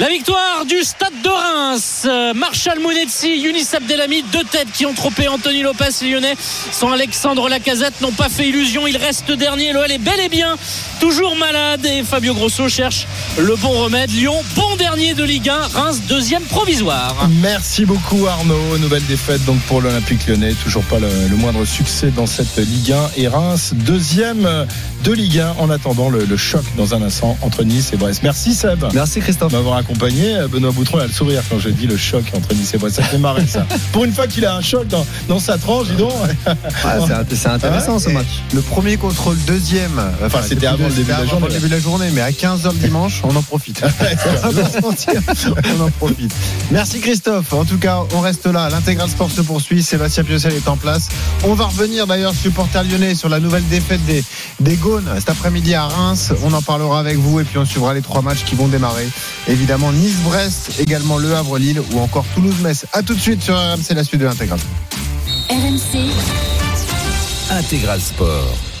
S5: La victoire du Stade de Reims. Euh, Marshall Mounetzi, Younis Abdelhamid, deux têtes qui ont trompé Anthony Lopez, les Lyonnais, sans Alexandre Lacazette, n'ont pas fait illusion. Il reste dernier. L'OL est bel et bien toujours malade. Et Fabio Grosso cherche le bon remède. Lyon, bon dernier de Ligue 1. Reims, deuxième provisoire.
S3: Merci beaucoup Arnaud. Nouvelle défaite donc pour l'Olympique lyonnais. Toujours pas le moindre succès dans cette Ligue 1. Et Reims, deuxième de Ligue 1 en attendant le, le choc dans un instant entre Nice et Brest. Merci Seb.
S4: Merci Christophe.
S3: M'avoir accompagné. Benoît Boutron a le sourire quand j'ai dit le choc entre Nice et Brest. Ça fait marrer ça. pour une fois qu'il a un choc dans, dans sa tranche, dis donc.
S4: c'est- c'est intéressant, ce match.
S24: Le premier contre le deuxième.
S3: Enfin, c'était avant le début de la
S24: avant
S3: journée.
S24: le début de la journée, mais à 15h le dimanche, on en profite. On va pas se mentir, on en profite. Merci Christophe. En tout cas, on reste là. L'intégral sport se poursuit. Sébastien Piocel est en place. On va revenir d'ailleurs, supporter lyonnais, sur la nouvelle défaite des, des Cet après-midi à Reims. On en parlera avec vous et puis on suivra les trois matchs qui vont démarrer. Évidemment, Nice-Brest, également Le Havre-Lille ou encore Toulouse-Metz. À tout de suite sur RMC, la suite de l'intégral.
S1: RMC,
S2: Intégral Sport.